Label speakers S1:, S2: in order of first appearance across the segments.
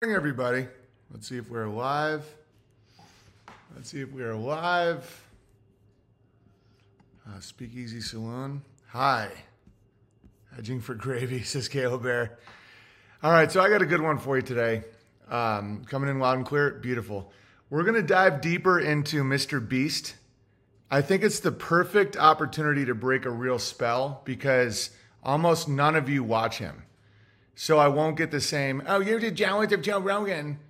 S1: morning, everybody. Let's see if we're live. Let's see if we are live. Uh, Speakeasy Saloon. Hi. Hedging for gravy, says Caleb Bear. All right, so I got a good one for you today. Um, coming in loud and clear, beautiful. We're going to dive deeper into Mr. Beast. I think it's the perfect opportunity to break a real spell because almost none of you watch him. So I won't get the same, oh, you're the challenge of Joe Rogan.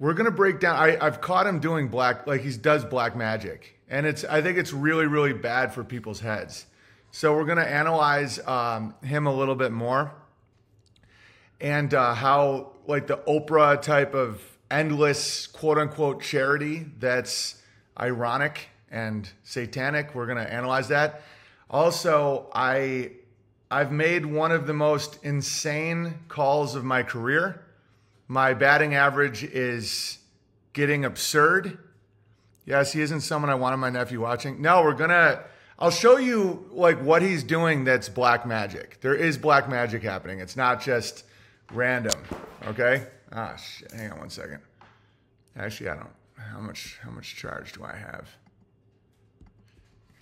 S1: We're gonna break down. I, I've caught him doing black, like he does black magic, and it's. I think it's really, really bad for people's heads. So we're gonna analyze um, him a little bit more, and uh, how like the Oprah type of endless quote unquote charity that's ironic and satanic. We're gonna analyze that. Also, I I've made one of the most insane calls of my career. My batting average is getting absurd. Yes, he isn't someone I wanted my nephew watching. No, we're gonna. I'll show you like what he's doing. That's black magic. There is black magic happening. It's not just random. Okay. Ah, shit. Hang on one second. Actually, I don't. How much? How much charge do I have?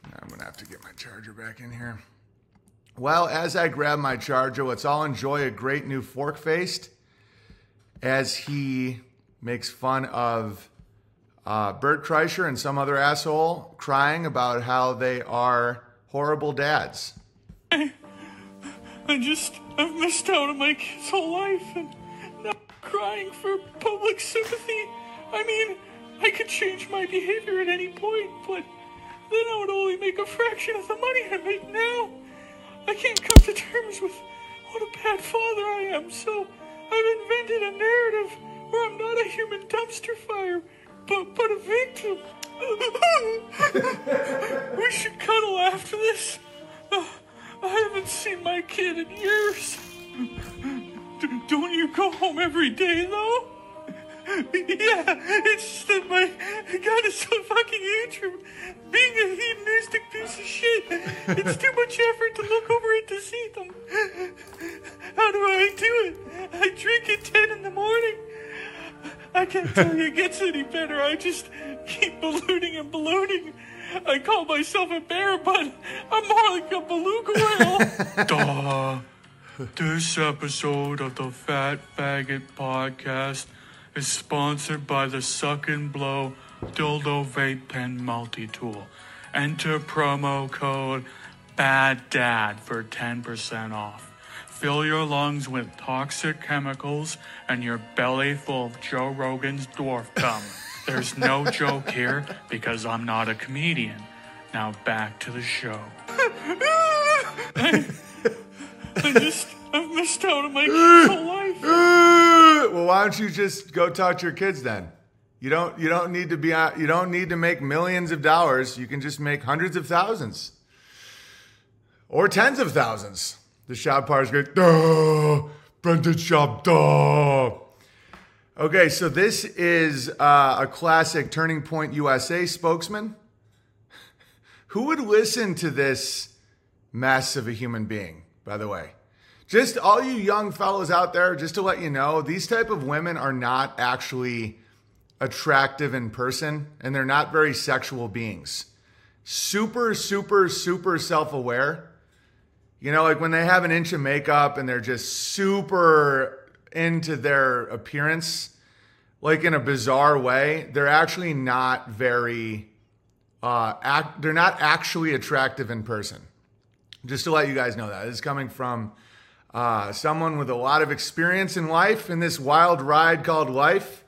S1: I'm gonna have to get my charger back in here. Well, as I grab my charger, let's all enjoy a great new fork faced as he makes fun of uh, Bert Kreischer and some other asshole crying about how they are horrible dads.
S2: I, I just, I've missed out on my kid's whole life and now crying for public sympathy. I mean, I could change my behavior at any point, but then I would only make a fraction of the money I make now. I can't come to terms with what a bad father I am, so I've invented a narrative where I'm not a human dumpster fire, but, but a victim. we should cuddle after this. Uh, I haven't seen my kid in years. D- don't you go home every day, though? Yeah, it's just that my God is so fucking huge for being a hedonistic piece of shit. It's too much effort to look over it to see them. How do I do it? I drink at 10 in the morning. I can't tell you it gets any better. I just keep ballooning and ballooning. I call myself a bear, but I'm more like a beluga whale. Duh. This episode of the Fat Faggot Podcast is sponsored by the Suck and Blow Dildo Vape Pen Multi Tool. Enter promo code BADDAD for 10% off. Fill your lungs with toxic chemicals and your belly full of Joe Rogan's dwarf cum. There's no joke here because I'm not a comedian. Now back to the show. I, I just, I've missed out on my whole life.
S1: well, why don't you just go talk to your kids then? You don't. You don't need to be. on- You don't need to make millions of dollars. You can just make hundreds of thousands, or tens of thousands. The shop part's great. Duh, Brendan Schaub. Duh. Okay, so this is uh, a classic Turning Point USA spokesman. Who would listen to this mess of a human being? By the way, just all you young fellows out there, just to let you know, these type of women are not actually attractive in person, and they're not very sexual beings. Super, super, super self-aware. You know, like when they have an inch of makeup and they're just super into their appearance, like in a bizarre way, they're actually not very uh act, they're not actually attractive in person. Just to let you guys know that. This is coming from uh, someone with a lot of experience in life in this wild ride called life.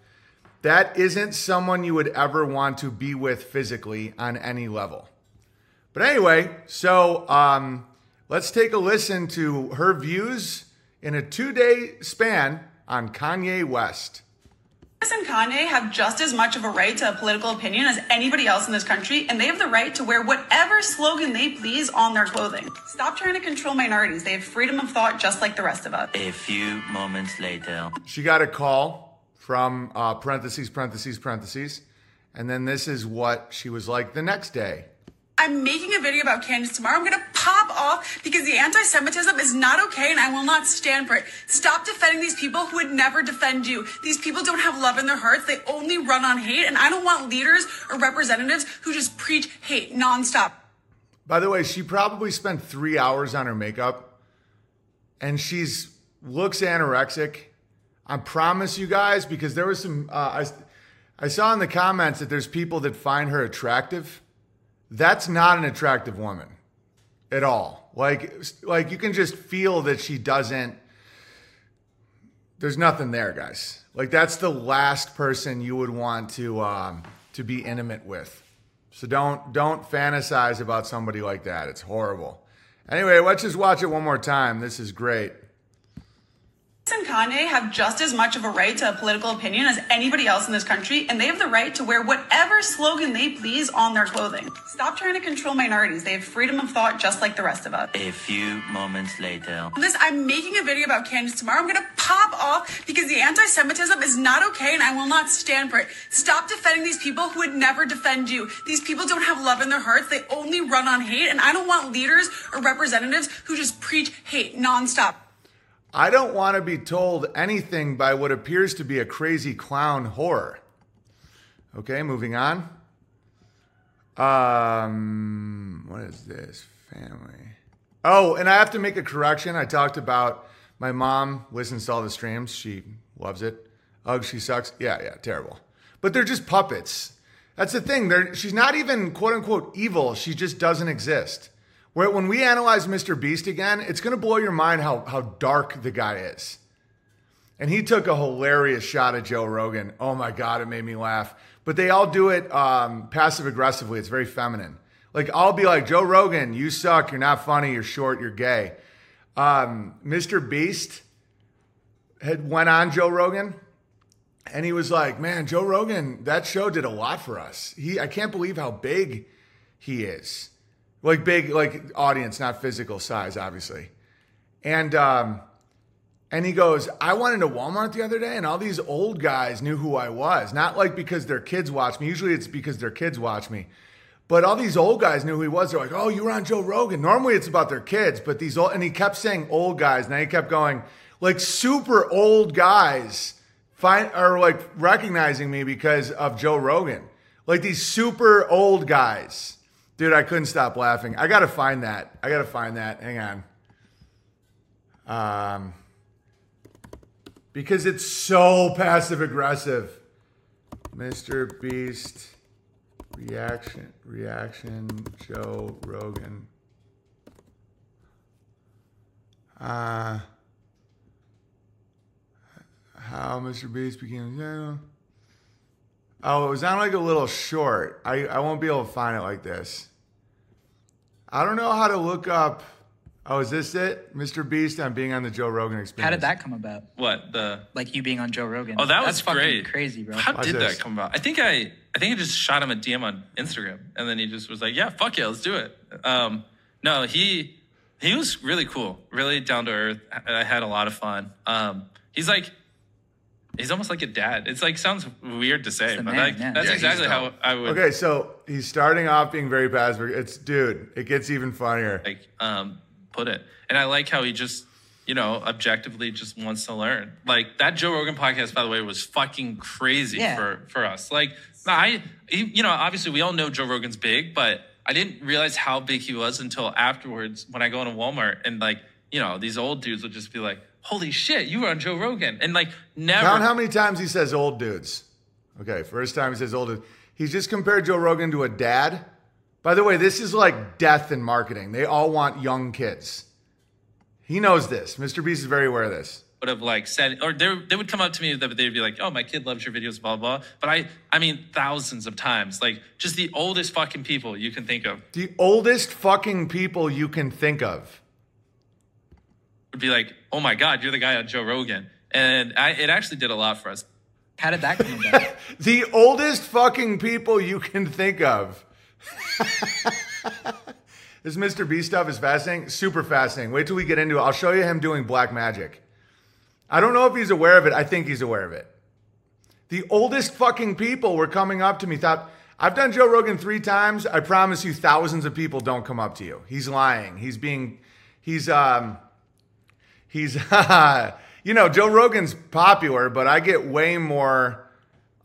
S1: That isn't someone you would ever want to be with physically on any level. But anyway, so um, let's take a listen to her views in a two day span on Kanye West.
S3: Chris and Kanye have just as much of a right to a political opinion as anybody else in this country, and they have the right to wear whatever slogan they please on their clothing. Stop trying to control minorities. They have freedom of thought just like the rest of us.
S4: A few moments later.
S1: She got a call from uh, parentheses, parentheses, parentheses. And then this is what she was like the next day.
S3: I'm making a video about Candace tomorrow. I'm gonna pop off because the anti-Semitism is not okay and I will not stand for it. Stop defending these people who would never defend you. These people don't have love in their hearts. They only run on hate and I don't want leaders or representatives who just preach hate nonstop.
S1: By the way, she probably spent three hours on her makeup and she's looks anorexic. I promise you guys, because there was some, uh, I, I saw in the comments that there's people that find her attractive. That's not an attractive woman at all. Like, like you can just feel that she doesn't, there's nothing there, guys. Like that's the last person you would want to, um, to be intimate with. So don't don't fantasize about somebody like that. It's horrible. Anyway, let's just watch it one more time. This is great
S3: and Kanye have just as much of a right to a political opinion as anybody else in this country, and they have the right to wear whatever slogan they please on their clothing. Stop trying to control minorities. They have freedom of thought just like the rest of us.
S4: A few moments later.
S3: This, I'm making a video about Candace tomorrow. I'm gonna pop off because the anti-Semitism is not okay, and I will not stand for it. Stop defending these people who would never defend you. These people don't have love in their hearts. They only run on hate, and I don't want leaders or representatives who just preach hate nonstop.
S1: I don't want to be told anything by what appears to be a crazy clown whore. Okay, moving on. Um, what is this? Family. Oh, and I have to make a correction. I talked about my mom listens to all the streams. She loves it. Ugh, she sucks. Yeah, yeah, terrible. But they're just puppets. That's the thing. They're, she's not even quote unquote evil. She just doesn't exist. When we analyze Mr. Beast again, it's going to blow your mind how, how dark the guy is. And he took a hilarious shot at Joe Rogan. Oh my God, it made me laugh. But they all do it um, passive aggressively. It's very feminine. Like, I'll be like, Joe Rogan, you suck. You're not funny. You're short. You're gay. Um, Mr. Beast had went on Joe Rogan and he was like, man, Joe Rogan, that show did a lot for us. He, I can't believe how big he is like big like audience not physical size obviously. And um and he goes i went into walmart the other day and all these old guys knew who i was. Not like because their kids watch me. Usually it's because their kids watch me. But all these old guys knew who he was. They're like oh you were on joe rogan. Normally it's about their kids but these old and he kept saying old guys. And then he kept going like super old guys find are like recognizing me because of joe rogan. Like these super old guys Dude, I couldn't stop laughing. I gotta find that. I gotta find that. Hang on. Um, because it's so passive aggressive. Mr. Beast reaction reaction Joe Rogan. Uh how Mr. Beast became yeah. Oh, it was on like a little short. I, I won't be able to find it like this. I don't know how to look up. Oh, is this it? Mr. Beast on being on the Joe Rogan experience.
S5: How did that come about?
S6: What the?
S5: Like you being on Joe Rogan.
S6: Oh, that
S5: That's
S6: was great.
S5: crazy, bro.
S6: How
S1: Watch
S6: did
S1: this.
S6: that come about? I think I, I think I just shot him a DM on Instagram, and then he just was like, "Yeah, fuck yeah, let's do it." Um, no, he, he was really cool, really down to earth. I I had a lot of fun. Um, he's like, he's almost like a dad. It's like sounds weird to say, but
S5: man,
S6: like
S5: yeah.
S6: that's
S5: Yeah,
S6: exactly how. I would
S1: Okay, so he's starting off being very passive. It's dude, it gets even funnier.
S6: like um, put it. And I like how he just, you know, objectively just wants to learn. Like that Joe Rogan podcast, by the way, was fucking crazy
S5: Yeah.
S6: for for us. Like I, he, you know, obviously we all know Joe Rogan's big, but I didn't realize how big he was until afterwards when I go into Walmart and like, you know, these old dudes would just be like, "Holy shit, you were on Joe Rogan," and like never.
S1: Count how many times he says old dudes. Okay, first time he says old dudes. He's just compared Joe Rogan to a dad. By the way, this is like death in marketing. They all want young kids. He knows this. Mr. Beast is very aware of this.
S6: would have like said, or they, they would come up to me, that they'd be like, "Oh, my kid loves your videos, blah blah." But I, I mean, thousands of times, like just the oldest fucking people you can think of
S1: The oldest fucking people you can think of.
S6: Would be like, "Oh my god, you're the guy on Joe Rogan," and I, it actually did a lot for us.
S5: How did that come about?
S1: The oldest fucking people you can think of. this Mr. B stuff is fascinating, super fascinating. Wait till we get into it. I'll show you him doing black magic. I don't know if he's aware of it. I think he's aware of it. The oldest fucking people were coming up to me. Thought I've done Joe Rogan three times. I promise you, thousands of people don't come up to you. He's lying. He's being, he's, um, he's, you know, Joe Rogan's popular, but I get way more,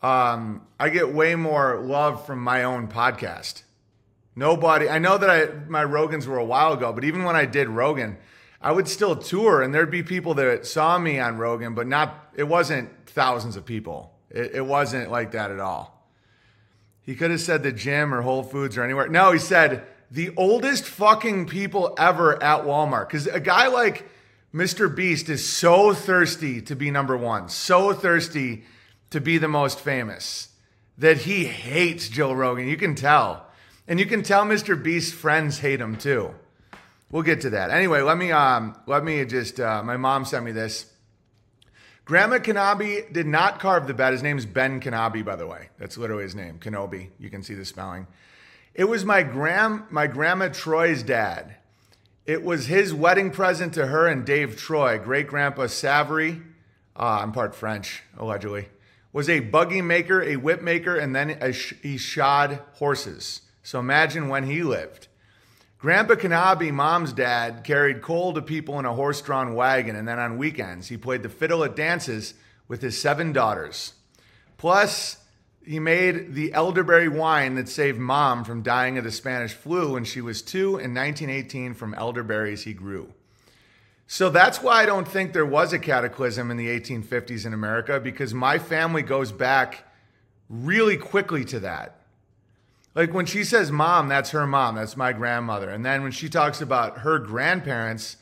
S1: um, I get way more love from my own podcast. Nobody, I know that I, my Rogans were a while ago, but even when I did Rogan, I would still tour and there'd be people that saw me on Rogan, but not, it wasn't thousands of people. It, it wasn't like that at all. He could have said the gym or Whole Foods or anywhere. No, he said the oldest fucking people ever at Walmart. Because a guy like Mr. Beast is so thirsty to be number one, so thirsty to be the most famous that he hates Joe Rogan. You can tell. And you can tell Mr. Beast's friends hate him too. We'll get to that. Anyway, let me um, let me just uh, my mom sent me this. Grandma Kenobi did not carve the bed. His name's Ben Kenobi, by the way. That's literally his name, Kenobi. You can see the spelling. It was my grand my grandma Troy's dad. It was his wedding present to her and Dave Troy, great grandpa Savory. Uh, I'm part French, allegedly. Was a buggy maker, a whip maker, and then sh- he shod horses. So imagine when he lived. Grandpa Kenobi, mom's dad, carried coal to people in a horse drawn wagon, and then on weekends, he played the fiddle at dances with his seven daughters. Plus, he made the elderberry wine that saved mom from dying of the Spanish flu when she was two in 1918 from elderberries he grew. So that's why I don't think there was a cataclysm in the 1850s in America because my family goes back really quickly to that. Like when she says mom, that's her mom, that's my grandmother. And then when she talks about her grandparents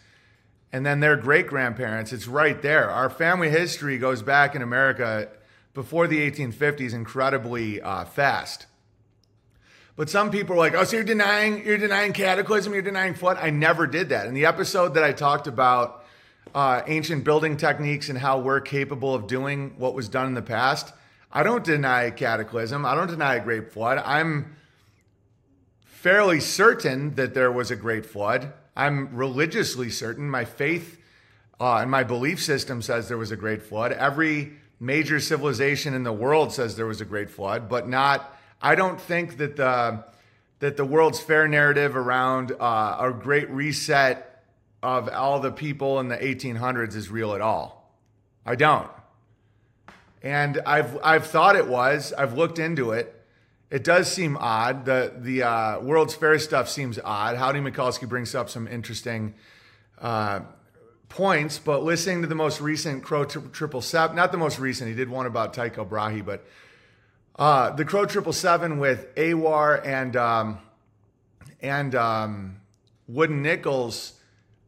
S1: and then their great grandparents, it's right there. Our family history goes back in America before the 1850s incredibly uh, fast. But some people are like, "Oh, so you're denying you're denying cataclysm, you're denying flood." I never did that. In the episode that I talked about uh, ancient building techniques and how we're capable of doing what was done in the past, I don't deny cataclysm. I don't deny a great flood. I'm fairly certain that there was a great flood. I'm religiously certain. My faith uh, and my belief system says there was a great flood. Every major civilization in the world says there was a great flood, but not. I don't think that the that the world's fair narrative around uh, a great reset of all the people in the 1800s is real at all. I don't. And I've I've thought it was. I've looked into it. It does seem odd. The the uh, World's Fair stuff seems odd. Howdy Mikulski brings up some interesting uh, points, but listening to the most recent Rose Triple Seven, not the most recent, he did one about Tycho Brahe, but uh, the Rose Triple Seven with Awar and um, and um, Wooden Nickels.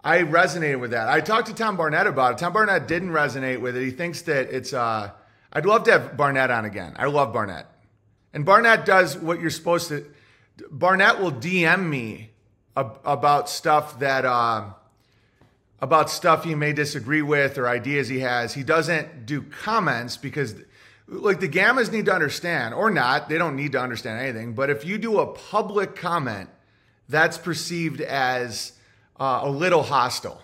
S1: I resonated with that. I talked to Tom Barnett about it. Tom Barnett didn't resonate with it. He thinks that it's. Uh, I'd love to have Barnett on again. I love Barnett. And Barnett does what you're supposed to. Barnett will DM me ab- about stuff that uh, about stuff he may disagree with or ideas he has. He doesn't do comments because, like, the Gammas need to understand, or not. They don't need to understand anything. But if you do a public comment, that's perceived as uh, a little hostile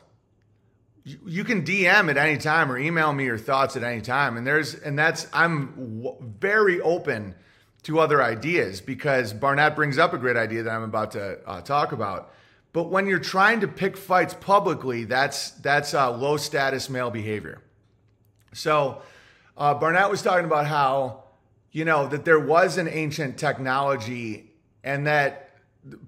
S1: you can DM at any time or email me your thoughts at any time. And there's, and that's, I'm w- very open to other ideas because Barnett brings up a great idea that I'm about to uh, talk about. But when you're trying to pick fights publicly, that's, that's uh, low status male behavior. So uh, Barnett was talking about how, you know, that there was an ancient technology and that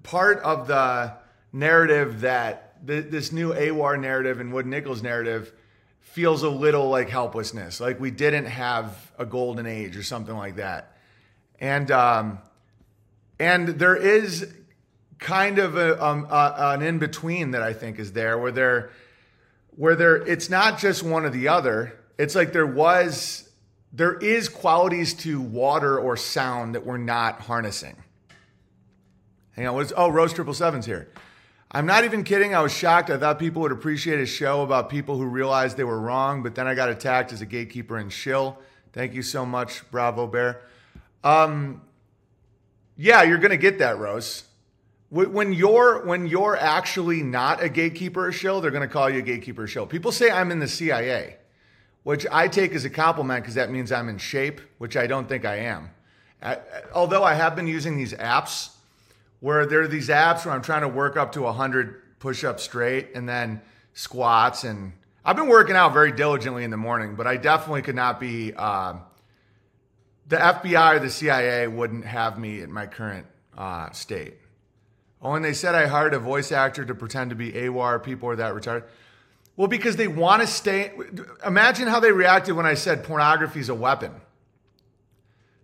S1: part of the narrative that the, this new Awar narrative and Wood Nichols narrative feels a little like helplessness, like we didn't have a golden age or something like that. And um, and there is kind of a, um, an in between that I think is there, where there where there it's not just one or the other. It's like there was there is qualities to water or sound that we're not harnessing. Hang on, what's oh Rose Triple Sevens here. I'm not even kidding. I was shocked. I thought people would appreciate a show about people who realized they were wrong, but then I got attacked as a gatekeeper and shill. Thank you so much, Bravo Bear. Um, yeah, you're gonna get that, Rose. When you're when you're actually not a gatekeeper or shill, they're gonna call you a gatekeeper or shill. People say I'm in the CIA, which I take as a compliment because that means I'm in shape, which I don't think I am. I, although I have been using these apps where there are these apps where I'm trying to work up to 100 push ups straight and then squats. And I've been working out very diligently in the morning, but I definitely could not be. Uh, the FBI or the CIA wouldn't have me in my current uh, state. Oh, and they said I hired a voice actor to pretend to be AWAR. People are that retarded. Well, because they want to stay. Imagine how they reacted when I said pornography is a weapon.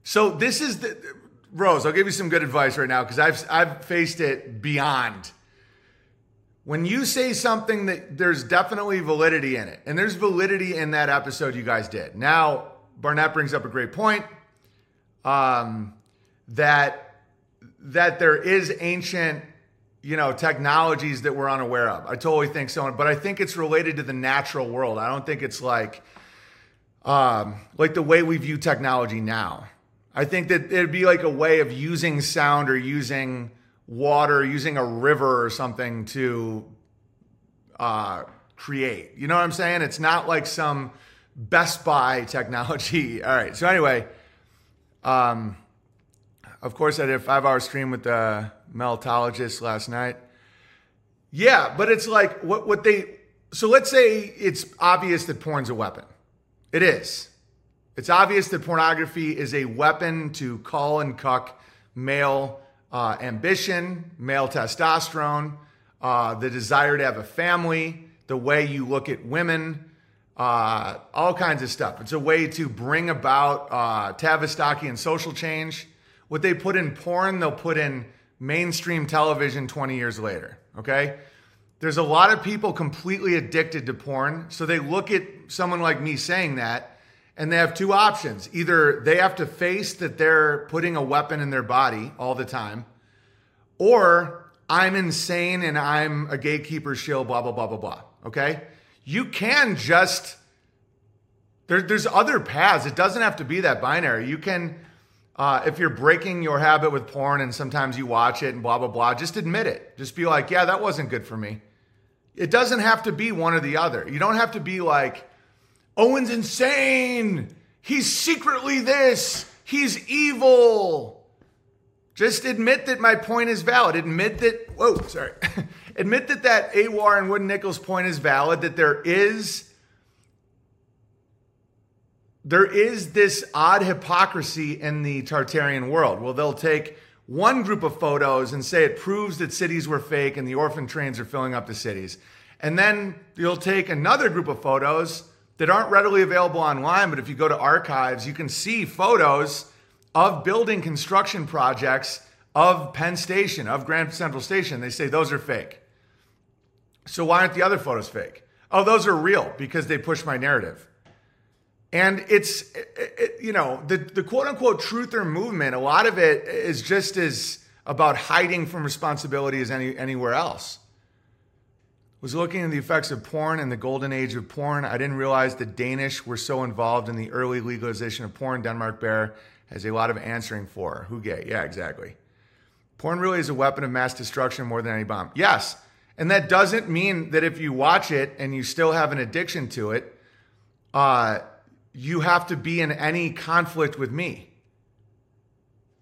S1: So this is the Rose. I'll give you some good advice right now because I've I've faced it beyond. When you say something that there's definitely validity in it, and there's validity in that episode you guys did. Now Barnett brings up a great point. Um, that that there is ancient you know, technologies that we're unaware of. I totally think so, but I think it's related to the natural world. I don't think it's like um, like the way we view technology now. I think that it'd be like a way of using sound or using water, using a river or something to uh, create. You know what I'm saying? It's not like some Best Buy technology. All right. So anyway, um, of course, I did a five hour stream with the meltologist last night. Yeah, but it's like what what they so let's say it's obvious that porn's a weapon. It is. It's obvious that pornography is a weapon to call and cuck male uh, ambition, male testosterone, uh, the desire to have a family, the way you look at women, uh, all kinds of stuff. It's a way to bring about uh, Tavistockian social change. What they put in porn, they'll put in mainstream television 20 years later. Okay? There's a lot of people completely addicted to porn. So they look at someone like me saying that, and they have two options. Either they have to face that they're putting a weapon in their body all the time, or I'm insane and I'm a gatekeeper shill, blah, blah, blah, blah, blah. Okay? You can just, there, there's other paths. It doesn't have to be that binary. You can uh, if you're breaking your habit with porn and sometimes you watch it and blah, blah, blah, just admit it. Just be like, yeah, that wasn't good for me. It doesn't have to be one or the other. You don't have to be like, Owen's insane. He's secretly this. He's evil. Just admit that my point is valid. Admit that, whoa, sorry. admit that that Awar and Wooden Nickels point is valid, that there is there is this odd hypocrisy in the Tartarian world. Well, they'll take one group of photos and say it proves that cities were fake and the orphan trains are filling up the cities. And then you'll take another group of photos that aren't readily available online, but if you go to archives, you can see photos of building construction projects of Penn Station, of Grand Central Station. They say those are fake. So why aren't the other photos fake? Oh, those are real because they push my narrative. And it's, it, you know, the, the quote unquote truther movement, a lot of it is just as about hiding from responsibility as any, anywhere else. Was looking at the effects of porn and the golden age of porn. I didn't realize the Danish were so involved in the early legalization of porn. Denmark Bear has a lot of answering for. Who gay? Yeah, exactly. Porn really is a weapon of mass destruction more than any bomb. Yes. And that doesn't mean that if you watch it and you still have an addiction to it, uh, you have to be in any conflict with me.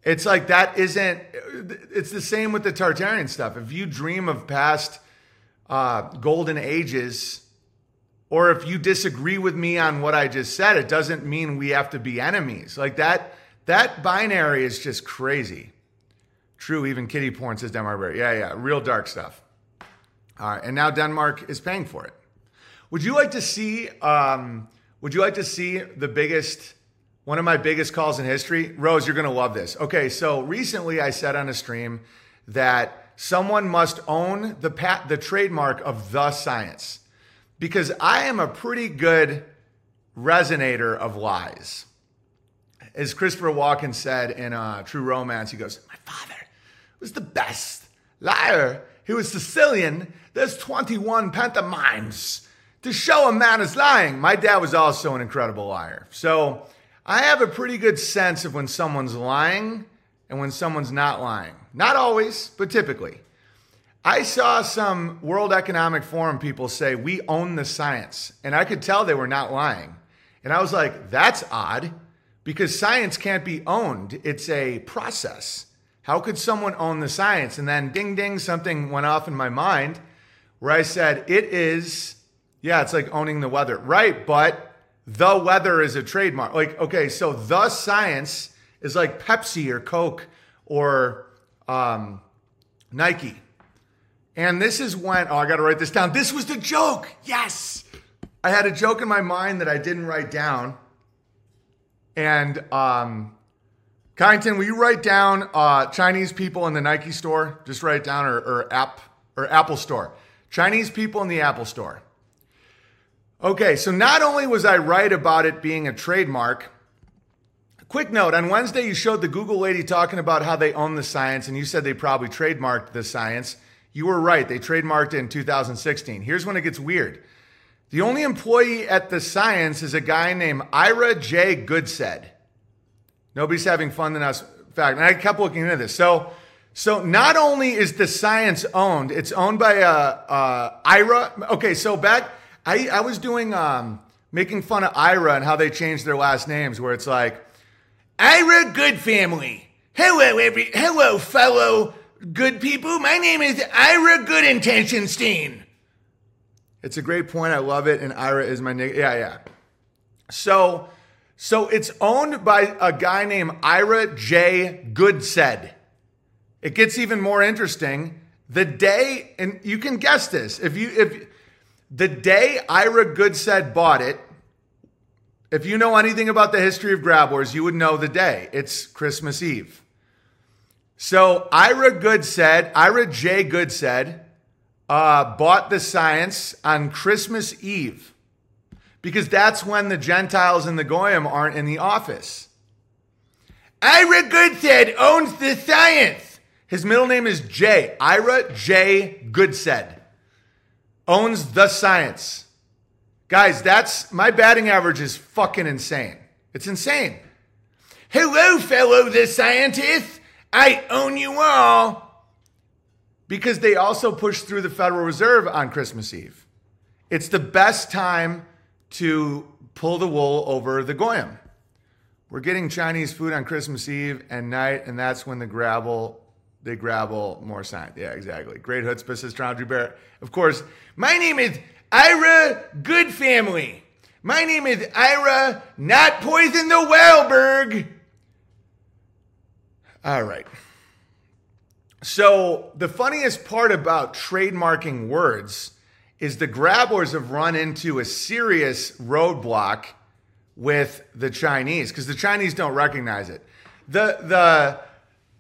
S1: It's like that isn't, it's the same with the Tartarian stuff. If you dream of past uh, golden ages, or if you disagree with me on what I just said, it doesn't mean we have to be enemies. Like that, that binary is just crazy. True, even kitty porn says Denmark. Yeah, yeah, real dark stuff. All right, and now Denmark is paying for it. Would you like to see um, would you like to see the biggest, one of my biggest calls in history? Rose, you're going to love this. Okay, so recently I said on a stream that someone must own the pat, the trademark of the science because I am a pretty good resonator of lies. As Christopher Walken said in uh, True Romance, he goes, My father was the best liar. He was Sicilian. There's 21 pantomimes to show a man is lying. My dad was also an incredible liar. So I have a pretty good sense of when someone's lying and when someone's not lying. Not always, but typically. I saw some World Economic Forum people say, We own the science. And I could tell they were not lying. And I was like, That's odd because science can't be owned. It's a process. How could someone own the science? And then ding ding, something went off in my mind where I said, it is, yeah, it's like owning the weather. Right, but the weather is a trademark. Like, okay, so the science is like Pepsi or Coke or um, Nike. And this is when, oh, I got to write this down. This was the joke. Yes. I had a joke in my mind that I didn't write down. And um, Kyneton, will you write down uh, Chinese people in the Nike store? Just write it down, or, or app or Apple store. Chinese people in the Apple store. Okay, so not only was I right about it being a trademark. Quick note on Wednesday, you showed the Google lady talking about how they own the science, and you said they probably trademarked the science. You were right. They trademarked it in 2016. Here's when it gets weird. The only employee at the science is a guy named Ira J. Goodsaid. Nobody's having fun than us. Fact, and I kept looking into this. So, so not only is the science owned, it's owned by uh, uh, Ira. Okay, so back, I, I was doing um, making fun of Ira and how they changed their last names, where it's like Ira Good Family. Hello, every hello, fellow good people. My name is Ira Good Intentionstein. It's a great point. I love it. And Ira is my nigga. Yeah, yeah. So, so it's owned by a guy named Ira J. Goodsaid. It gets even more interesting. The day, and you can guess this, if you if the day Ira Goodsaid bought it, if you know anything about the history of Grab Wars, you would know the day. It's Christmas Eve. So Ira Goodsaid, Ira J. Goodsaid, uh, bought the science on Christmas Eve because that's when the Gentiles and the Goyim aren't in the office. Ira Goodsaid owns the science. His middle name is J. Ira J. Goodsaid owns the science. Guys, that's my batting average is fucking insane. It's insane. Hello, fellow the scientists. I own you all because they also push through the Federal Reserve on Christmas Eve. It's the best time to pull the wool over the Goyim. We're getting Chinese food on Christmas Eve and night, and that's when the gravel, they gravel more sign. Yeah, exactly. Great chutzpah, says Toronto Drew Barrett. Of course, my name is Ira Good Family. My name is Ira Not Poison the Wellberg. All right. So the funniest part about trademarking words is the grabblers have run into a serious roadblock with the Chinese because the Chinese don't recognize it. The the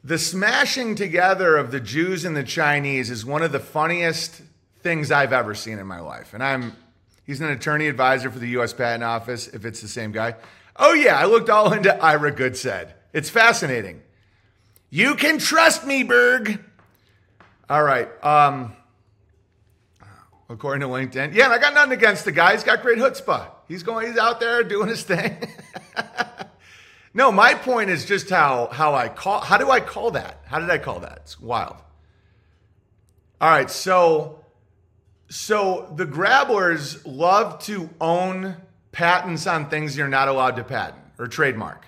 S1: the smashing together of the Jews and the Chinese is one of the funniest things I've ever seen in my life. And I'm he's an attorney advisor for the US Patent Office if it's the same guy. Oh yeah, I looked all into Ira Goodsaid. It's fascinating. You can trust me, Berg. All right. Um, according to LinkedIn, yeah, and I got nothing against the guy. He's got great chutzpah. He's going. He's out there doing his thing. no, my point is just how how I call. How do I call that? How did I call that? It's wild. All right, so so the grabblers love to own patents on things you're not allowed to patent or trademark.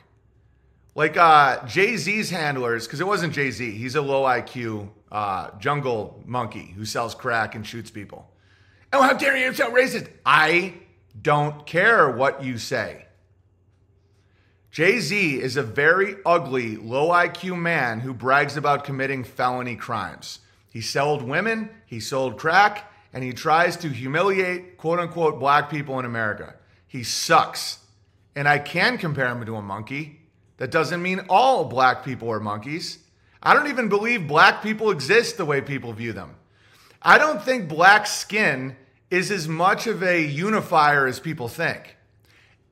S1: Like uh, Jay Z's handlers, because it wasn't Jay Z. He's a low IQ uh, jungle monkey who sells crack and shoots people. Oh, how dare you! so racist. I don't care what you say. Jay Z is a very ugly, low IQ man who brags about committing felony crimes. He sold women, he sold crack, and he tries to humiliate quote unquote black people in America. He sucks. And I can compare him to a monkey. That doesn't mean all black people are monkeys. I don't even believe black people exist the way people view them. I don't think black skin is as much of a unifier as people think.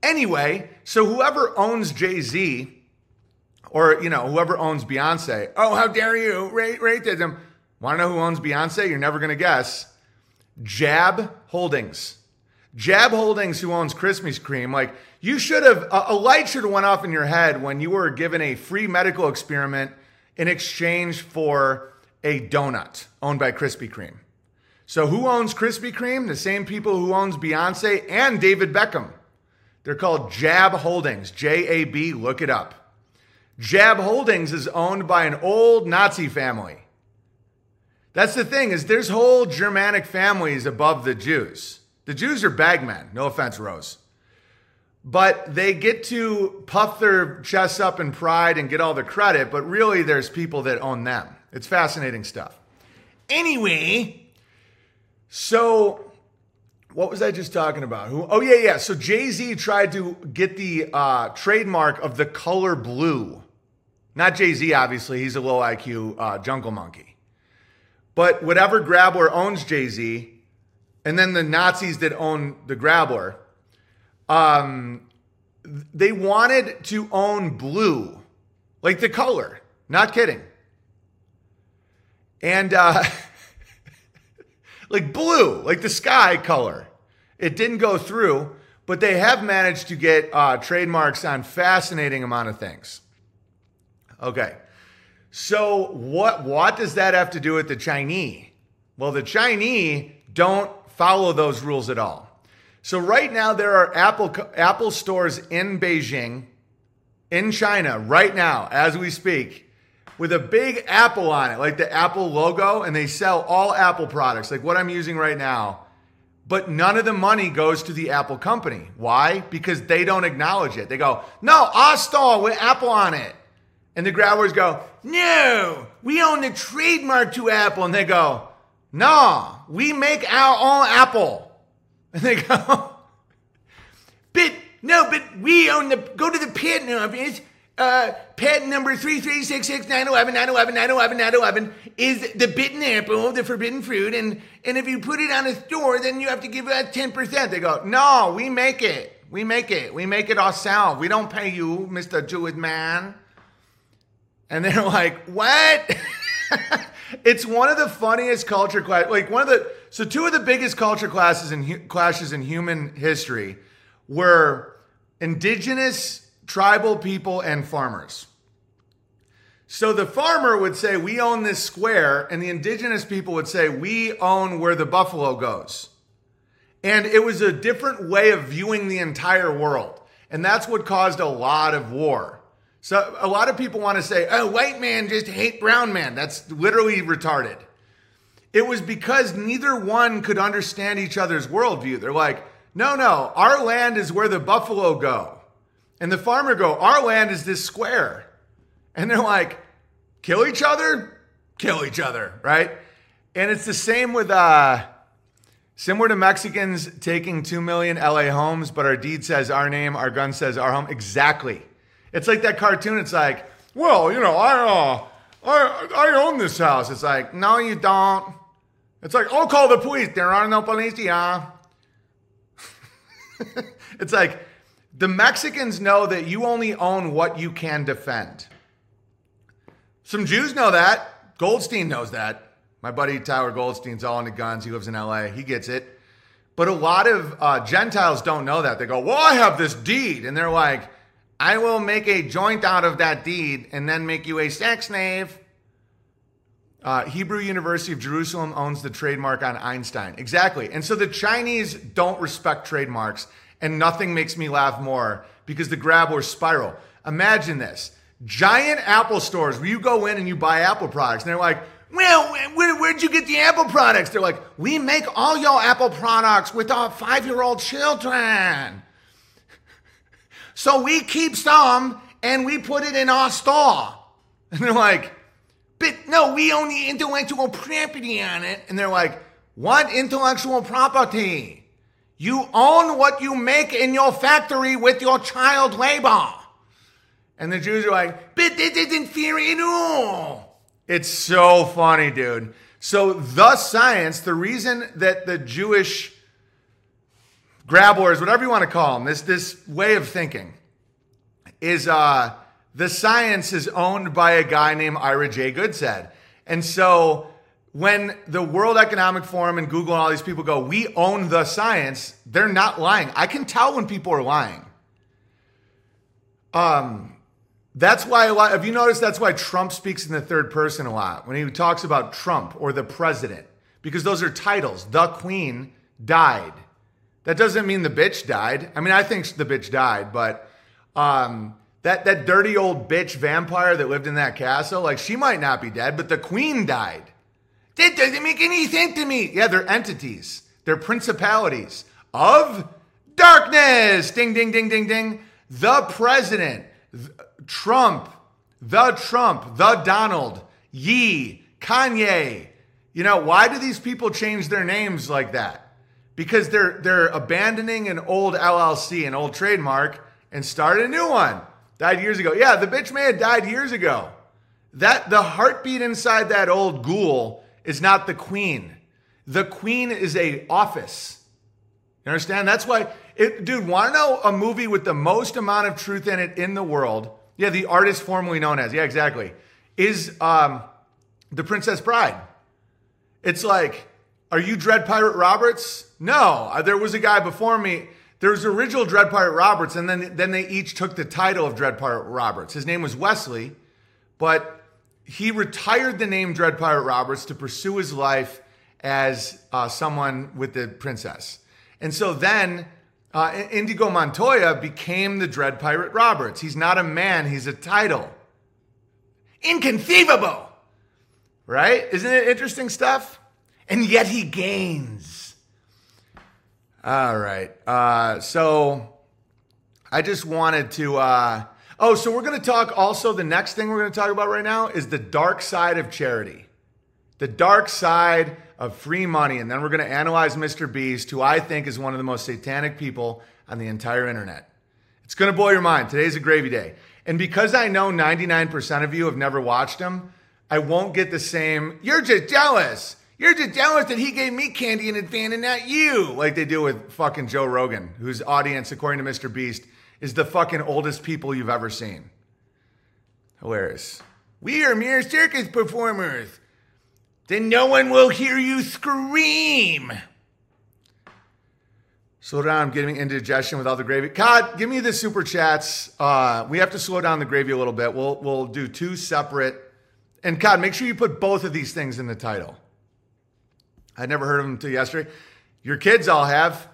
S1: Anyway, so whoever owns Jay Z, or you know whoever owns Beyonce, oh how dare you rate rate them? Um, Want to know who owns Beyonce? You're never gonna guess. Jab Holdings. Jab Holdings, who owns Krispy Kreme, like you should have a, a light should have went off in your head when you were given a free medical experiment in exchange for a donut owned by Krispy Kreme. So who owns Krispy Kreme? The same people who owns Beyonce and David Beckham. They're called Jab Holdings, J A B, look it up. Jab Holdings is owned by an old Nazi family. That's the thing is there's whole Germanic families above the Jews. The Jews are bagmen. No offense, Rose. But they get to puff their chests up in pride and get all the credit, but really there's people that own them. It's fascinating stuff. Anyway, so what was I just talking about? Who? Oh yeah, yeah. So Jay Z tried to get the uh, trademark of the color blue. Not Jay Z, obviously. He's a low IQ uh, jungle monkey. But whatever Grabler owns Jay Z, and then the Nazis that own the Grabler, um, they wanted to own blue, like the color. Not kidding. And uh, like blue, like the sky color. It didn't go through, but they have managed to get uh, trademarks on fascinating amount of things. Okay, so what what does that have to do with the Chinese? Well, the Chinese don't follow those rules at all. So right now there are Apple Apple stores in Beijing, in China, right now as we speak, with a big apple on it, like the Apple logo, and they sell all Apple products, like what I'm using right now. But none of the money goes to the Apple company. Why? Because they don't acknowledge it. They go, no, our store with Apple on it. And the grabbers go, no, we own the trademark to Apple. And they go, no, we make our own Apple. And they go, but no, but we own the, go to the patent office. Uh, patent number 3366911911911 is the bitten apple, the forbidden fruit, and and if you put it on a store, then you have to give ten percent. They go, no, we make it, we make it, we make it ourselves. We don't pay you, Mister Jewish man. And they're like, what? it's one of the funniest culture class, like one of the so two of the biggest culture classes and clashes in human history were indigenous tribal people and farmers. So the farmer would say, We own this square, and the indigenous people would say, We own where the buffalo goes. And it was a different way of viewing the entire world. And that's what caused a lot of war. So a lot of people want to say, oh, white man just hate brown man. That's literally retarded. It was because neither one could understand each other's worldview. They're like, no, no, our land is where the buffalo go. And the farmer go, our land is this square. And they're like, kill each other? Kill each other, right? And it's the same with uh similar to Mexicans taking 2 million LA homes, but our deed says our name, our gun says our home. Exactly. It's like that cartoon. It's like, well, you know, I uh I I own this house. It's like, no, you don't. It's like, I'll call the police. There are no police, yeah. it's like the Mexicans know that you only own what you can defend. Some Jews know that. Goldstein knows that. My buddy Tyler Goldstein's all into guns. He lives in LA. He gets it. But a lot of uh, Gentiles don't know that. They go, Well, I have this deed. And they're like, I will make a joint out of that deed and then make you a sex slave. Uh, Hebrew University of Jerusalem owns the trademark on Einstein. Exactly. And so the Chinese don't respect trademarks, and nothing makes me laugh more because the grab or spiral. Imagine this giant Apple stores where you go in and you buy Apple products, and they're like, well, where, where'd you get the Apple products? They're like, we make all your Apple products with our five year old children. So we keep some and we put it in our store. And they're like, but no, we own the intellectual property on it. And they're like, what intellectual property? You own what you make in your factory with your child labor. And the Jews are like, but this isn't fair at all. It's so funny, dude. So the science, the reason that the Jewish grabblers, whatever you want to call them, this, this way of thinking is uh, the science is owned by a guy named Ira J. Goodsaid. And so when the World Economic Forum and Google and all these people go, we own the science, they're not lying. I can tell when people are lying. Um, that's why a lot, have you noticed that's why Trump speaks in the third person a lot when he talks about Trump or the president, because those are titles. The Queen died. That doesn't mean the bitch died. I mean, I think the bitch died, but um, that that dirty old bitch vampire that lived in that castle, like she might not be dead, but the queen died. That doesn't make any sense to me. Yeah, they're entities. They're principalities of darkness. Ding, ding, ding, ding, ding. The president, th- Trump, the Trump, the Donald, Ye, Kanye. You know, why do these people change their names like that? Because they're they're abandoning an old LLC, an old trademark, and start a new one. Died years ago. Yeah, the bitch may have died years ago. That the heartbeat inside that old ghoul is not the queen. The queen is a office. You understand? That's why, it, dude. Want to know a movie with the most amount of truth in it in the world? Yeah, the artist formerly known as. Yeah, exactly. Is um, the Princess Bride. It's like, are you Dread Pirate Roberts? No, uh, there was a guy before me. There was original Dread Pirate Roberts, and then then they each took the title of Dread Pirate Roberts. His name was Westley, but he retired the name Dread Pirate Roberts to pursue his life as uh, someone with the princess. And so then uh, Inigo Montoya became the Dread Pirate Roberts. He's not a man, he's a title. Inconceivable, right? Isn't it interesting stuff? And yet he gains. All right. Uh, so I just wanted to. Oh, so we're going to talk also. The next thing we're going to talk about right now is the dark side of charity, the dark side of free money. And then we're going to analyze Mr. Beast, who I think is one of the most satanic people on the entire internet. It's going to blow your mind. Today's a gravy day. And because I know 99% of you have never watched him, I won't get the same, you're just jealous. You're just jealous that he gave me candy in advance and not you, like they do with fucking Joe Rogan, whose audience, according to Mr. Beast, is the fucking oldest people you've ever seen. Hilarious. We are mere circus performers. Then no one will hear you scream. Slow down, I'm getting indigestion with all the gravy. God, give me the super chats. Uh, we have to slow down the gravy a little bit. We'll we'll do two separate. And God, make sure you put both of these things in the title. I'd never heard of them until yesterday. Your kids all have.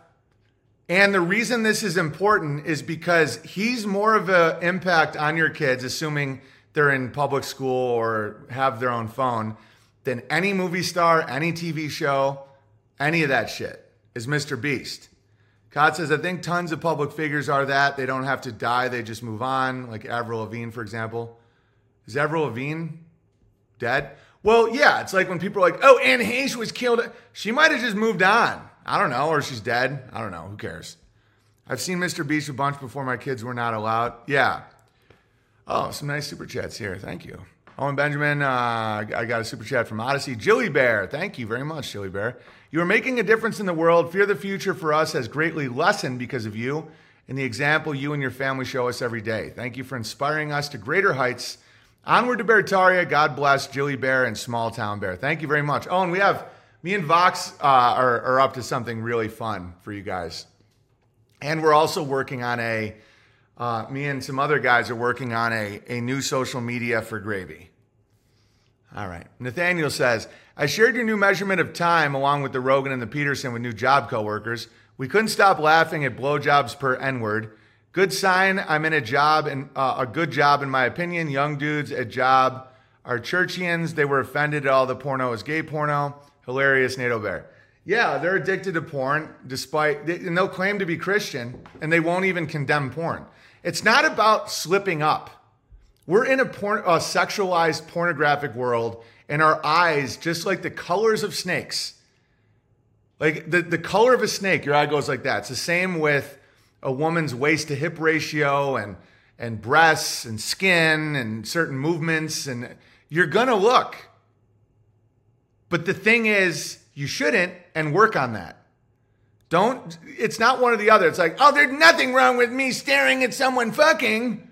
S1: And the reason this is important is because he's more of an impact on your kids, assuming they're in public school or have their own phone, than any movie star, any TV show, any of that shit is Mr. Beast. Cod says, I think tons of public figures are that. They don't have to die, they just move on, like Avril Lavigne, for example. Is Avril Lavigne dead? Well, yeah, it's like when people are like, oh, Anne Heche was killed. She might have just moved on. I don't know, or she's dead. I don't know. Who cares? I've seen Mr. Beast a bunch before my kids were not allowed. Yeah. Oh, some nice super chats here. Thank you. Owen Benjamin, uh, I got a super chat from Odyssey. Jilly Bear, thank you very much, Jilly Bear. You are making a difference in the world. Fear the future for us has greatly lessened because of you and the example you and your family show us every day. Thank you for inspiring us to greater heights. Onward to Beartaria. God bless Jilly Bear and Small Town Bear. Thank you very much. Owen, we have me and Vox uh, are, are up to something really fun for you guys. And we're also working on a, uh, me and some other guys are working on a, a new social media for Gravy. All right. Nathaniel says, I shared your new measurement of time along with the Rogan and the Peterson with new job coworkers. We couldn't stop laughing at blowjobs per N word. Good sign I'm in a job and uh, a good job in my opinion. Young dudes at job are churchians. They were offended at all the porno is gay porno. Hilarious NATO bear. Yeah, they're addicted to porn despite and they'll claim to be Christian and they won't even condemn porn. It's not about slipping up. We're in a, porn, a sexualized pornographic world and our eyes just like the colors of snakes. Like the, the color of a snake, your eye goes like that. It's the same with a woman's waist to hip ratio and and breasts and skin and certain movements and you're to look. But the thing is, you shouldn't and work on that. Don't it's not one or the other. It's like, "Oh, there's nothing wrong with me staring at someone fucking."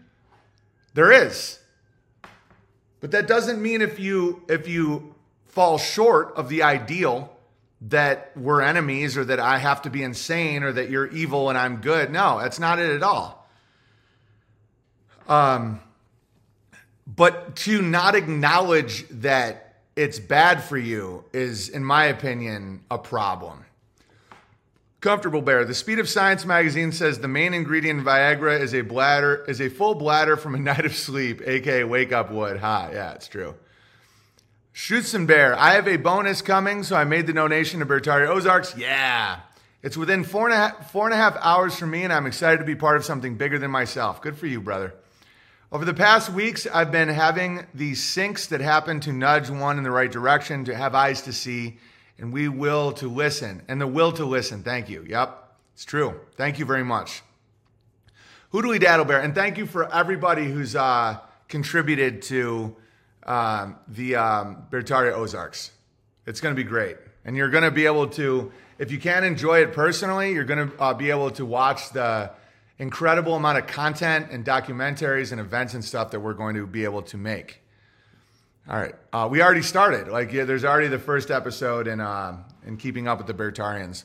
S1: There is. But that doesn't mean if you if you fall short of the ideal that we're enemies or that I have to be insane or that you're evil and I'm good. No, that's not it at all. Um, but to not acknowledge that it's bad for you is, in my opinion, a problem. Comfortable Bear. The Speed of Science magazine says the main ingredient in Viagra is a bladder is a full bladder from a night of sleep, aka wake up wood. Ha, yeah, it's true. And Bear. I have a bonus coming, so I made the donation to Beartaria Ozarks. Yeah. It's within four and, a half, four and a half hours from me, and I'm excited to be part of something bigger than myself. Good for you, brother. Over the past weeks, I've been having these syncs that happen to nudge one in the right direction, to have eyes to see, and we will to listen. And the will to listen. Thank you. Yep, it's true. Thank you very much. Hoodly Daddle Bear, and thank you for everybody who's uh, contributed to um, the um, Beartaria Ozarks. It's going to be great. And you're going to be able to, if you can't enjoy it personally, you're going to uh, be able to watch the incredible amount of content and documentaries and events and stuff that we're going to be able to make. All right, uh, we already started. Like, yeah, there's already the first episode in uh, in keeping up with the Beartarians.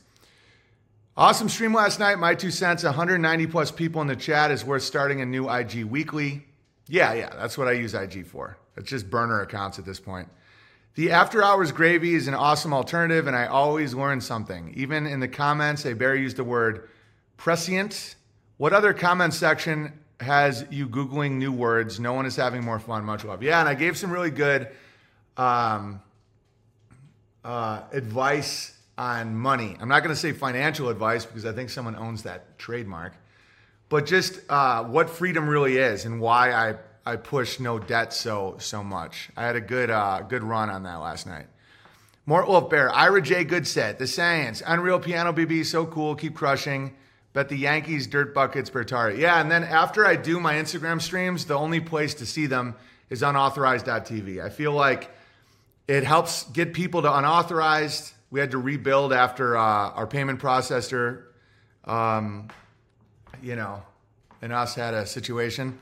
S1: Awesome stream last night. My two cents. 190 plus people in the chat is worth starting a new IG weekly. Yeah, yeah, that's what I use IG for. It's just burner accounts at this point. The after hours gravy is an awesome alternative, and I always learn something. Even in the comments, a bear used the word prescient. What other comment section has you Googling new words? No one is having more fun. Much love. Yeah, and I gave some really good um, uh, advice on money. I'm not going to say financial advice because I think someone owns that trademark, but just uh, what freedom really is and why I I push no debt so so much. I had a good uh, good run on that last night. Mort Wolf Bear, Ira J. Goodsaid, The Science, Unreal Piano BB, so cool, keep crushing. Bet the Yankees, Dirt Buckets, Beartaria. Yeah, and then after I do my Instagram streams, the only place to see them is unauthorized.tv. I feel like it helps get people to unauthorized. We had to rebuild after uh, our payment processor, um, you know, and us had a situation.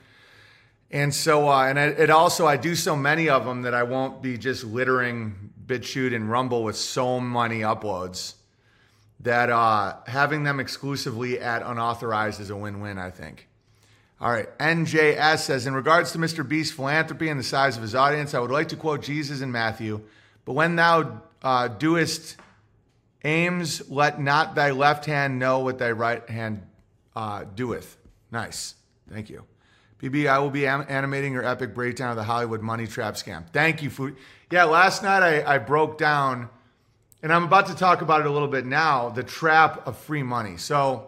S1: And so, uh, and it, it also, I do so many of them that I won't be just littering BitChute and Rumble with so many uploads that uh, having them exclusively at unauthorized is a win-win, I think. All right, NJS says, in regards to Mr. Beast's philanthropy and the size of his audience, I would like to quote Jesus in Matthew, but when thou uh, doest aims, let not thy left hand know what thy right hand uh, doeth. Nice. Thank you. BB, I will be am- animating your epic breakdown of the Hollywood money trap scam. Thank you, Food. Yeah, last night I, I broke down, and I'm about to talk about it a little bit now the trap of free money. So,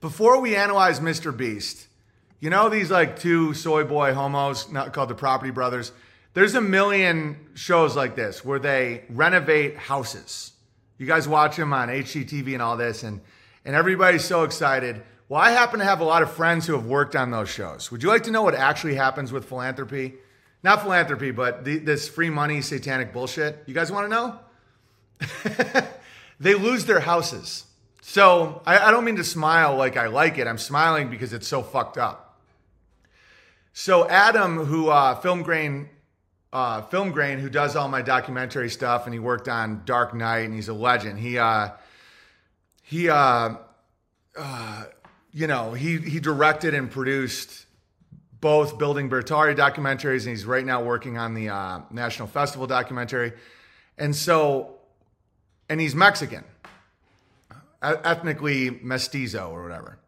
S1: before we analyze Mr. Beast, you know these like two soy boy homos not called the Property Brothers? There's a million shows like this where they renovate houses. You guys watch them on HGTV and all this, and, and everybody's so excited. Well, I happen to have a lot of friends who have worked on those shows. Would you like to know what actually happens with philanthropy? Not philanthropy, but the, this free money satanic bullshit. You guys want to know? they lose their houses. So I, I don't mean to smile like I like it. I'm smiling because it's so fucked up. So Adam, who uh, Film Grain, uh, Film Grain, who does all my documentary stuff, and he worked on Dark Knight, and he's a legend. He uh, he uh, uh, you know, he he directed and produced both Building Beartaria documentaries, and he's right now working on the uh, National Festival documentary. And so, and he's Mexican, ethnically mestizo or whatever.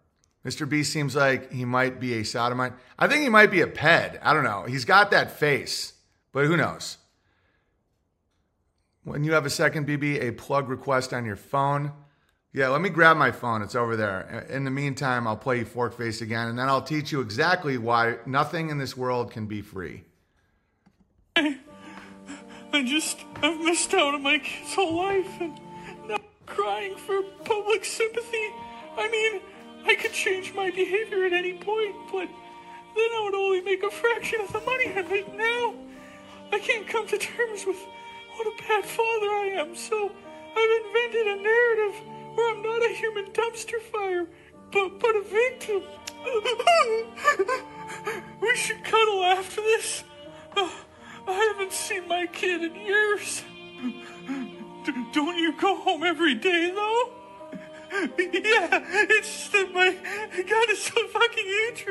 S1: Mr. B seems like he might be a sodomite. I think he might be a ped. I don't know. He's got that face, but who knows? When you have a second BB, a plug request on your phone. Yeah, let me grab my phone. It's over there. In the meantime, I'll play you Fork Face again, and then I'll teach you exactly why nothing in this world can be free.
S2: I just, I've missed out on my kid's whole life and now I'm crying for public sympathy. I mean, I could change my behavior at any point, but then I would only make a fraction of the money I make now. I can't come to terms with what a bad father I am, so I've invented a narrative where I'm not a human dumpster fire, but, but a victim. we should cuddle after this. Ah. I haven't seen my kid in years. D- don't you go home every day, though? yeah, it's just that my God is so fucking huge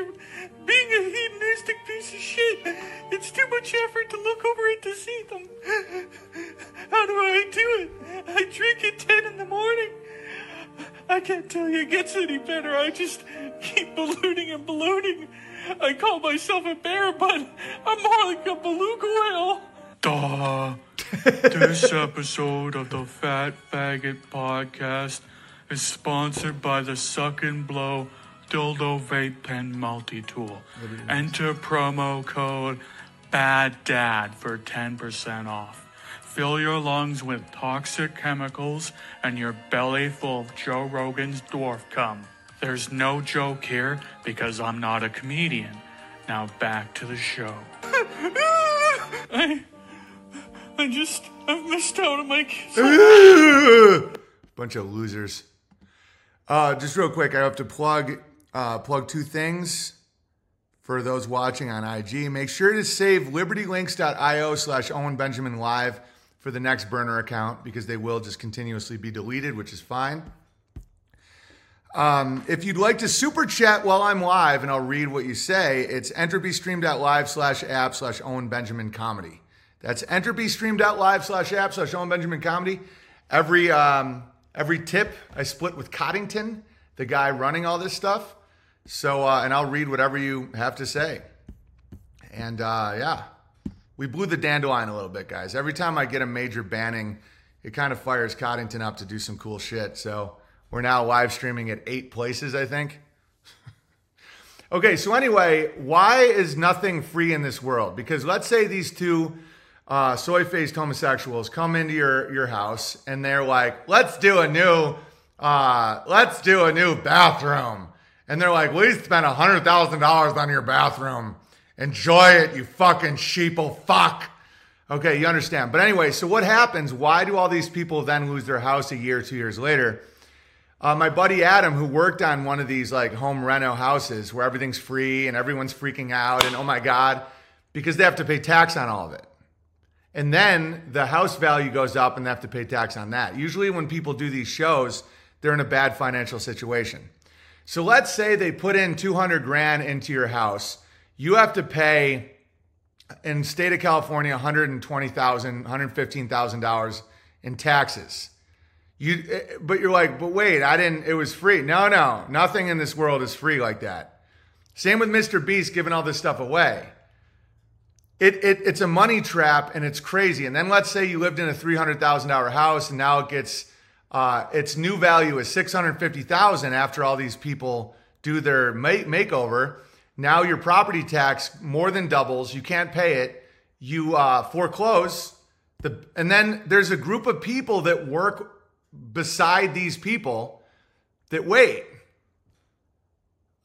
S2: being a hedonistic piece of shit. It's too much effort to look over and to see them. How do I do it? I drink at 10 in the morning. I can't tell you it gets any better. I just keep ballooning and ballooning. I call myself a bear, but I'm more like a beluga whale. Duh. this episode of the Fat Faggot Podcast is sponsored by the Suck and Blow Dildo Vape Pen Multi Tool. Enter promo code Bad Dad for 10% off. Fill your lungs with toxic chemicals and your belly full of Joe Rogan's dwarf cum. There's no joke here because I'm not a comedian. Now back to the show. I, I just, I've missed out on my kids.
S1: Bunch of losers. Uh, just real quick, I have to plug uh, plug two things for those watching on IG. Make sure to save libertylinks.io slash Owen Benjamin Live for the next burner account because they will just continuously be deleted, which is fine. Um, if you'd like to super chat while I'm live and I'll read what you say, it's entropystream.live slash app slash Owen Benjamin comedy. That's entropystream.live slash app slash Owen Benjamin comedy. Every, um, every tip I split with Coddington, the guy running all this stuff. So, uh, and I'll read whatever you have to say. And uh, yeah, we blew the dandelion a little bit, guys. Every time I get a major banning, it kind of fires Coddington up to do some cool shit. So we're now live streaming at eight places, I think. okay, so anyway, why is nothing free in this world? Because let's say these two uh, soy faced homosexuals come into your, your house and they're like, let's do a new, uh, let's do a new bathroom. And they're like, we spent $100,000 on your bathroom. Enjoy it, you fucking sheeple fuck. Okay, you understand. But anyway, so what happens? Why do all these people then lose their house a year, two years later? Uh, my buddy Adam, who worked on one of these like home reno houses where everything's free and everyone's freaking out and oh my God, because they have to pay tax on all of it. And then the house value goes up and they have to pay tax on that. Usually, when people do these shows, they're in a bad financial situation. So let's say they put in 200 grand into your house. You have to pay in state of California 120,000, 115,000 dollars in taxes. You but you're like, "But wait, I didn't it was free." No, no. Nothing in this world is free like that. Same with Mr. Beast giving all this stuff away. It, it it's a money trap and it's crazy. And then let's say you lived in a $300,000 house and now it gets uh, its new value is 650,000 after all these people do their make- makeover. Now your property tax more than doubles. You can't pay it. You uh, foreclose. The, and then there's a group of people that work beside these people that wait.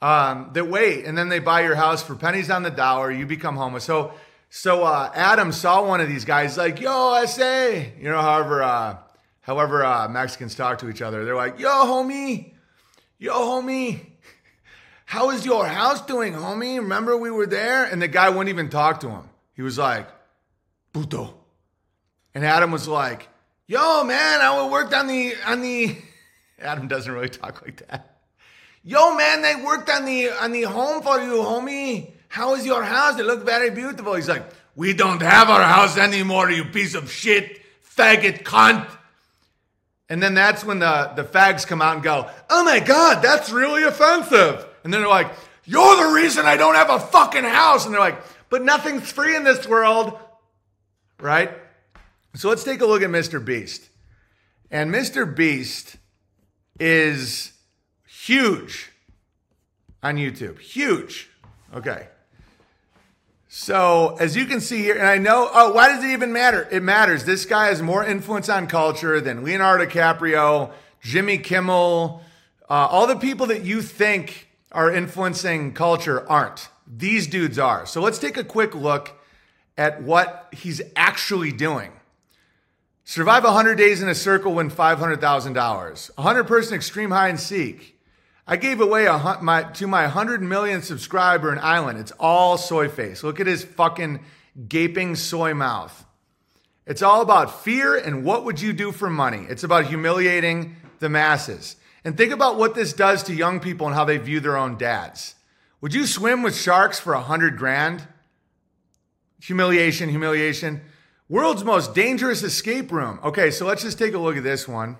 S1: Um, that wait, and then they buy your house for pennies on the dollar. You become homeless. So, so uh, Adam saw one of these guys like, "Yo, SA," you know, however, uh, however uh, Mexicans talk to each other. They're like, "Yo, homie, yo, homie." How is your house doing, homie? Remember we were there? And the guy wouldn't even talk to him. He was like, puto. And Adam was like, yo, man, I worked on the, on the, Adam doesn't really talk like that. Yo, man, they worked on the, on the home for you, homie. How is your house? It looked very beautiful. He's like, we don't have our house anymore, you piece of shit, faggot cunt. And then that's when the, the fags come out and go, oh my God, that's really offensive. And then they're like, You're the reason I don't have a fucking house. And they're like, But nothing's free in this world. Right? So let's take a look at Mr. Beast. And Mr. Beast is huge on YouTube. Huge. Okay. So, as you can see here, and I know, oh, why does it even matter? It matters. This guy has more influence on culture than Leonardo DiCaprio, Jimmy Kimmel, uh, all the people that you think are influencing culture aren't. These dudes are. So let's take a quick look at what he's actually doing. Survive 100 days in a circle, win $500,000. 100 person extreme hide and seek. I gave away a, my, to my 100 million subscriber an island. It's all soy face. Look at his fucking gaping soy mouth. It's all about fear and what would you do for money. It's about humiliating the masses. And think about what this does to young people and how they view their own dads. Would you swim with sharks for a hundred grand? Humiliation, humiliation. World's most dangerous escape room. Okay, so let's just take a look at this one.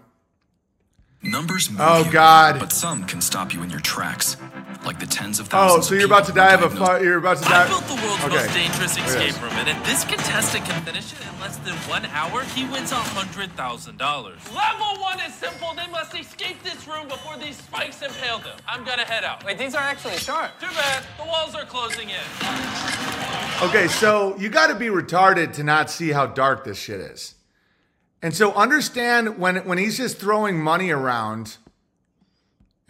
S7: Numbers oh, move
S1: Oh,
S7: you,
S1: God.
S7: but some can stop you in your tracks, like the tens of thousands.
S1: Oh,
S7: so
S1: you're about to die of a
S7: diagnosed-
S1: fire. You're about to die.
S8: I
S1: die.
S8: built the world's
S1: Okay.
S8: most dangerous
S1: oh,
S8: escape
S1: this.
S8: room, and if this contestant can finish it in less than one hour, he wins a hundred thousand dollars. Level one is simple. They must escape this room before these spikes impale them. I'm gonna head out.
S5: Wait, these are actually sharp.
S8: Too bad. The walls are closing in.
S1: Okay, so you got to be retarded to not see how dark this shit is. And so understand when when he's just throwing money around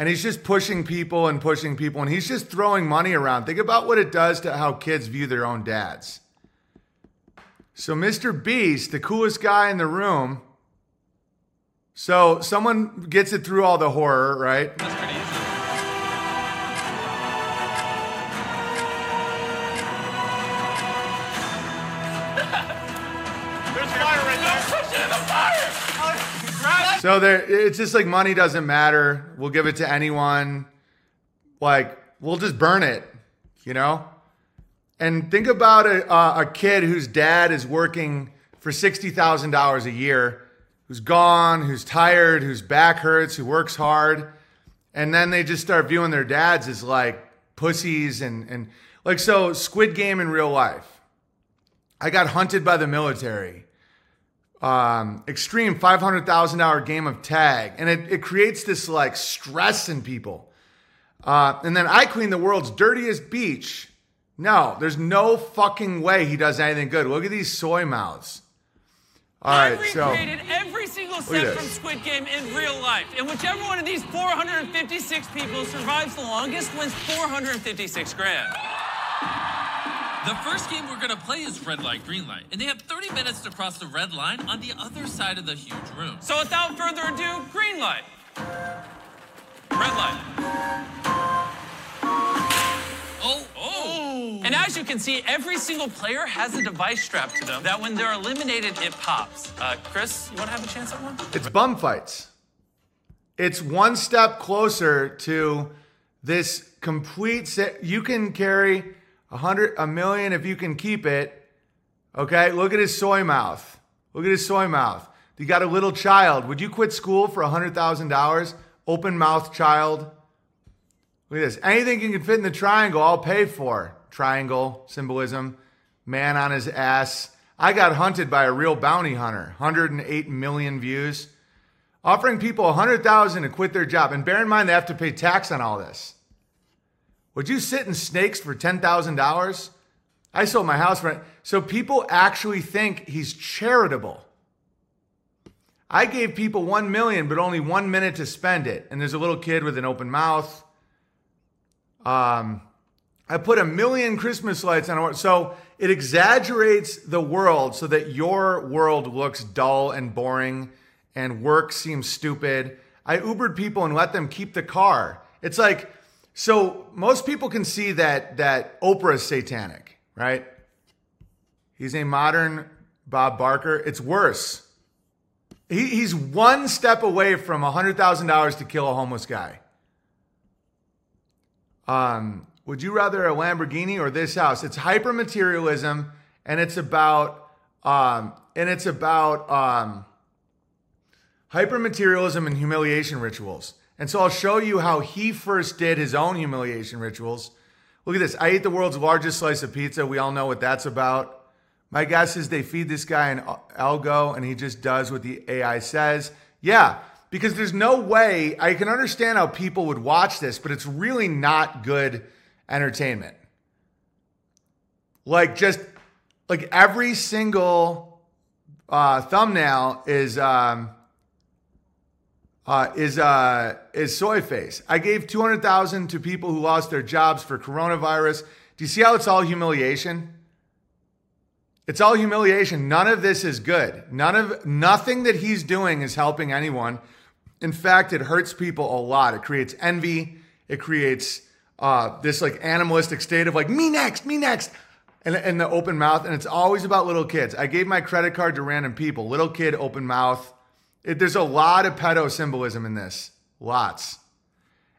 S1: and he's just pushing people and pushing people and he's just throwing money around. Think about what it does to how kids view their own dads. So Mr. Beast, the coolest guy in the room. So someone gets it through all the horror, right? So there, it's just like money doesn't matter. We'll give it to anyone. Like we'll just burn it, you know. And think about a a, a kid whose dad is working for sixty thousand dollars a year, who's gone, who's tired, whose back hurts, who works hard, and then they just start viewing their dads as like pussies and and like so. Squid Game in real life. I got hunted by the military um, extreme $500,000 game of tag. And it, it creates this like stress in people. Uh, and then I clean the world's dirtiest beach. No, there's no fucking way he does anything good. Look at these soy mouths. All right,
S8: I've
S1: so
S8: recreated every single set from Squid Game in real life. And whichever one of these 456 people survives the longest wins 456 grand.
S9: The first game we're gonna play is red light, green light, and they have 30 minutes to cross the red line on the other side of the huge room.
S8: So without further ado, green light. Red light.
S9: Oh, oh!
S8: And as you can see, every single player has a device strapped to them that when they're eliminated, it pops. Uh, Chris, you wanna have a chance at one?
S1: it's bum fights. It's one step closer to this complete set. You can carry a hundred, a million if you can keep it. Okay, look at his soy mouth. Look at his soy mouth. You got a little child. Would you quit school for a hundred thousand dollars? Open mouth child. Look at this. Anything you can fit in the triangle, I'll pay for. Triangle symbolism. Man on his ass. I got hunted by a real bounty hunter. 108 million views. Offering people a 100,000 to quit their job. And bear in mind they have to pay tax on all this. Would you sit in snakes for $10,000? I sold my house for it. So people actually think he's charitable. I gave people 1 million but only 1 minute to spend it. And there's a little kid with an open mouth. Um I put a million Christmas lights on. So it exaggerates the world so that your world looks dull and boring and work seems stupid. I Ubered people and let them keep the car. It's like, so most people can see that that Oprah is satanic, right? He's a modern Bob Barker. It's worse. He, he's one step away from $100,000 to kill a homeless guy. Um, would you rather a Lamborghini or this house? It's hyper materialism, and it's about um, and it's about um, hyper materialism and humiliation rituals. And so I'll show you how he first did his own humiliation rituals. Look at this. I ate the world's largest slice of pizza. We all know what that's about. My guess is they feed this guy an algo and he just does what the AI says. Yeah, because there's no way I can understand how people would watch this, but it's really not good entertainment. Like just like every single uh, thumbnail is um, uh, is uh, is soy face. I gave two hundred thousand to people who lost their jobs for coronavirus. Do you see how it's all humiliation? It's all humiliation. None of this is good. None of nothing that he's doing is helping anyone. In fact, it hurts people a lot. It creates envy. It creates uh, this like animalistic state of like me next, me next, and, and the open mouth. And it's always about little kids. I gave my credit card to random people. Little kid, open mouth. It, there's a lot of pedo symbolism in this, lots.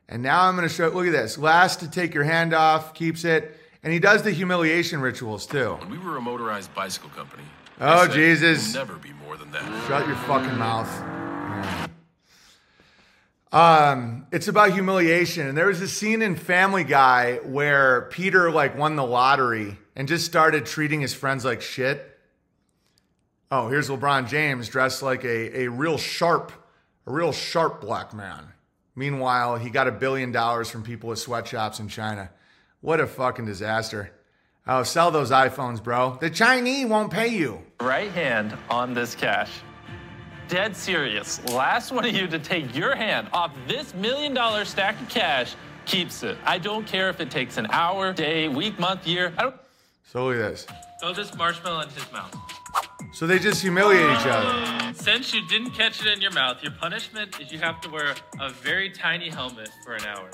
S1: And now I'm going to show. Look at this. Last to take your hand off keeps it, and he does the humiliation rituals too.
S10: When we were a motorized bicycle company.
S1: Oh
S10: said,
S1: Jesus!
S10: Never be more than that.
S1: Shut your fucking mouth. Um, it's about humiliation, and there was a scene in Family Guy where Peter like won the lottery and just started treating his friends like shit oh, here's LeBron James dressed like a, a real sharp, a real sharp black man. Meanwhile, he got a billion dollars from people with sweatshops in China. What a fucking disaster. Oh, sell those iPhones, bro. The Chinese won't pay you.
S8: Right hand on this cash. Dead serious. Last one of you to take your hand off this million dollar stack of cash keeps it. I don't care if it takes an hour, day, week, month, year. I don't.
S1: So he does. this.
S6: Throw this marshmallow in his mouth.
S1: So they just humiliate each other.
S6: Since you didn't catch it in your mouth, your punishment is you have to wear a very tiny helmet for an hour.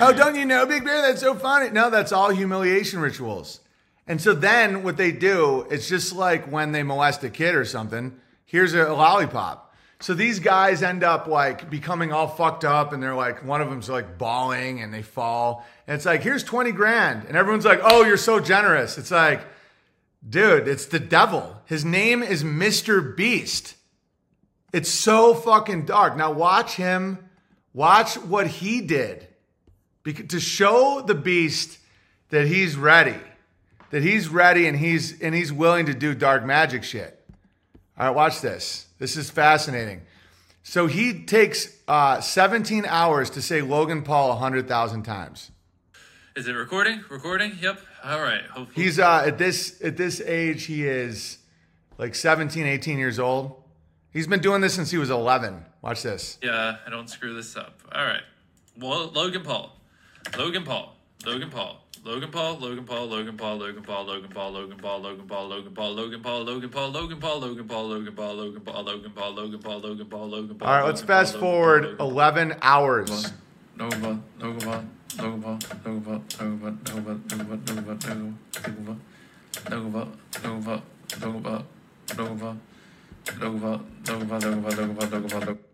S1: Oh, don't you know, Big Bear? That's so funny. No, that's all humiliation rituals. And so then what they do, it's just like when they molest a kid or something. Here's a lollipop. So these guys end up like becoming all fucked up and they're like, one of them's like bawling and they fall. And it's like, here's 20 grand. And everyone's like, oh, you're so generous. It's like, Dude, it's the devil. His name is Mr. Beast. It's so fucking dark. Now watch him. Watch what he did to show the beast that he's ready, that he's ready and he's and he's willing to do dark magic shit. All right, watch this. This is fascinating. So he takes uh, 17 hours to say Logan Paul 100,000 times.
S6: Is it recording? Recording? Yep. All right. Hopefully.
S1: He's uh, at this at this age he is like 17, 18 years old. He's been doing this since he was 11. Watch this.
S6: Yeah, I don't screw this up. All right. Well, Logan Paul. Logan Paul. Logan Paul. Logan Paul, Logan Paul, Logan Paul, Logan Paul, Logan Paul, Logan Paul, Logan Paul, Logan Paul, Logan Paul, Logan Paul, Logan Paul, Logan Paul, Logan Paul, Logan Paul, Logan Paul, Logan Paul, Logan Paul, Logan Paul.
S1: All right, let's fast forward 11 hours.
S6: Logan Paul, Logan Paul. 六个娃，六个娃，六个娃，六个娃，六个娃，六个娃，六
S1: 个，六个娃，六个娃，六个娃，六个娃，六个娃，六个娃，六个娃，六个娃，六个娃。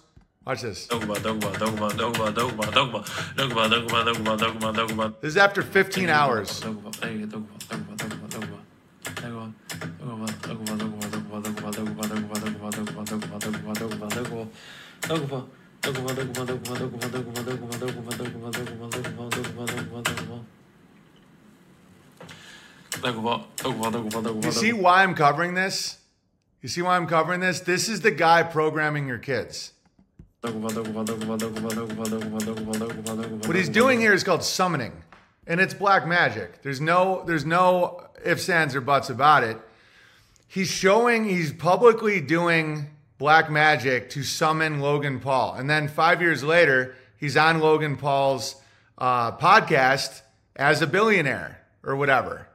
S1: Watch this. This is after 15 hours. You see why I'm covering this? You see why I'm covering this? This is the guy programming your kids. What he's doing here is called summoning, and it's black magic. There's no, there's no ifs, ands, or buts about it. He's showing, he's publicly doing black magic to summon Logan Paul, and then five years later, he's on Logan Paul's uh, podcast as a billionaire or whatever.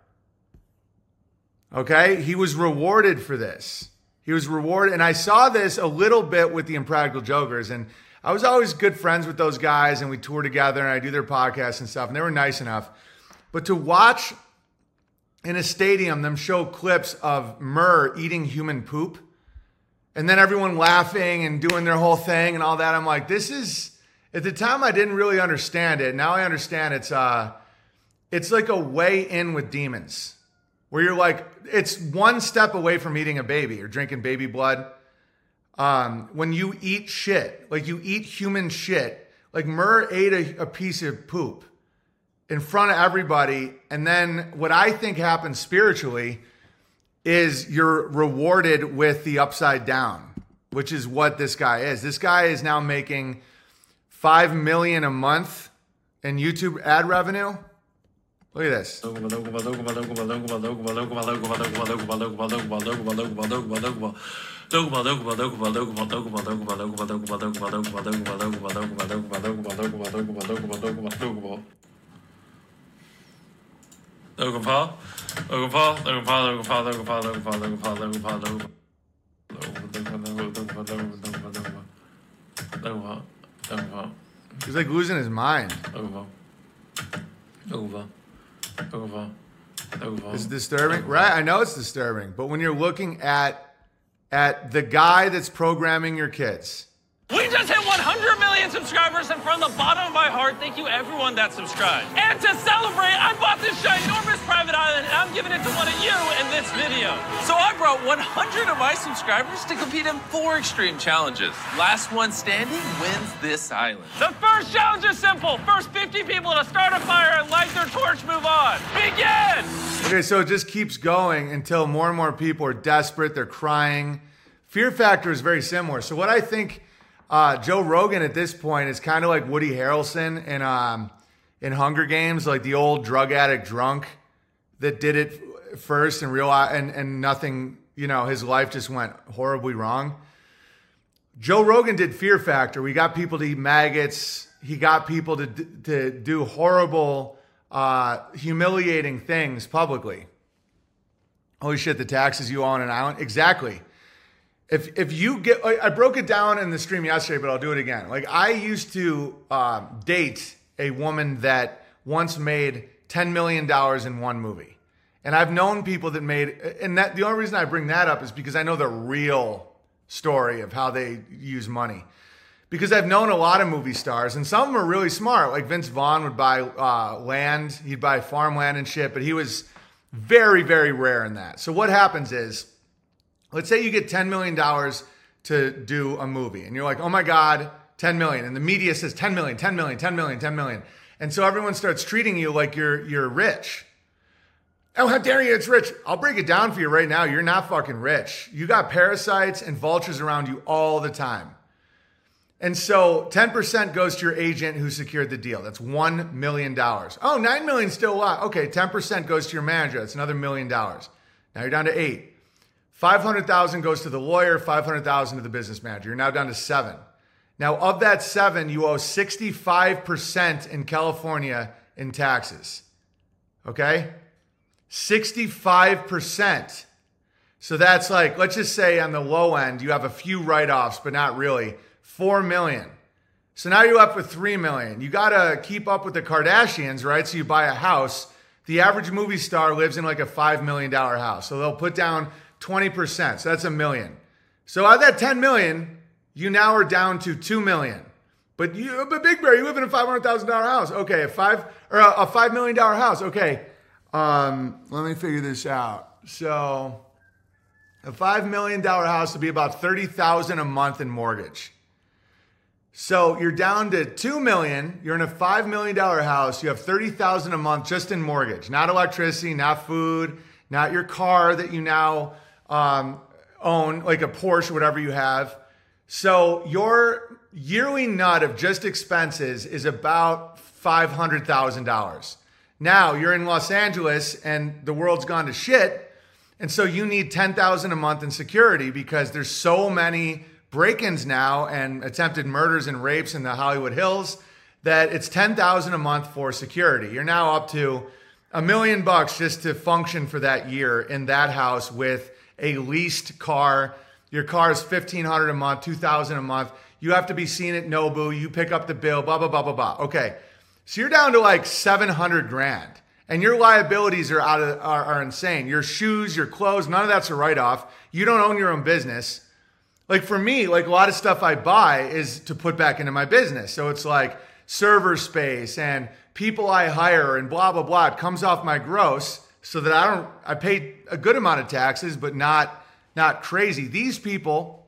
S1: Okay, he was rewarded for this. He was rewarded. And I saw this a little bit with the Impractical Jokers. And I was always good friends with those guys, and we tour together, and I do their podcasts and stuff, and they were nice enough. But to watch in a stadium them show clips of Murr eating human poop, and then everyone laughing and doing their whole thing and all that, I'm like, this is. At the time, I didn't really understand it. Now I understand it's uh, it's like a way in with demons where you're like, it's one step away from eating a baby or drinking baby blood. Um, when you eat shit, like you eat human shit, like Murr ate a, a piece of poop in front of everybody. And then what I think happens spiritually is you're rewarded with the upside down, which is what this guy is. This guy is now making five million a month in YouTube ad revenue. Look at this. He's like losing his mind.
S6: Over.
S10: Over. Over. Over.
S1: It's disturbing, right? I know it's disturbing, but when you're looking at at the guy that's programming your kids,
S8: We just hit 100 million subscribers, and from the bottom of my heart, thank you everyone that subscribed. And to celebrate, I bought this ginormous private island, and I'm giving it to one of you in this video.
S9: So I brought 100 of my subscribers to compete in four extreme challenges. Last one standing wins this island.
S8: The first challenge is simple. First 50 people to start a fire and light their torch move on. Begin!
S1: Okay, so it just keeps going until more and more people are desperate. They're crying. Fear factor is very similar. So what I think uh, Joe Rogan at this point is kind of like Woody Harrelson in um, in Hunger Games, like the old drug addict drunk that did it first and real and and nothing. You know, his life just went horribly wrong. Joe Rogan did Fear Factor. We got people to eat maggots. He got people to to do horrible, uh, humiliating things publicly. Holy shit! The taxes you owe on an island. Exactly. If if you get, I broke it down in the stream yesterday, but I'll do it again. Like I used to um, date a woman that once made ten million dollars in one movie, and I've known people that made. And that the only reason I bring that up is because I know the real story of how they use money. Because I've known a lot of movie stars, and some of them are really smart. Like Vince Vaughn would buy uh, land, he'd buy farmland and shit, but he was very, very rare in that. So what happens is, let's say you get $10 million to do a movie, and you're like, oh my God, 10 million. And the media says 10 million, 10 million, 10 million, 10 million. And so everyone starts treating you like you're you're rich. Oh, how dare you? It's rich. I'll break it down for you right now. You're not fucking rich. You got parasites and vultures around you all the time. And so 10% goes to your agent who secured the deal. That's $1 million. Oh, 9 million still a lot. Okay, 10% goes to your manager. That's another million dollars. Now you're down to eight. 500,000 goes to the lawyer, 500,000 to the business manager. You're now down to seven. Now, of that seven, you owe 65% in California in taxes. Okay? 65%. So that's like, let's just say on the low end, you have a few write offs, but not really. 4 million. So now you're up with 3 million. You got to keep up with the Kardashians, right? So you buy a house. The average movie star lives in like a $5 million house. So they'll put down 20%. So that's a million. So out of that 10 million, you now are down to 2 million. But you, but Big Bear, you live in a $500,000 house. Okay, a five or a, $5 million house. Okay. Um, let me figure this out. So a $5 million house would be about 30,000 a month in mortgage. So you're down to 2 million, you're in a 5 million dollar house, you have 30,000 a month just in mortgage, not electricity, not food, not your car that you now um, own, like a Porsche, whatever you have. So your yearly nut of just expenses is about $500,000. Now you're in Los Angeles and the world's gone to shit. And so you need 10,000 a month in security because there's so many break-ins now and attempted murders and rapes in the Hollywood Hills that it's 10,000 a month for security. You're now up to a million bucks just to function for that year in that house with a leased car. Your car is 1500 a month, 2000 a month. You have to be seen at Nobu, you pick up the bill, blah blah blah blah blah. Okay. So you're down to like 700 grand. And your liabilities are out of are, are insane. Your shoes, your clothes, none of that's a write-off. You don't own your own business like for me, like a lot of stuff I buy is to put back into my business. So it's like server space and people I hire and blah blah blah. It comes off my gross so that I don't I pay a good amount of taxes, but not not crazy. These people,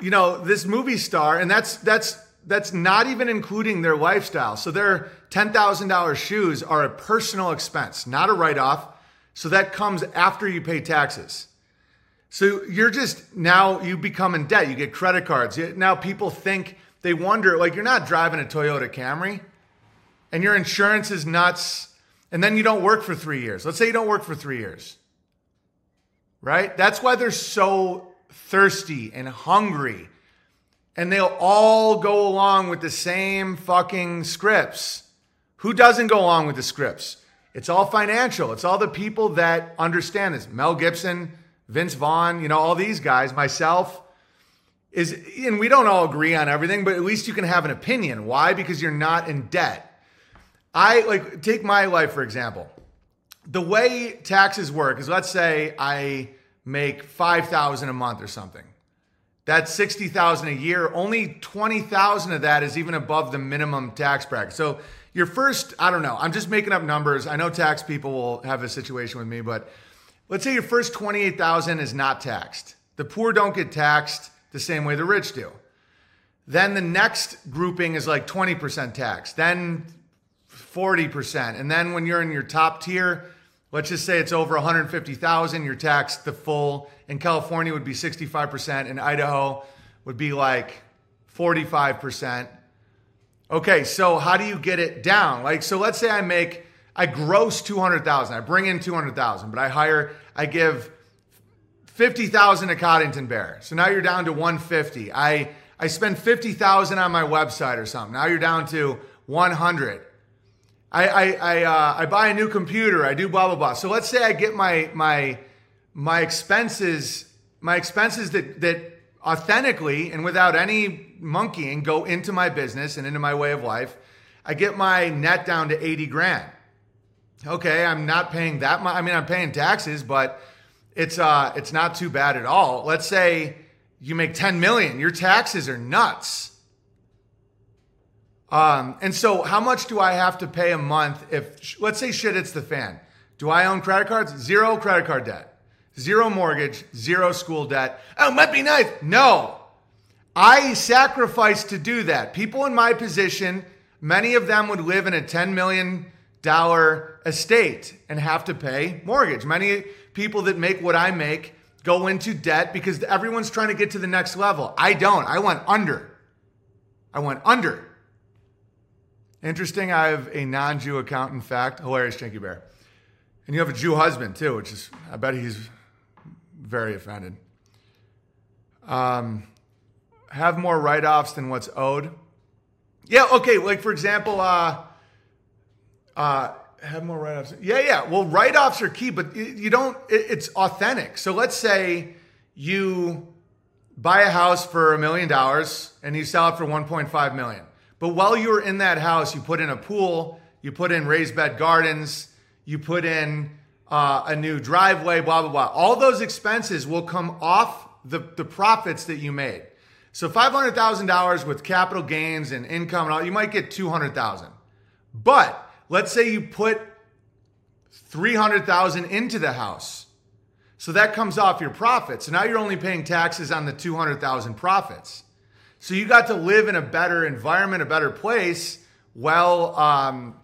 S1: you know, this movie star, and that's that's that's not even including their lifestyle. So their ten thousand dollars shoes are a personal expense, not a write-off. So that comes after you pay taxes. So you're just now you become in debt. You get credit cards. Now people think they wonder like you're not driving a Toyota Camry and your insurance is nuts and then you don't work for 3 years. Let's say you don't work for 3 years. Right? That's why they're so thirsty and hungry. And they'll all go along with the same fucking scripts. Who doesn't go along with the scripts? It's all financial. It's all the people that understand this. Mel Gibson, Vince Vaughn, you know, all these guys, myself, is, and we don't all agree on everything, but at least you can have an opinion. Why? Because you're not in debt. I like take my life for example. The way taxes work is let's say I make 5,000 a month or something. That's 60,000 a year. Only 20,000 of that is even above the minimum tax bracket. So your first, I don't know, I'm just making up numbers. I know tax people will have a situation with me, but let's say your first 28,000 is not taxed. The poor don't get taxed the same way the rich do. Then the next grouping is like 20% tax, then 40%. And then when you're in your top tier, let's just say it's over 150,000, you're taxed the full. In California would be 65%, in Idaho would be like 45%. Okay, so how do you get it down? Like so let's say I make I gross 200,000. I bring in 200,000, but I hire I give 50,000 to Coddington Bear. So now you're down to 150. I I spend 50,000 on my website or something. Now you're down to 100. I I I, uh, I buy a new computer. I do blah blah blah. So let's say I get my my my expenses my expenses that that authentically and without any monkeying go into my business and into my way of life. I get my net down to 80 grand. Okay, I'm not paying that much. I mean, I'm paying taxes, but it's uh it's not too bad at all. Let's say you make 10 million, your taxes are nuts. Um, and so how much do I have to pay a month if let's say shit hits the fan? Do I own credit cards? Zero credit card debt. Zero mortgage, zero school debt. Oh, might be nice. No. I sacrificed to do that. People in my position, many of them would live in a $10 million estate and have to pay mortgage. Many people that make what I make go into debt because everyone's trying to get to the next level. I don't. I went under. I went under. Interesting. I have a non Jew accountant fact. Hilarious, Chinky Bear. And you have a Jew husband too, which is, I bet he's very offended. Um, have more write offs than what's owed. Yeah, okay. Like, for example, uh, uh, have more write offs. Yeah, yeah. Well, write offs are key, but you don't, it's authentic. So let's say you buy a house for a million dollars and you sell it for 1.5 million. But while you were in that house, you put in a pool, you put in raised bed gardens, you put in uh, a new driveway, blah, blah, blah. All those expenses will come off the, the profits that you made. So $500,000 with capital gains and income and all, you might get 200,000. But let's say you put 300,000 into the house. So that comes off your profits. So now you're only paying taxes on the 200,000 profits. So you got to live in a better environment, a better place, well, um,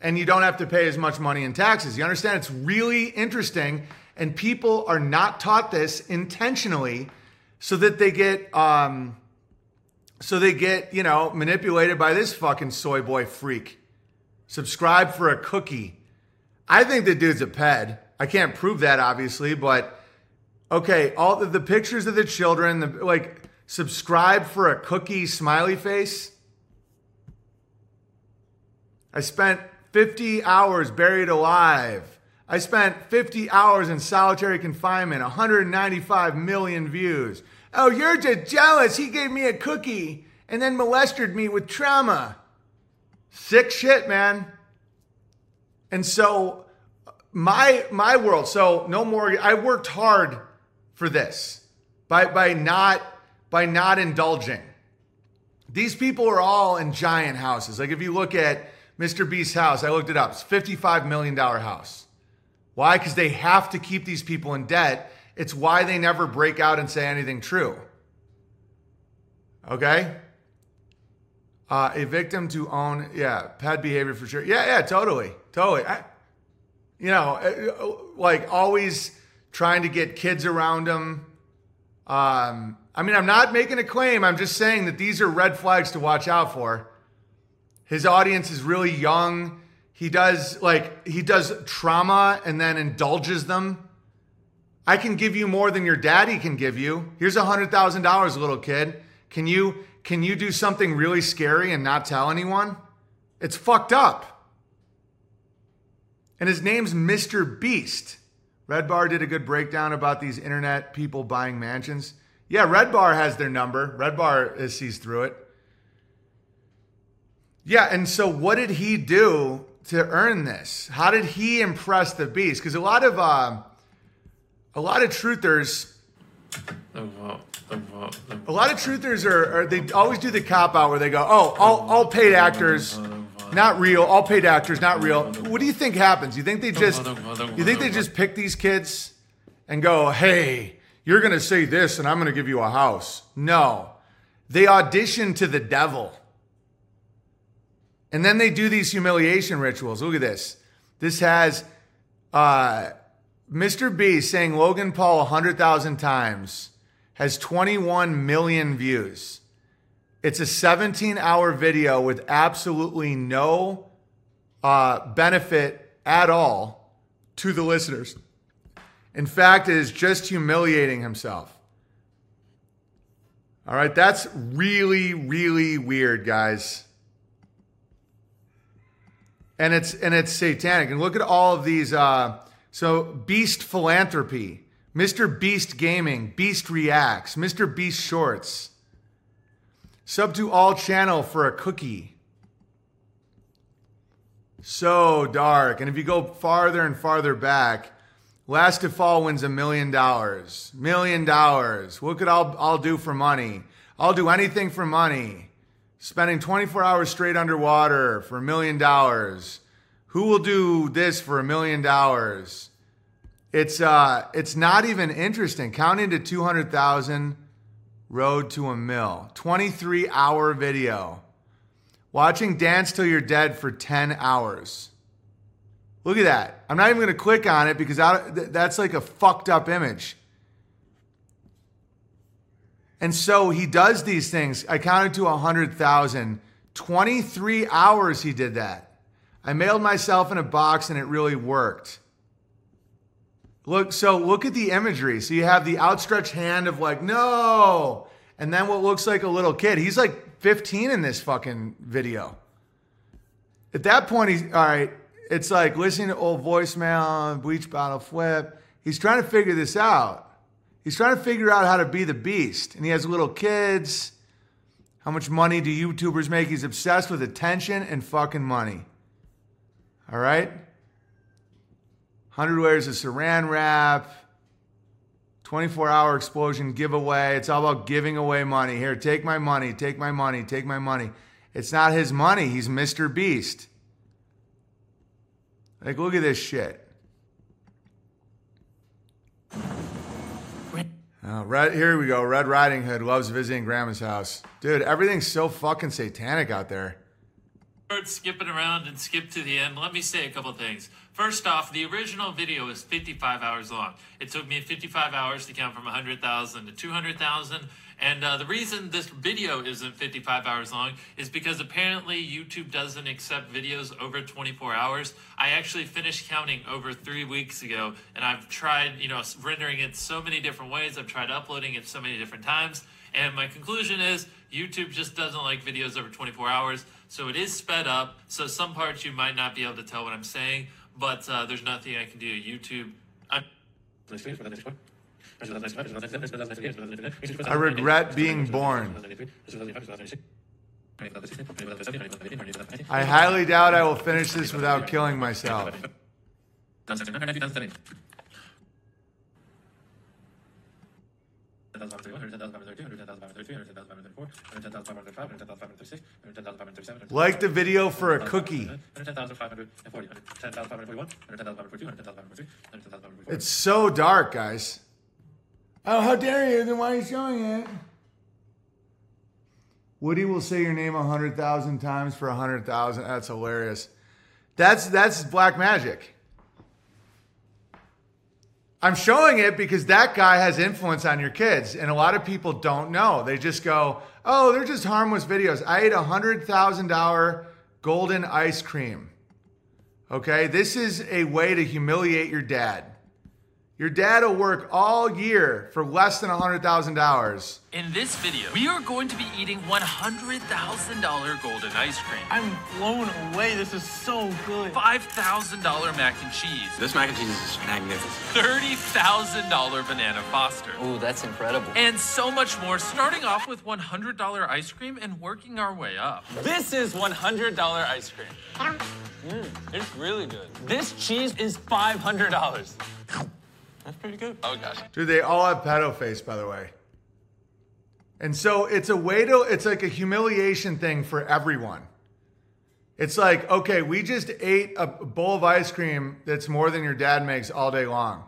S1: and you don't have to pay as much money in taxes. You understand? It's really interesting, and people are not taught this intentionally, so that they get, um, so they get, you know, manipulated by this fucking soy boy freak. Subscribe for a cookie. I think the dude's a ped. I can't prove that, obviously, but okay, all the, the pictures of the children, the like subscribe for a cookie smiley face. I spent 50 hours buried alive. I spent 50 hours in solitary confinement, 195 million views. Oh, you're just jealous. He gave me a cookie and then molested me with trauma. Sick shit, man. And so my my world, so no more I worked hard for this by by not by not indulging. These people are all in giant houses. Like if you look at Mr. Beast's house, I looked it up. It's $55 million house. Why? Because they have to keep these people in debt. It's why they never break out and say anything true. Okay? Uh, a victim to own, yeah, bad behavior for sure. Yeah, yeah, totally. Totally. I, you know, uh, like always trying to get kids around them. Um, I mean, I'm not making a claim. I'm just saying that these are red flags to watch out for. His audience is really young. He does like he does trauma and then indulges them. I can give you more than your daddy can give you. Here's a hundred thousand dollars, little kid. Can you can you do something really scary and not tell anyone? It's fucked up. And his name's Mr. Beast. Red Bar did a good breakdown about these internet people buying mansions. Yeah, Red Bar has their number. Red Bar sees through it. Yeah, and so what did he do to earn this? How did he impress the beast? Because a lot of uh, a lot of truthers, a lot of truthers are, are they always do the cop out where they go, "Oh, all, all paid actors, not real. All paid actors, not real." What do you think happens? You think they just you think they just pick these kids and go, "Hey, you're gonna say this, and I'm gonna give you a house"? No, they audition to the devil. And then they do these humiliation rituals. Look at this. This has uh, Mr. B saying Logan Paul 100,000 times, has 21 million views. It's a 17 hour video with absolutely no uh, benefit at all to the listeners. In fact, it is just humiliating himself. All right, that's really, really weird, guys and it's and it's satanic. And look at all of these. Uh, so Beast Philanthropy, Mr. Beast Gaming, Beast Reacts, Mr. Beast Shorts. Sub to all channel for a cookie. So dark. And if you go farther and farther back, Last to Fall wins a million dollars. Million dollars. What could I'll, I'll do for money? I'll do anything for money spending 24 hours straight underwater for a million dollars. Who will do this for a million dollars? It's uh, it's not even interesting. Counting to 200,000, road to a mill. 23 hour video. Watching Dance Till You're Dead for 10 hours. Look at that. I'm not even going to click on it because that's like a fucked up image. And so he does these things. I counted to 100,000. 23 hours he did that. I mailed myself in a box and it really worked. Look, so look at the imagery. So you have the outstretched hand of like, no. And then what looks like a little kid. He's like 15 in this fucking video. At that point, he's all right. It's like listening to old voicemail, bleach bottle flip. He's trying to figure this out. He's trying to figure out how to be the beast. And he has little kids. How much money do YouTubers make? He's obsessed with attention and fucking money. All right? 100 layers of saran wrap. 24 hour explosion giveaway. It's all about giving away money. Here, take my money, take my money, take my money. It's not his money. He's Mr. Beast. Like, look at this shit. Oh, Red, here we go. Red Riding Hood loves visiting grandma's house. Dude, everything's so fucking satanic out there.
S9: Start skipping around and skip to the end. Let me say a couple things. First off, the original video is 55 hours long. It took me 55 hours to count from 100,000 to 200,000. And uh, the reason this video isn't 55 hours long is because apparently YouTube doesn't accept videos over 24 hours. I actually finished counting over three weeks ago, and I've tried, you know, rendering it so many different ways. I've tried uploading it so many different times. And my conclusion is YouTube just doesn't like videos over 24 hours. So it is sped up. So some parts you might not be able to tell what I'm saying, but uh, there's nothing I can do. YouTube. I'm-
S1: I regret being born. I highly doubt I will finish this without killing myself. Like the video for a cookie. It's so dark, guys. Oh, how dare you? Then why are you showing it? Woody will say your name a hundred thousand times for a hundred thousand. That's hilarious. That's that's black magic. I'm showing it because that guy has influence on your kids, and a lot of people don't know. They just go, "Oh, they're just harmless videos." I ate a hundred thousand dollar golden ice cream. Okay, this is a way to humiliate your dad. Your dad will work all year for less than $100,000.
S8: In this video, we are going to be eating $100,000 golden ice cream,
S2: I'm blown away. This is so good.
S8: $5,000 mac and cheese,
S11: This mac and cheese is magnificent.
S8: $30,000 banana foster,
S5: Ooh, that's incredible.
S8: and so much more, starting off with $100 ice cream and working our way up.
S11: This is $100 ice cream. Mm, it's really good. This cheese is $500. That's pretty good. Oh gosh.
S1: Dude, they all have pedo face, by the way. And so it's a way to, it's like a humiliation thing for everyone. It's like, okay, we just ate a bowl of ice cream that's more than your dad makes all day long.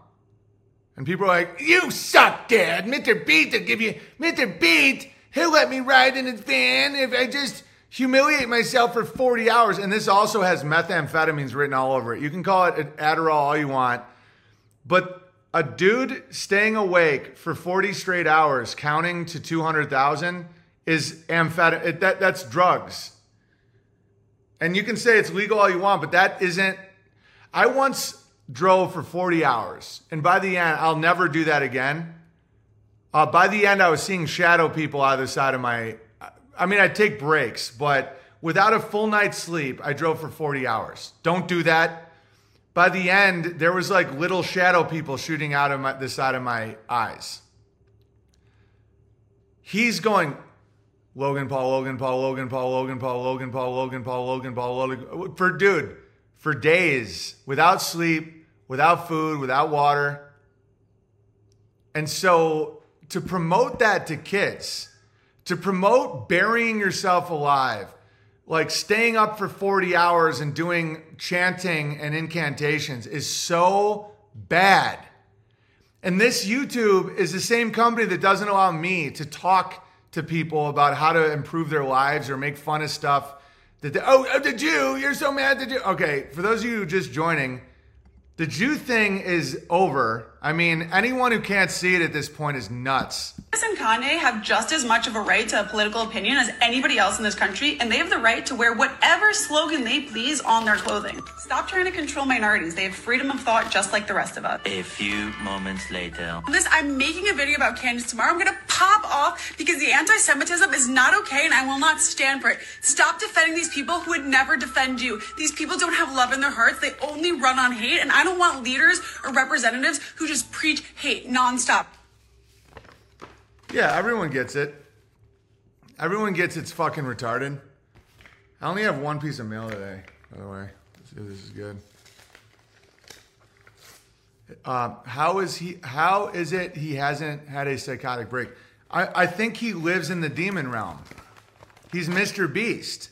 S1: And people are like, you suck, dad. Mr. Beast will give you, Mr. Beast, he'll let me ride in his van if I just humiliate myself for 40 hours. And this also has methamphetamines written all over it. You can call it an Adderall all you want. But a dude staying awake for 40 straight hours, counting to 200,000, is amphetamine. That, that's drugs. And you can say it's legal all you want, but that isn't. I once drove for 40 hours, and by the end, I'll never do that again. Uh, by the end, I was seeing shadow people either side of my. I mean, I take breaks, but without a full night's sleep, I drove for 40 hours. Don't do that by the end, there was like little shadow people shooting out of my, the side of my eyes. He's going, Logan Paul, Logan Paul, Logan Paul, Logan Paul, Logan Paul, Logan Paul, Logan Paul, Logan. For dude, for days, without sleep, without food, without water. And so to promote that to kids, to promote burying yourself alive, like staying up for 40 hours and doing chanting and incantations is so bad. And this YouTube is the same company that doesn't allow me to talk to people about how to improve their lives or make fun of stuff. That they, oh, oh, the Jew, you're so mad the Jew. Okay, for those of you just joining, the Jew thing is over. I mean, anyone who can't see it at this point is nuts.
S3: Chris and Kanye have just as much of a right to a political opinion as anybody else in this country, and they have the right to wear whatever slogan they please on their clothing. Stop trying to control minorities. They have freedom of thought just like the rest of us.
S4: A few moments later.
S3: This, I'm making a video about Candace tomorrow. I'm gonna pop off because the anti-Semitism is not okay and I will not stand for it. Stop defending these people who would never defend you. These people don't have love in their hearts. They only run on hate, and I don't want leaders or representatives who just preach hate nonstop.
S1: Yeah, everyone gets it. Everyone gets it's fucking retarded. I only have one piece of mail today, by the way. Let's see if this is good. Uh, how is he? How is it he hasn't had a psychotic break? I, I think he lives in the demon realm. He's Mr. Beast.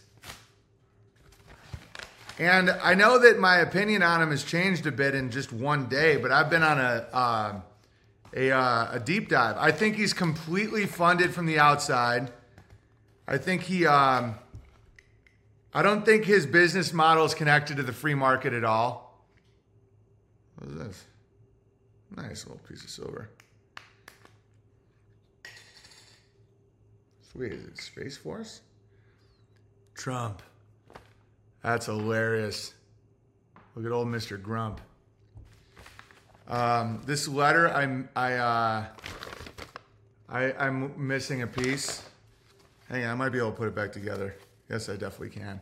S1: And I know that my opinion on him has changed a bit in just one day, but I've been on a uh, a, uh, a deep dive. I think he's completely funded from the outside. I think he. Um, I don't think his business model is connected to the free market at all. What is this? Nice little piece of silver. Sweet. Is it Space Force? Trump. That's hilarious. Look at old Mr. Grump. Um, this letter, I'm I uh, I I'm missing a piece. Hang on, I might be able to put it back together. Yes, I definitely can.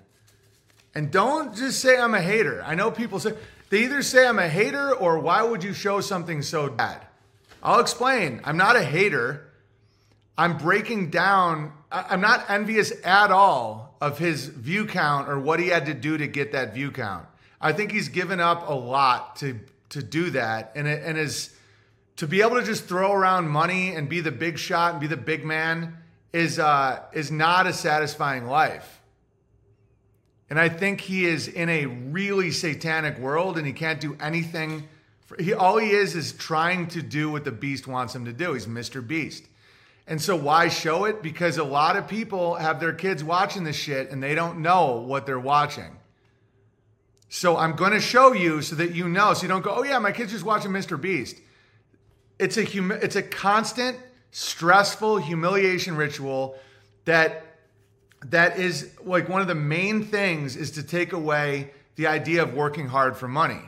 S1: And don't just say I'm a hater. I know people say they either say I'm a hater or why would you show something so bad? I'll explain. I'm not a hater. I'm breaking down. I'm not envious at all of his view count or what he had to do to get that view count. I think he's given up a lot to to do that, and it, and is to be able to just throw around money and be the big shot and be the big man is uh, is not a satisfying life. And I think he is in a really satanic world, and he can't do anything. For, he all he is is trying to do what the beast wants him to do. He's Mr. Beast. And so why show it? Because a lot of people have their kids watching this shit and they don't know what they're watching. So I'm going to show you so that you know, so you don't go, oh yeah, my kid's just watching Mr. Beast. It's a hum- it's a constant, stressful humiliation ritual that that is like one of the main things is to take away the idea of working hard for money.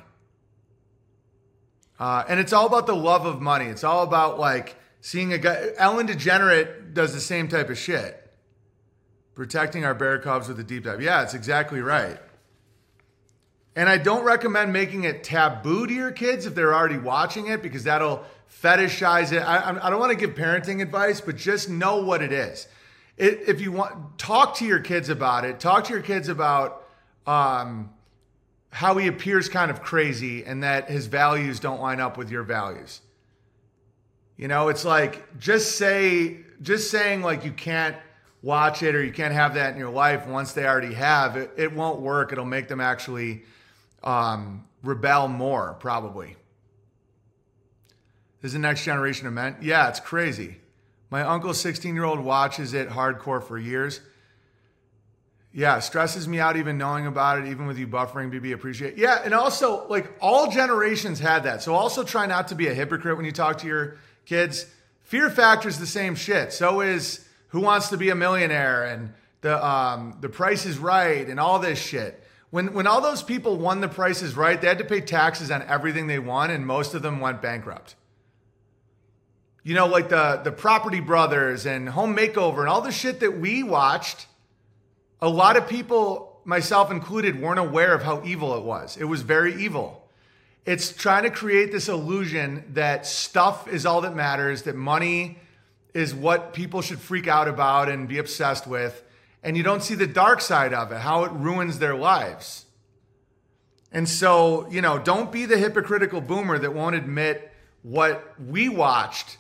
S1: Uh, and it's all about the love of money. It's all about like seeing a guy. Ellen DeGenerate does the same type of shit. Protecting our bear cubs with a deep dive. Yeah, it's exactly right. And I don't recommend making it taboo to your kids if they're already watching it because that'll fetishize it. I, I don't want to give parenting advice, but just know what it is. It, if you want, talk to your kids about it. Talk to your kids about um, how he appears kind of crazy and that his values don't line up with your values. You know, it's like just say, just saying like you can't watch it or you can't have that in your life once they already have it, it won't work. It'll make them actually um, rebel more, probably. This is the next generation of men. Yeah, it's crazy. My uncle's 16 year old watches it hardcore for years. Yeah, stresses me out even knowing about it, even with you buffering, BB. Appreciate. Yeah, and also like all generations had that. So also try not to be a hypocrite when you talk to your kids. Fear factor is the same shit. So is Who Wants to Be a Millionaire and the um, the Price is Right and all this shit. When when all those people won the Price is Right, they had to pay taxes on everything they won, and most of them went bankrupt. You know, like the the Property Brothers and Home Makeover and all the shit that we watched. A lot of people, myself included, weren't aware of how evil it was. It was very evil. It's trying to create this illusion that stuff is all that matters, that money is what people should freak out about and be obsessed with. And you don't see the dark side of it, how it ruins their lives. And so, you know, don't be the hypocritical boomer that won't admit what we watched.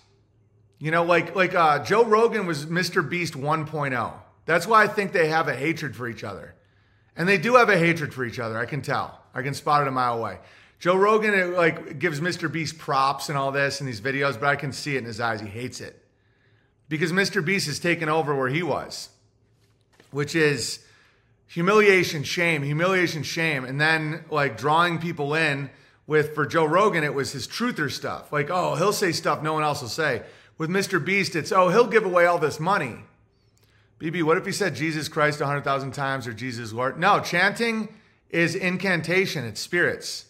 S1: You know, like like uh, Joe Rogan was Mr. Beast 1.0. That's why I think they have a hatred for each other. And they do have a hatred for each other. I can tell. I can spot it a mile away. Joe Rogan it, like gives Mr. Beast props and all this in these videos, but I can see it in his eyes. He hates it. Because Mr. Beast has taken over where he was, which is humiliation, shame, humiliation, shame, and then like drawing people in with for Joe Rogan, it was his truther stuff. Like, oh, he'll say stuff no one else will say. With Mr. Beast, it's oh, he'll give away all this money. BB, what if he said Jesus Christ 100,000 times or Jesus Lord? No, chanting is incantation, it's spirits.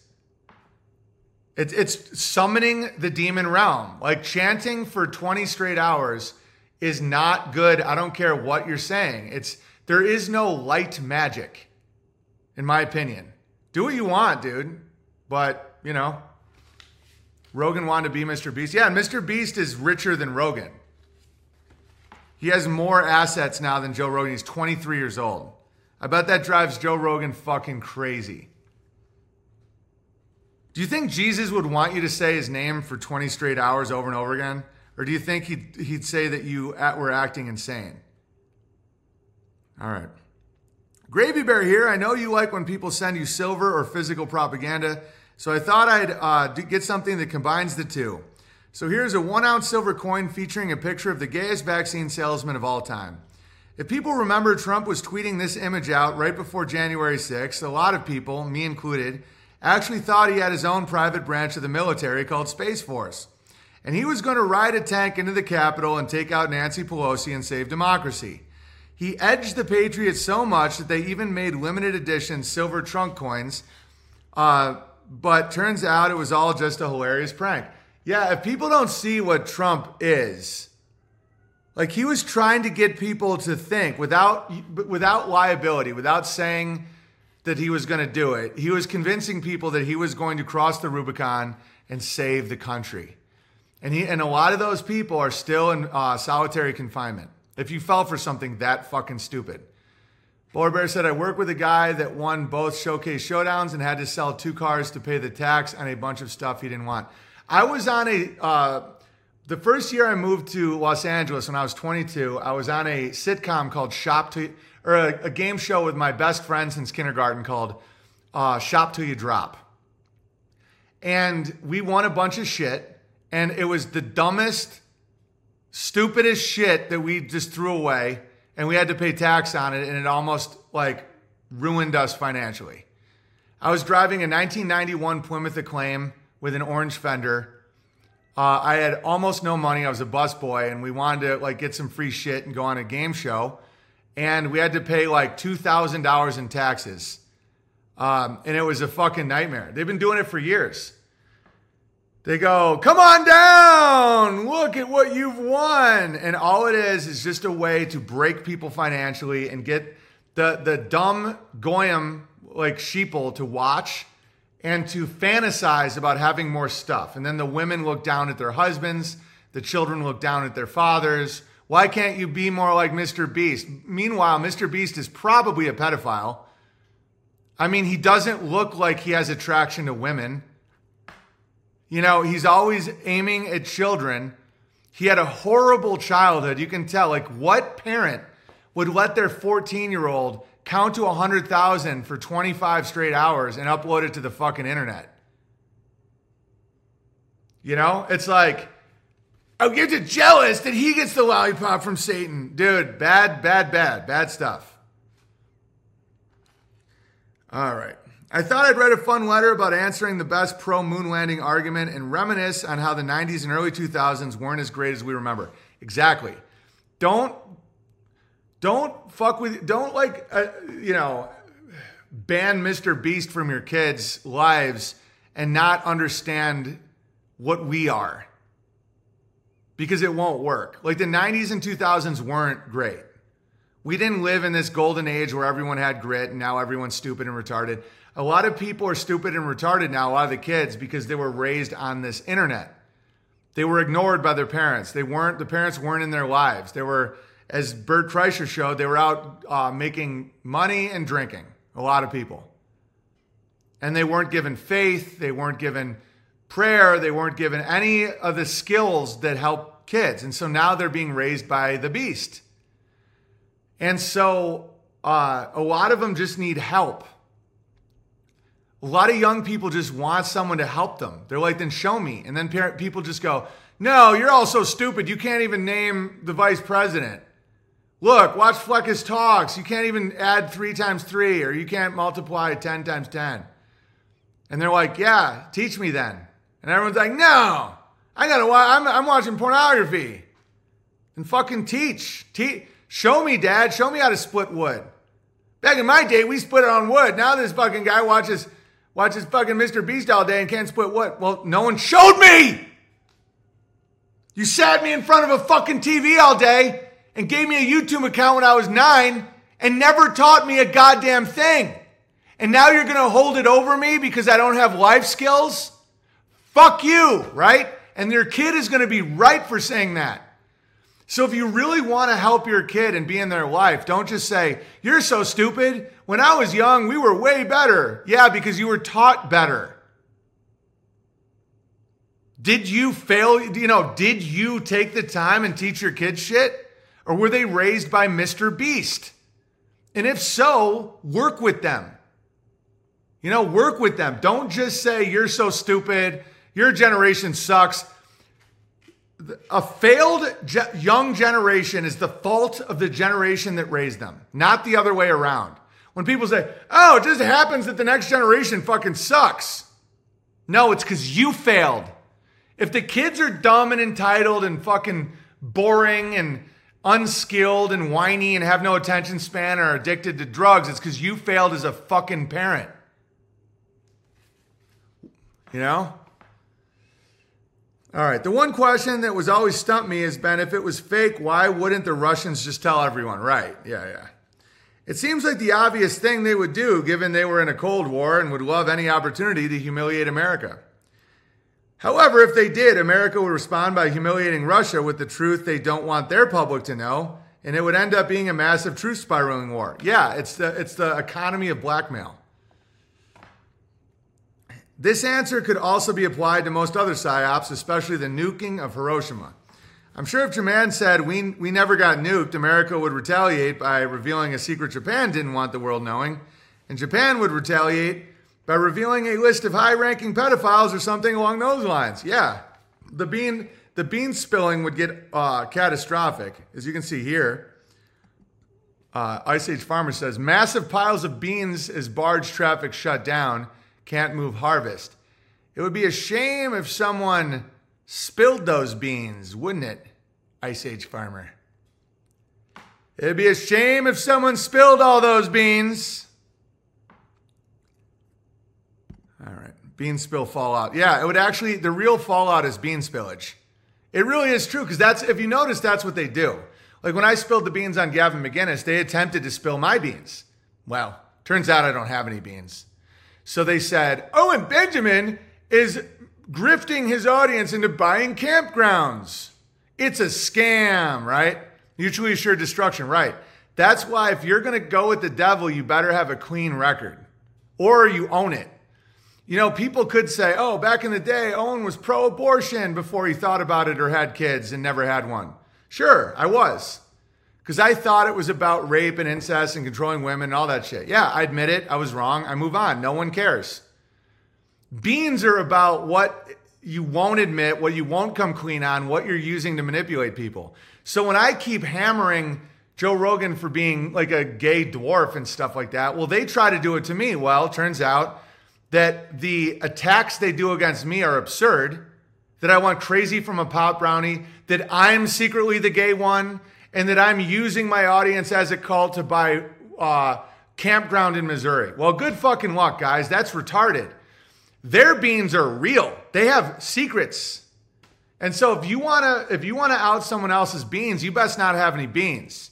S1: It's, it's summoning the demon realm. Like chanting for 20 straight hours is not good. I don't care what you're saying. It's there is no light magic, in my opinion. Do what you want, dude. But, you know, Rogan wanted to be Mr. Beast. Yeah, Mr. Beast is richer than Rogan. He has more assets now than Joe Rogan. He's 23 years old. I bet that drives Joe Rogan fucking crazy. Do you think Jesus would want you to say his name for 20 straight hours over and over again? Or do you think he'd, he'd say that you were acting insane? All right. Gravy Bear here. I know you like when people send you silver or physical propaganda, so I thought I'd uh, get something that combines the two. So here's a one ounce silver coin featuring a picture of the gayest vaccine salesman of all time. If people remember, Trump was tweeting this image out right before January 6th. A lot of people, me included, actually thought he had his own private branch of the military called Space Force. And he was going to ride a tank into the Capitol and take out Nancy Pelosi and save democracy. He edged the Patriots so much that they even made limited edition silver trunk coins. Uh, but turns out it was all just a hilarious prank. Yeah, if people don't see what Trump is, like he was trying to get people to think without without liability, without saying that he was going to do it. He was convincing people that he was going to cross the Rubicon and save the country. And he and a lot of those people are still in uh, solitary confinement. If you fell for something that fucking stupid. Bowler Bear said, I work with a guy that won both showcase showdowns and had to sell two cars to pay the tax on a bunch of stuff he didn't want. I was on a, uh, the first year I moved to Los Angeles when I was 22, I was on a sitcom called Shop to, or a, a game show with my best friend since kindergarten called uh, Shop Till You Drop. And we won a bunch of shit, and it was the dumbest, stupidest shit that we just threw away, and we had to pay tax on it, and it almost like ruined us financially. I was driving a 1991 Plymouth Acclaim with an orange fender. Uh, I had almost no money. I was a busboy, and we wanted to like get some free shit and go on a game show, and we had to pay like two thousand dollars in taxes, um, and it was a fucking nightmare. They've been doing it for years. They go, come on down. Look at what you've won. And all it is is just a way to break people financially and get the, the dumb goyim like sheeple to watch and to fantasize about having more stuff. And then the women look down at their husbands, the children look down at their fathers. Why can't you be more like Mr. Beast? Meanwhile, Mr. Beast is probably a pedophile. I mean, he doesn't look like he has attraction to women. You know, he's always aiming at children. He had a horrible childhood. You can tell. Like, what parent would let their 14 year old count to 100,000 for 25 straight hours and upload it to the fucking internet? You know, it's like, oh, you're just jealous that he gets the lollipop from Satan. Dude, bad, bad, bad, bad stuff. All right. I thought I'd write a fun letter about answering the best pro moon landing argument and reminisce on how the 90s and early 2000s weren't as great as we remember. Exactly. Don't don't fuck with don't like uh, you know ban Mr. Beast from your kids' lives and not understand what we are. Because it won't work. Like the 90s and 2000s weren't great. We didn't live in this golden age where everyone had grit and now everyone's stupid and retarded. A lot of people are stupid and retarded now, a lot of the kids, because they were raised on this internet. They were ignored by their parents. They weren't, the parents weren't in their lives. They were, as Bert Kreischer showed, they were out uh, making money and drinking, a lot of people. And they weren't given faith, they weren't given prayer, they weren't given any of the skills that help kids. And so now they're being raised by the beast. And so uh, a lot of them just need help. A lot of young people just want someone to help them. They're like, then show me. And then parent, people just go, no, you're all so stupid. You can't even name the vice president. Look, watch Fleccas Talks. You can't even add three times three, or you can't multiply 10 times 10. And they're like, yeah, teach me then. And everyone's like, no, I gotta watch, I'm, I'm watching pornography. And fucking teach. Te- show me, dad. Show me how to split wood. Back in my day, we split it on wood. Now this fucking guy watches watches fucking Mr. Beast all day and can't split wood. Well, no one showed me. You sat me in front of a fucking TV all day and gave me a YouTube account when I was nine and never taught me a goddamn thing. And now you're gonna hold it over me because I don't have life skills? Fuck you, right? And your kid is gonna be right for saying that. So if you really want to help your kid and be in their life, don't just say, You're so stupid. When I was young, we were way better. Yeah, because you were taught better. Did you fail? You know, did you take the time and teach your kids shit? Or were they raised by Mr. Beast? And if so, work with them. You know, work with them. Don't just say, You're so stupid. Your generation sucks a failed ge- young generation is the fault of the generation that raised them, not the other way around. When people say, oh, it just happens that the next generation fucking sucks. No, it's because you failed. If the kids are dumb and entitled and fucking boring and unskilled and whiny and have no attention span or addicted to drugs, it's because you failed as a fucking parent. You know? All right. The one question that was always stumped me has been if it was fake, why wouldn't the Russians just tell everyone? Right. Yeah, yeah. It seems like the obvious thing they would do, given they were in a Cold War and would love any opportunity to humiliate America. However, if they did, America would respond by humiliating Russia with the truth they don't want their public to know, and it would end up being a massive truth spiraling war. Yeah, it's the, it's the economy of blackmail. This answer could also be applied to most other psyops, especially the nuking of Hiroshima. I'm sure if Japan said we, we never got nuked, America would retaliate by revealing a secret Japan didn't want the world knowing, and Japan would retaliate by revealing a list of high-ranking pedophiles or something along those lines. Yeah, the bean the bean spilling would get uh, catastrophic, as you can see here. Uh, Ice Age Farmer says massive piles of beans as barge traffic shut down can't move harvest. It would be a shame if someone spilled those beans, wouldn't it, Ice Age Farmer? It'd be a shame if someone spilled all those beans. All right. Bean spill fallout. Yeah, it would actually, the real fallout is bean spillage. It really is true because that's, if you notice, that's what they do. Like when I spilled the beans on Gavin McInnes, they attempted to spill my beans. Well, turns out I don't have any beans. So they said, oh, Owen Benjamin is grifting his audience into buying campgrounds. It's a scam, right? Mutually assured destruction, right? That's why if you're going to go with the devil, you better have a clean record or you own it. You know, people could say, oh, back in the day, Owen was pro abortion before he thought about it or had kids and never had one. Sure, I was. Because I thought it was about rape and incest and controlling women and all that shit. Yeah, I admit it. I was wrong. I move on. No one cares. Beans are about what you won't admit, what you won't come clean on, what you're using to manipulate people. So when I keep hammering Joe Rogan for being like a gay dwarf and stuff like that, well, they try to do it to me. Well, turns out that the attacks they do against me are absurd, that I want crazy from a pop brownie, that I'm secretly the gay one, and that I'm using my audience as a cult to buy uh, campground in Missouri. Well, good fucking luck, guys. That's retarded. Their beans are real. They have secrets. And so if you want to if you want to out someone else's beans, you best not have any beans.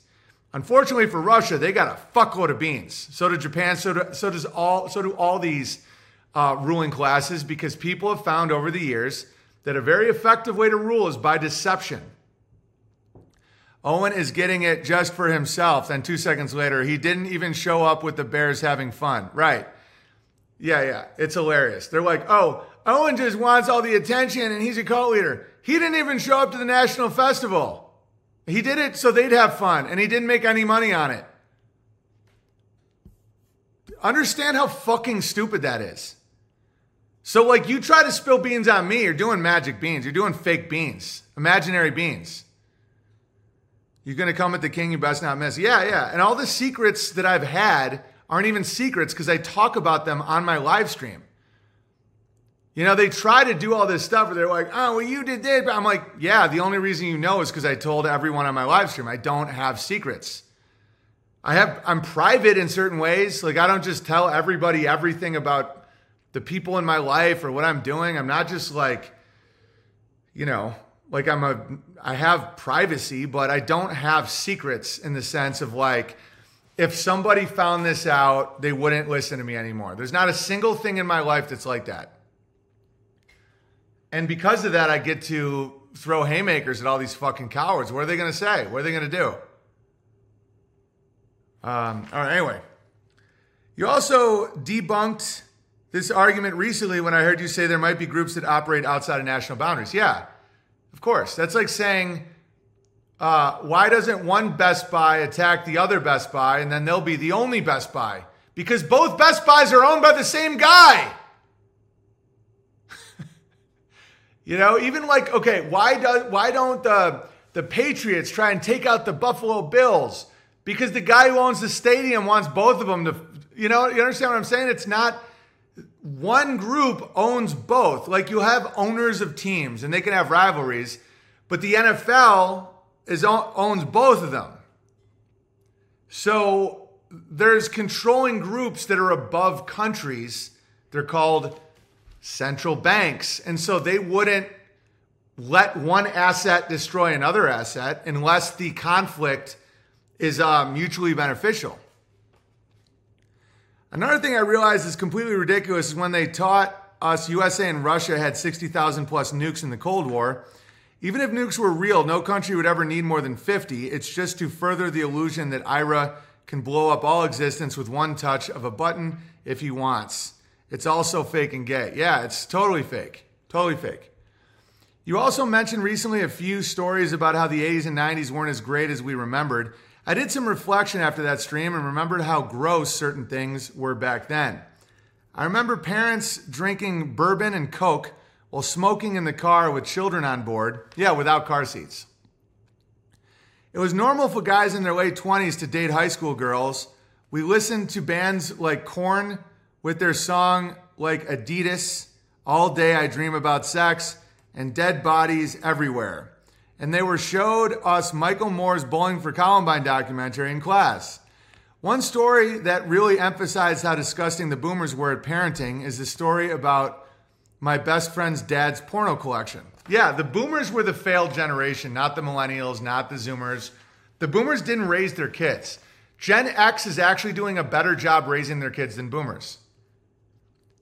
S1: Unfortunately for Russia, they got a fuckload of beans. So do Japan. So do, so does all so do all these uh, ruling classes because people have found over the years that a very effective way to rule is by deception. Owen is getting it just for himself. Then two seconds later, he didn't even show up with the Bears having fun. Right. Yeah, yeah. It's hilarious. They're like, oh, Owen just wants all the attention and he's a cult leader. He didn't even show up to the national festival. He did it so they'd have fun and he didn't make any money on it. Understand how fucking stupid that is. So, like, you try to spill beans on me, you're doing magic beans. You're doing fake beans, imaginary beans. You're going to come at the king, you best not miss. Yeah, yeah. And all the secrets that I've had aren't even secrets because I talk about them on my live stream. You know, they try to do all this stuff where they're like, oh, well, you did this. But I'm like, yeah, the only reason you know is because I told everyone on my live stream. I don't have secrets. I have, I'm private in certain ways. Like, I don't just tell everybody everything about the people in my life or what I'm doing. I'm not just like, you know, like I'm a, I have privacy, but I don't have secrets in the sense of like, if somebody found this out, they wouldn't listen to me anymore. There's not a single thing in my life that's like that. And because of that, I get to throw haymakers at all these fucking cowards. What are they going to say? What are they going to do? Um, all right, anyway. You also debunked this argument recently when I heard you say there might be groups that operate outside of national boundaries. Yeah, of course. That's like saying, uh, why doesn't one Best Buy attack the other Best Buy and then they'll be the only Best Buy? Because both Best Buys are owned by the same guy. you know, even like, okay, why does why don't the the Patriots try and take out the Buffalo Bills? Because the guy who owns the stadium wants both of them to, you know, you understand what I'm saying? It's not one group owns both. Like you have owners of teams and they can have rivalries, but the NFL is owns both of them. So there's controlling groups that are above countries. They're called central banks. And so they wouldn't let one asset destroy another asset unless the conflict is uh, mutually beneficial. Another thing I realized is completely ridiculous is when they taught us USA and Russia had 60,000 plus nukes in the Cold War. Even if nukes were real, no country would ever need more than 50. It's just to further the illusion that Ira can blow up all existence with one touch of a button if he wants. It's also fake and gay. Yeah, it's totally fake. Totally fake. You also mentioned recently a few stories about how the 80s and 90s weren't as great as we remembered. I did some reflection after that stream and remembered how gross certain things were back then. I remember parents drinking bourbon and Coke while smoking in the car with children on board. Yeah, without car seats. It was normal for guys in their late 20s to date high school girls. We listened to bands like Korn with their song like Adidas, All Day I Dream About Sex, and Dead Bodies Everywhere and they were showed us Michael Moore's Bowling for Columbine documentary in class. One story that really emphasized how disgusting the boomers were at parenting is the story about my best friend's dad's porno collection. Yeah, the boomers were the failed generation, not the millennials, not the zoomers. The boomers didn't raise their kids. Gen X is actually doing a better job raising their kids than boomers.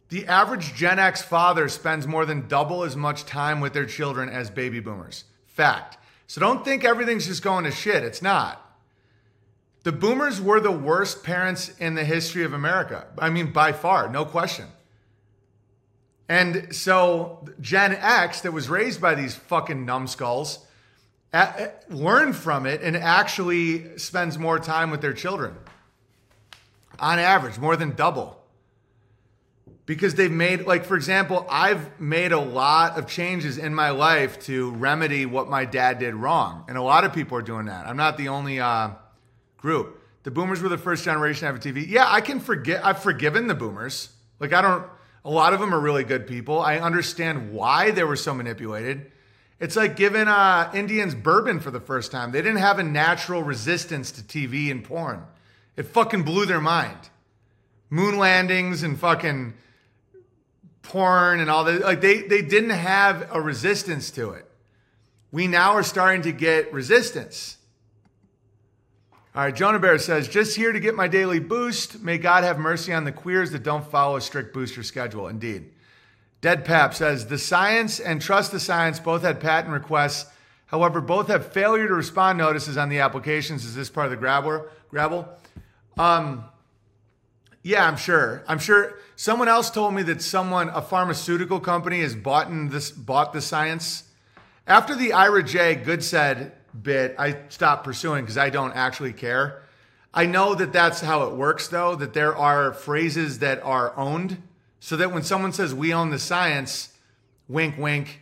S1: The average Gen X father spends more than double as much time with their children as baby boomers. Fact. So don't think everything's just going to shit. It's not. The boomers were the worst parents in the history of America. I mean, by far, no question. And so Gen X, that was raised by these fucking numbskulls, learned from it and actually spends more time with their children. On average, more than double. Because they've made, like, for example, I've made a lot of changes in my life to remedy what my dad did wrong. And a lot of people are doing that. I'm not the only uh, group. The boomers were the first generation to have a TV. Yeah, I can forget. I've forgiven the boomers. Like, I don't, a lot of them are really good people. I understand why they were so manipulated. It's like giving uh, Indians bourbon for the first time. They didn't have a natural resistance to TV and porn. It fucking blew their mind. Moon landings and fucking porn and all that. Like they, they didn't have a resistance to it. We now are starting to get resistance. All right, Jonah Bear says, just here to get my daily boost. May God have mercy on the queers that don't follow a strict booster schedule. Indeed. Dead Pap says, the science and trust the science both had patent requests. However, both have failure to respond notices on the applications. Is this part of the grabbler, grabble? Um, yeah, I'm sure. I'm sure someone else told me that someone, a pharmaceutical company, has bought in this, bought the science. After the Ira J. Goodsaid bit, I stopped pursuing because I don't actually care. I know that that's how it works, though, that there are phrases that are owned so that when someone says we own the science, wink, wink,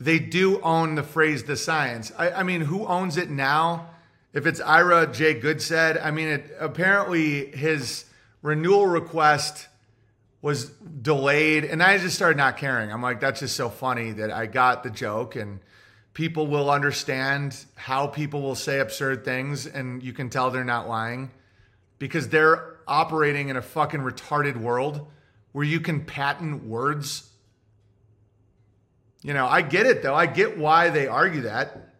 S1: they do own the phrase the science. I, I mean, who owns it now? If it's Ira J. Goodsaid, I mean, it, apparently his renewal request was delayed, and I just started not caring. I'm like, that's just so funny that I got the joke and people will understand how people will say absurd things and you can tell they're not lying because they're operating in a fucking retarded world where you can patent words. You know, I get it though. I get why they argue that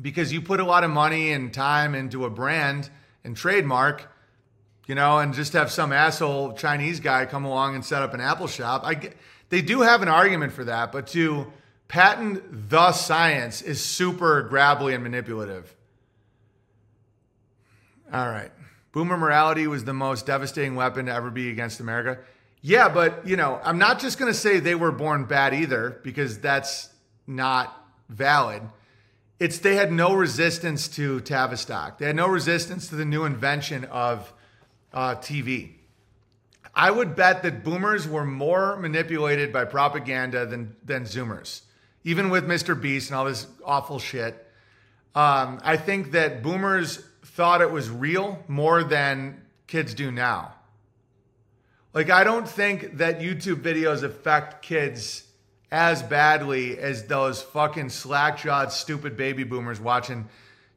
S1: because you put a lot of money and time into a brand and trademark, you know, and just have some asshole Chinese guy come along and set up an Apple shop. I get, they do have an argument for that, but to patent the science is super grabbly and manipulative. All right. Boomer morality was the most devastating weapon to ever be against America. Yeah, but you know, I'm not just going to say they were born bad either because that's not valid. It's they had no resistance to Tavistock. They had no resistance to the new invention of uh, TV. I would bet that boomers were more manipulated by propaganda than than Zoomers even with Mr. Beast and all this awful shit. Um, I think that boomers thought it was real more than kids do now. Like, I don't think that YouTube videos affect kids as badly as those fucking slack jawed, stupid baby boomers watching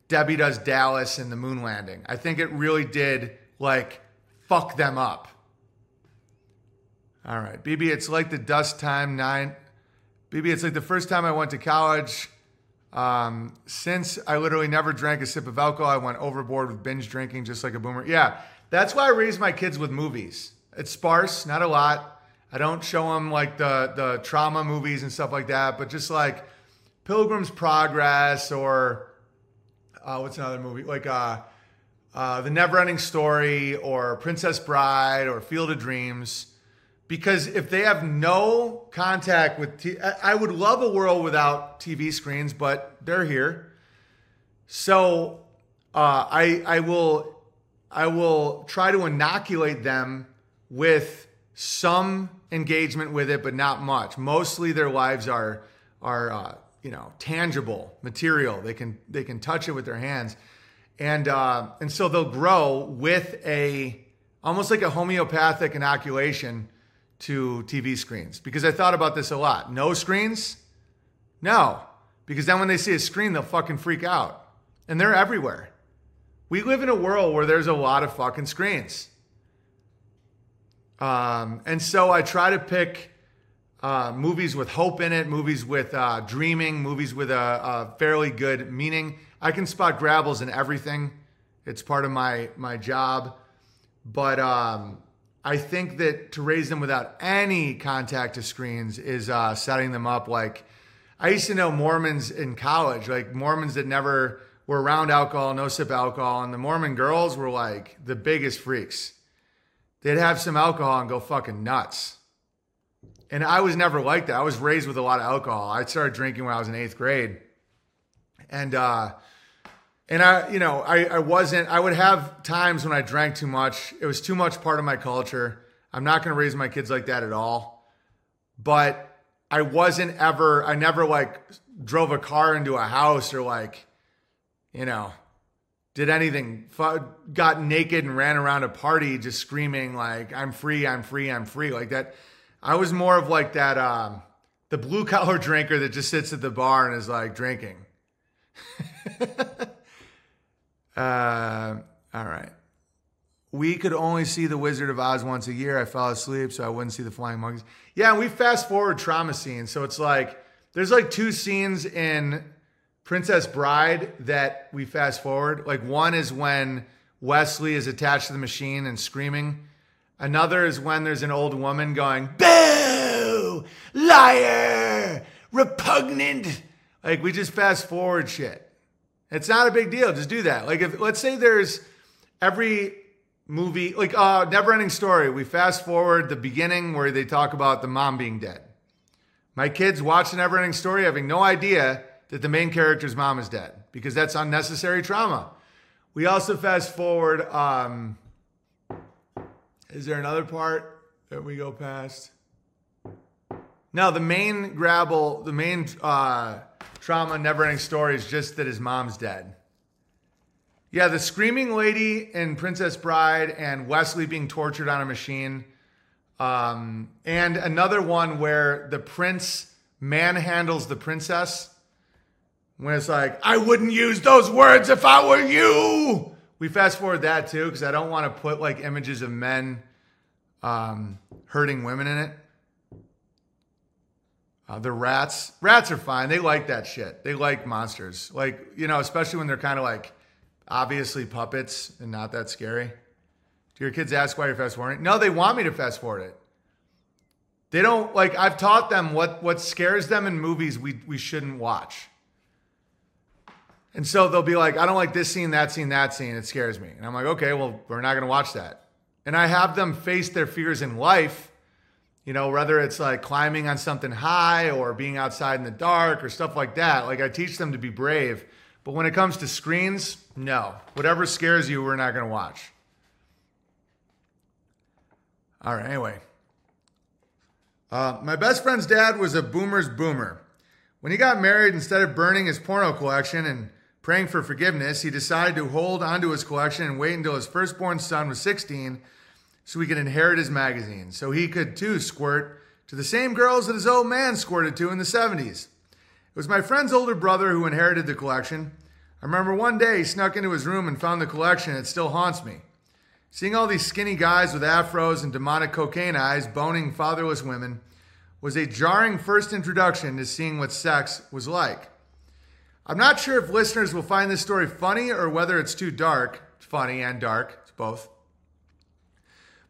S1: Debbie Does Dallas and the moon landing. I think it really did, like, fuck them up. All right, BB, it's like the dust time nine BB, it's like the first time I went to college. Um, since I literally never drank a sip of alcohol, I went overboard with binge drinking just like a boomer. Yeah, that's why I raised my kids with movies. It's sparse, not a lot. I don't show them like the the trauma movies and stuff like that, but just like Pilgrim's Progress or uh, what's another movie like uh, uh, The Neverending Story or Princess Bride or Field of Dreams because if they have no contact with t- I would love a world without TV screens, but they're here. So uh, I I will I will try to inoculate them with some engagement with it, but not much. Mostly their lives are are uh, you know tangible material. They can they can touch it with their hands, and uh, and so they'll grow with a almost like a homeopathic inoculation to TV screens because I thought about this a lot. No screens? No, because then when they see a screen, they'll fucking freak out. And they're everywhere. We live in a world where there's a lot of fucking screens. Um, and so I try to pick uh, movies with hope in it, movies with uh, dreaming, movies with a, a fairly good meaning. I can spot grabbles in everything. It's part of my my job, but um, I think that to raise them without any contact to screens is uh, setting them up like I used to know Mormons in college, like Mormons that never were around alcohol, no sip alcohol, and the Mormon girls were like the biggest freaks. They'd have some alcohol and go fucking nuts. And I was never like that. I was raised with a lot of alcohol. I started drinking when I was in eighth grade. And uh and I, you know, I, I wasn't, I would have times when I drank too much. It was too much part of my culture. I'm not going to raise my kids like that at all. But I wasn't ever, I never like drove a car into a house or like, you know, did anything, got naked and ran around a party just screaming like, I'm free, I'm free, I'm free. Like that. I was more of like that, um, the blue collar drinker that just sits at the bar and is like drinking. Uh, all right. We could only see The Wizard of Oz once a year. I fell asleep, so I wouldn't see the flying monkeys. Yeah, and we fast forward trauma scenes. So it's like there's like two scenes in Princess Bride that we fast forward. Like one is when Westley is attached to the machine and screaming. Another is when there's an old woman going, Boo! Liar! Repugnant! Like we just fast forward shit. It's not a big deal. Just do that. Like if let's say there's every movie like uh Never Ending Story, we fast forward the beginning where they talk about the mom being dead. My kids watch the Never Ending Story having no idea that the main character's mom is dead because that's unnecessary trauma. We also fast forward. Um, is there another part that we go past? No, the main grabble, the main uh, trauma, never ending story is just that his mom's dead. Yeah, the screaming lady in Princess Bride and Westley being tortured on a machine. Um, and another one where the prince manhandles the princess. When it's like, I wouldn't use those words if I were you. We fast forward that too, because I don't want to put like images of men um, hurting women in it. Uh, the rats, rats are fine. They like that shit. They like monsters. Like, you know, especially when they're kind of like obviously puppets and not that scary. Do your kids ask why you're fast forwarding? No, they want me to fast forward it. They don't like I've taught them what what scares them in movies we we shouldn't watch. And so they'll be like, I don't like this scene, that scene, that scene. It scares me. And I'm like, okay, well, we're not gonna watch that. And I have them face their fears in life you know, whether it's like climbing on something high or being outside in the dark or stuff like that. Like I teach them to be brave. But when it comes to screens, no. Whatever scares you, we're not going to watch. All right, anyway. Uh, my best friend's dad was a boomer's boomer. When he got married, instead of burning his porno collection and praying for forgiveness, he decided to hold onto his collection and wait until his firstborn son was 16 so he could inherit his magazine, so he could too squirt to the same girls that his old man squirted to in the 70s. It was my friend's older brother who inherited the collection. I remember one day he snuck into his room and found the collection. It still haunts me. Seeing all these skinny guys with afros and demonic cocaine eyes boning fatherless women was a jarring first introduction to seeing what sex was like. I'm not sure if listeners will find this story funny or whether it's too dark. It's funny and dark, it's both.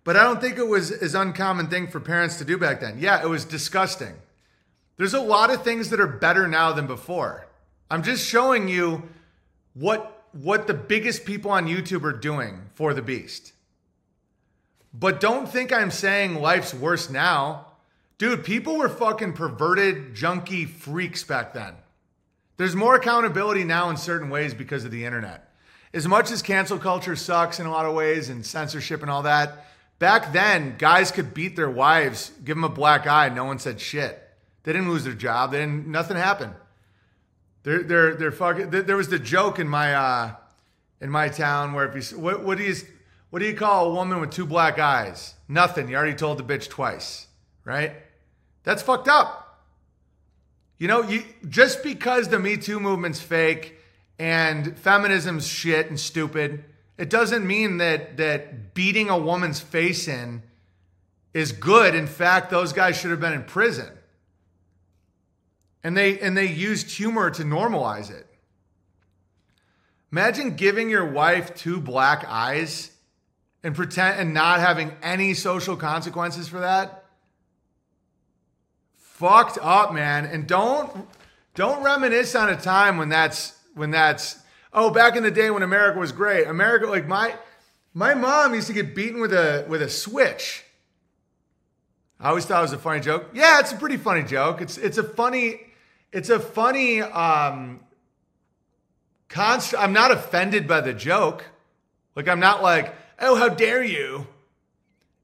S1: But I don't think it was as uncommon thing for parents to do back then. Yeah, it was disgusting. There's a lot of things that are better now than before. I'm just showing you what what the biggest people on YouTube are doing for the beast. But don't think I'm saying life's worse now. Dude, people were fucking perverted, junky freaks back then. There's more accountability now in certain ways because of the internet. As much as cancel culture sucks in a lot of ways and censorship and all that, Back then, guys could beat their wives, give them a black eye, no one said shit. They didn't lose their job. They didn't. Nothing happened. They're they're they're fucking. There was the joke in my uh, in my town where if you what what do you what do you call a woman with two black eyes? Nothing. You already told the bitch twice, right? That's fucked up. You know, you just because the Me Too movement's fake and feminism's shit and stupid it doesn't mean that that beating a woman's face in is good. In fact, those guys should have been in prison. And they and they used humor to normalize it. Imagine giving your wife two black eyes and pretend and not having any social consequences for that. Fucked up, man. And don't don't reminisce on a time when that's when that's oh back in the day when America was great. America like my my mom used to get beaten with a with a switch. I always thought it was a funny joke. Yeah, it's a pretty funny joke. It's it's a funny it's a funny um const- I'm not offended by the joke. Like I'm not like, "Oh, how dare you?"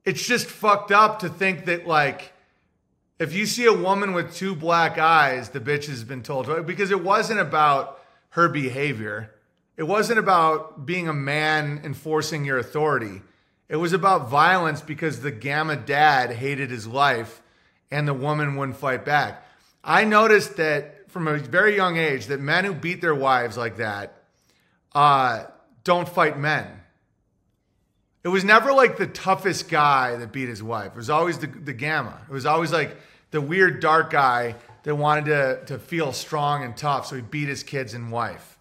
S1: It's just fucked up to think that like if you see a woman with two black eyes, the bitch has been told because it wasn't about her behavior. It wasn't about being a man enforcing your authority. It was about violence because the gamma dad hated his life and the woman wouldn't fight back. I noticed that from a very young age that men who beat their wives like that uh, don't fight men. It was never like the toughest guy that beat his wife. It was always the, the gamma. It was always like the weird dark guy that wanted to, to feel strong and tough, so he beat his kids and wife.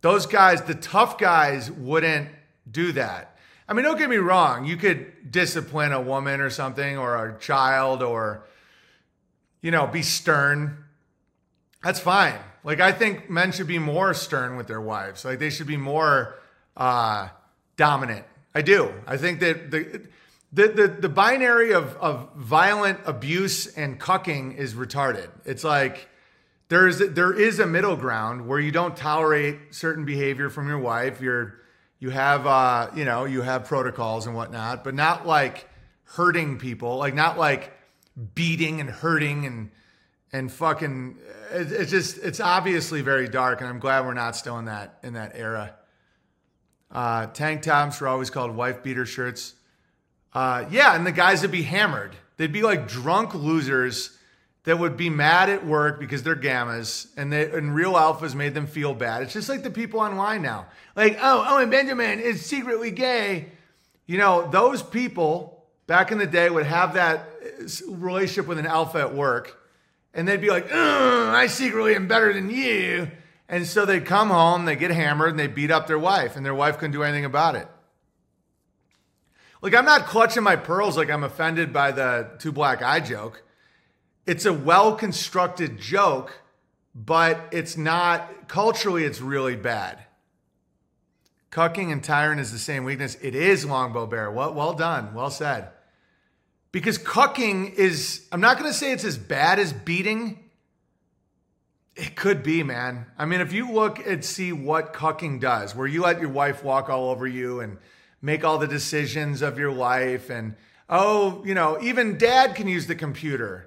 S1: Those guys, the tough guys, wouldn't do that. I mean, don't get me wrong. You could discipline a woman or something, or a child, or, you know, be stern. That's fine. Like, I think men should be more stern with their wives. Like, they should be more uh, dominant. I do. I think that the the the, the binary of of violent abuse and cucking is retarded. It's like there's there is a middle ground where you don't tolerate certain behavior from your wife. You're you have uh you know you have protocols and whatnot, but not like hurting people. Like not like beating and hurting and and fucking. It, it's just it's obviously very dark, and I'm glad we're not still in that in that era. Uh, tank tops were always called wife beater shirts. Uh, yeah, and the guys would be hammered. They'd be like drunk losers that would be mad at work because they're gammas, and they and real alphas made them feel bad. It's just like the people online now, like oh, oh Owen Benjamin is secretly gay. You know, those people back in the day would have that relationship with an alpha at work, and they'd be like, I secretly am better than you. And so they come home, they get hammered, and they beat up their wife, and their wife couldn't do anything about it. Like, I'm not clutching my pearls like I'm offended by the two black eye joke. It's a well constructed joke, but it's not, culturally, it's really bad. Cucking and tyrant is the same weakness. It is Longbow Bear. Well, well done. Well said. Because cucking is, I'm not going to say it's as bad as beating it could be, man. I mean, if you look and see what cucking does, where you let your wife walk all over you and make all the decisions of your life, and oh, you know, even dad can use the computer.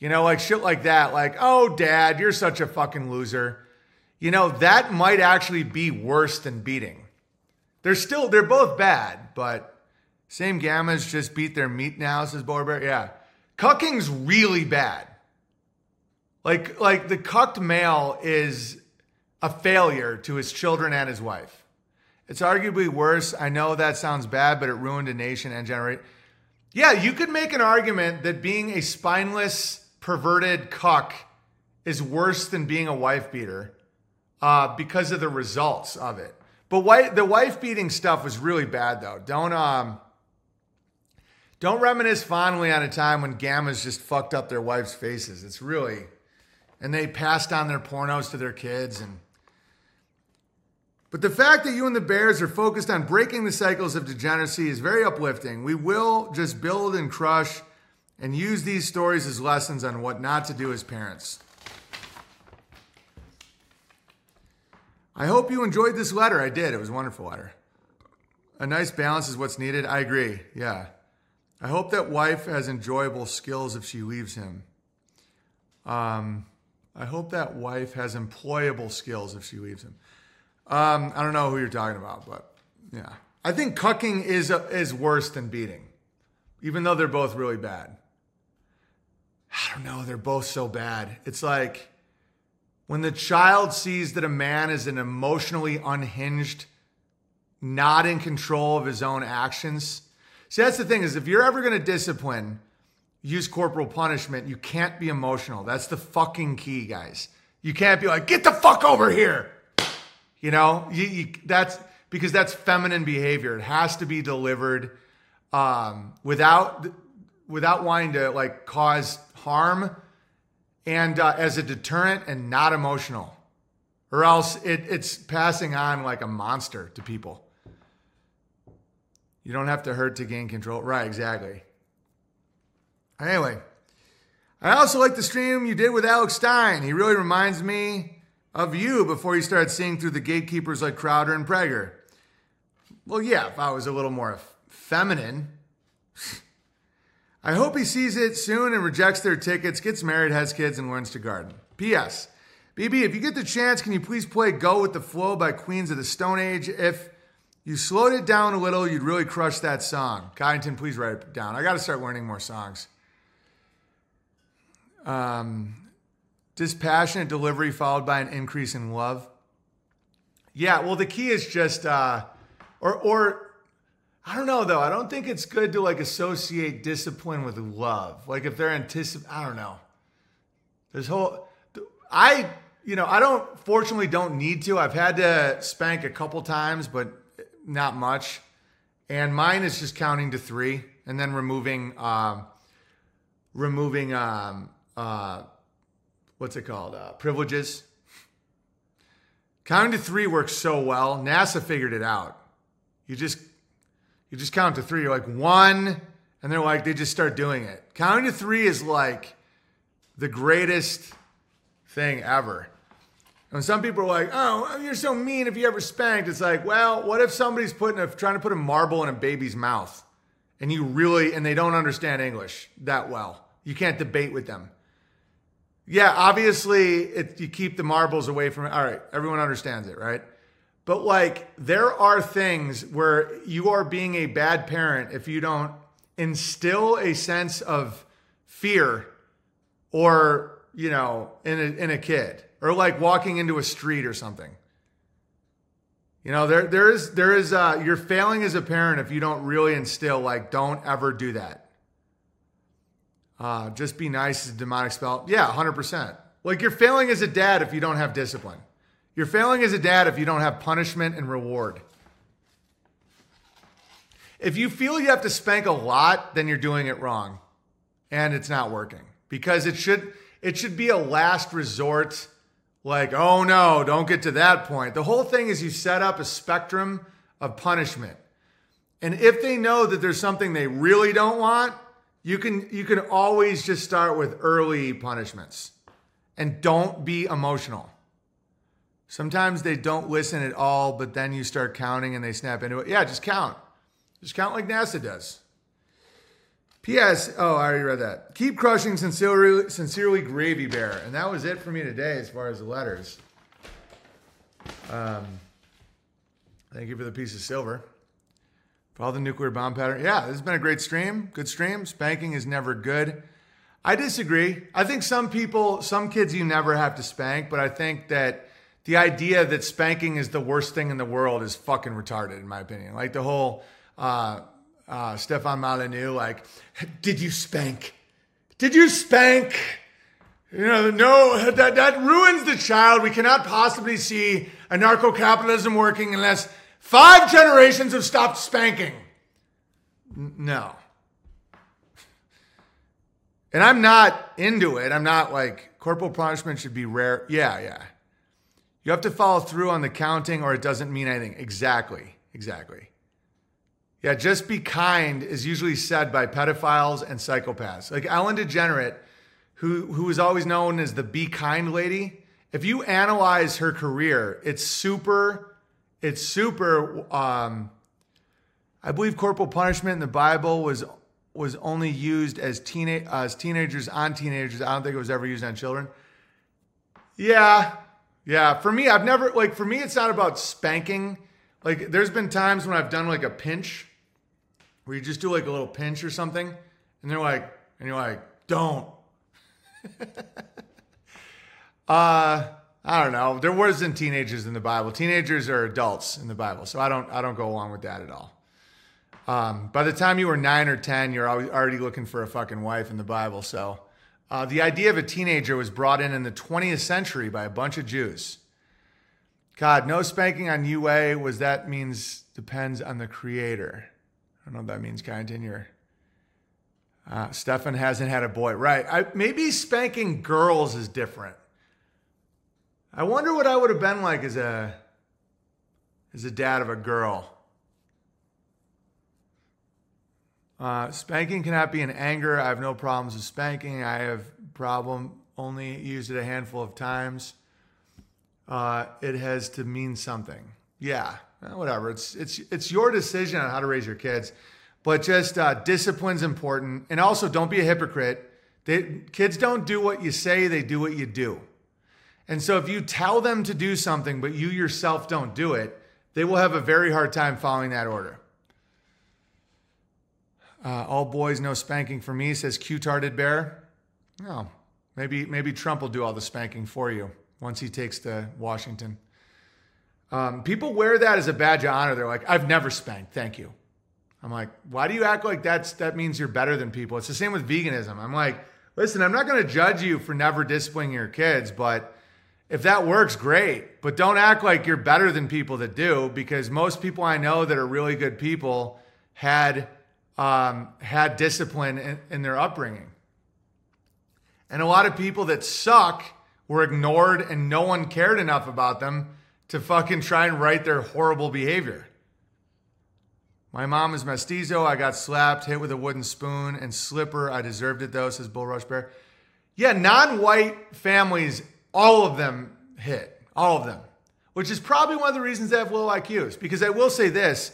S1: You know, like shit like that. Like, oh, dad, you're such a fucking loser. You know, that might actually be worse than beating. They're still, they're both bad, but same gammas just beat their meat now, says Borber. Yeah. Cucking's really bad. Like, like the cucked male is a failure to his children and his wife. It's arguably worse. I know that sounds bad, but it ruined a nation and generate. Yeah, you could make an argument that being a spineless, perverted cuck is worse than being a wife beater uh, because of the results of it. But wife, the wife beating stuff was really bad, though. Don't um, don't reminisce fondly on a time when gammas just fucked up their wives' faces. It's really and they passed on their pornos to their kids and but the fact that you and the Bears are focused on breaking the cycles of degeneracy is very uplifting. We will just build and crush and use these stories as lessons on what not to do as parents. I hope you enjoyed this letter. I did. It was a wonderful letter. A nice balance is what's needed. I agree. Yeah. I hope that wife has enjoyable skills if she leaves him. Um, I hope that wife has employable skills if she leaves him. Um, I don't know who you're talking about, but yeah. I think cucking is, a, is worse than beating, even though they're both really bad. I don't know. They're both so bad. It's like when the child sees that a man is an emotionally unhinged, not in control of his own actions. See, that's the thing is if you're ever going to discipline use corporal punishment, you can't be emotional. That's the fucking key, guys. You can't be like, get the fuck over here. You know, you, you, that's because that's feminine behavior. It has to be delivered um, without without wanting to like cause harm and uh, as a deterrent and not emotional, or else it, it's passing on like a monster to people. You don't have to hurt to gain control. Right, exactly. Anyway, I also like the stream you did with Alex Stein. He really reminds me of you before you started seeing through the gatekeepers like Crowder and Prager. Well, yeah, if I was a little more feminine. I hope he sees it soon and rejects their tickets, gets married, has kids, and learns to garden. P.S. BB, if you get the chance, can you please play Go with the Flow by Queens of the Stone Age? If you slowed it down a little, you'd really crush that song. Coddington, please write it down. I got to start learning more songs. Um, dispassionate delivery followed by an increase in love. Yeah, well, the key is just, uh, or, or, I don't know though. I don't think it's good to like associate discipline with love. Like if they're anticip, I don't know. This whole, I, you know, I don't, fortunately, don't need to. I've had to spank a couple times, but not much. And mine is just counting to three and then removing, um, removing, um, uh, what's it called? Uh, privileges. Counting to three works so well. NASA figured it out. You just you just count to three. You're like one, and they're like they just start doing it. Counting to three is like the greatest thing ever. And some people are like, "Oh, you're so mean if you ever spanked." It's like, well, what if somebody's putting a, trying to put a marble in a baby's mouth, and you really and they don't understand English that well? You can't debate with them. Yeah, obviously, it, you keep the marbles away from it. All right, everyone understands it, right? But like, there are things where you are being a bad parent if you don't instill a sense of fear or, you know, in a, in a kid or like walking into a street or something. You know, there, there is, there is, uh, you're failing as a parent if you don't really instill, like, don't ever do that. Uh, just be nice is a demonic spell. Yeah, 100%. Like you're failing as a dad if you don't have discipline. You're failing as a dad if you don't have punishment and reward. If you feel you have to spank a lot, then you're doing it wrong. And it's not working. Because it should it should be a last resort like oh no don't get to that point. The whole thing is you set up a spectrum of punishment. And if they know that there's something they really don't want you can you can always just start with early punishments. And don't be emotional. Sometimes they don't listen at all, but then you start counting and they snap into it. Yeah, just count. Just count like NASA does. P.S. Oh, I already read that. Keep crushing sincerely, sincerely, Gravy Bear, and that was it for me today as far as the letters. Um, thank you for the piece of silver. For all the nuclear bomb pattern. Yeah, this has been a great stream. Good stream. Spanking is never good. I disagree. I think some people, some kids you never have to spank, but I think that the idea that spanking is the worst thing in the world is fucking retarded, in my opinion. Like the whole uh, uh, Stefan Molyneux, like, did you spank? Did you spank? You know, no, that, that ruins the child. We cannot possibly see anarcho capitalism working unless Five generations have stopped spanking. N- no. And I'm not into it. I'm not like corporal punishment should be rare. Yeah, yeah. You have to follow through on the counting or it doesn't mean anything. Exactly. Exactly. Yeah, just be kind is usually said by pedophiles and psychopaths. Like Ellen DeGenerate, who who is always known as the be kind lady. If you analyze her career, it's super it's super. Um, I believe corporal punishment in the Bible was was only used as teenage as teenagers on teenagers. I don't think it was ever used on children. Yeah, yeah. For me, I've never like. For me, it's not about spanking. Like, there's been times when I've done like a pinch, where you just do like a little pinch or something, and they're like, and you're like, don't. uh I don't know. There wasn't teenagers in the Bible. Teenagers are adults in the Bible, so I don't I don't go along with that at all. Um, by the time you were nine or 10, you're already looking for a fucking wife in the Bible. So uh, the idea of a teenager was brought in in the 20th century by a bunch of Jews. God, no spanking on UA was that means depends on the creator. I don't know if that means your. Uh, Stefan hasn't had a boy. Right. I, maybe spanking girls is different. I wonder what I would have been like as a as a dad of a girl. Uh, spanking cannot be in anger. I have no problems with spanking. I have problem only used it a handful of times. Uh, it has to mean something. Yeah, eh, whatever. It's it's it's your decision on how to raise your kids, but just uh, discipline's important, and also don't be a hypocrite. They, kids don't do what you say; they do what you do. And so, if you tell them to do something, but you yourself don't do it, they will have a very hard time following that order. Uh, all boys, no spanking for me, says Q-tarded bear. No, maybe maybe Trump will do all the spanking for you once he takes to Washington. Um, people wear that as a badge of honor. They're like, I've never spanked, thank you. I'm like, why do you act like that's that means you're better than people? It's the same with veganism. I'm like, listen, I'm not going to judge you for never disciplining your kids, but if that works, great. But don't act like you're better than people that do, because most people I know that are really good people had um, had discipline in, in their upbringing. And a lot of people that suck were ignored and no one cared enough about them to fucking try and right their horrible behavior. My mom is mestizo. I got slapped, hit with a wooden spoon, and slipper. I deserved it though, says Bull Rush Bear. Yeah, non white families, all of them hit. All of them. Which is probably one of the reasons they have low IQs. Because I will say this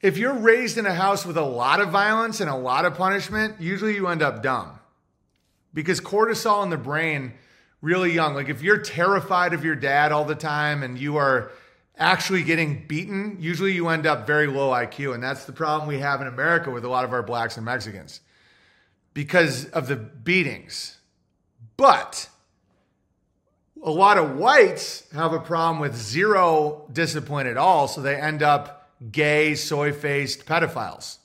S1: if you're raised in a house with a lot of violence and a lot of punishment, usually you end up dumb. Because cortisol in the brain, really young, like if you're terrified of your dad all the time and you are actually getting beaten, usually you end up very low IQ. And that's the problem we have in America with a lot of our blacks and Mexicans because of the beatings. But a lot of whites have a problem with zero discipline at all. So they end up gay, soy faced pedophiles.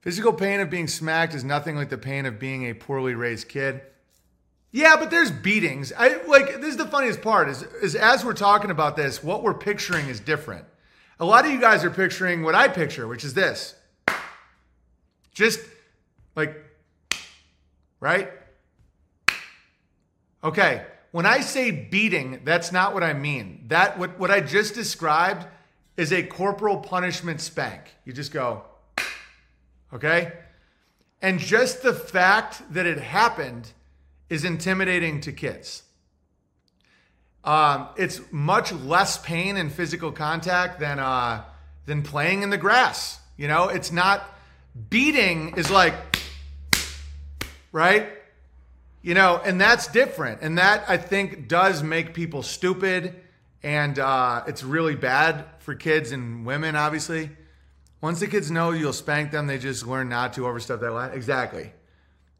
S1: Physical pain of being smacked is nothing like the pain of being a poorly raised kid. Yeah, but there's beatings. I like this is the funniest part is, is as we're talking about this, what we're picturing is different. A lot of you guys are picturing what I picture, which is this. Just like right? Okay, when I say beating, that's not what I mean. That what, what I just described is a corporal punishment spank. You just go, okay? And just the fact that it happened is intimidating to kids. Um, it's much less pain and physical contact than uh, than playing in the grass. You know, it's not beating is like right. You know, and that's different, and that I think does make people stupid, and uh, it's really bad for kids and women. Obviously, once the kids know you'll spank them, they just learn not to overstep that line. Exactly.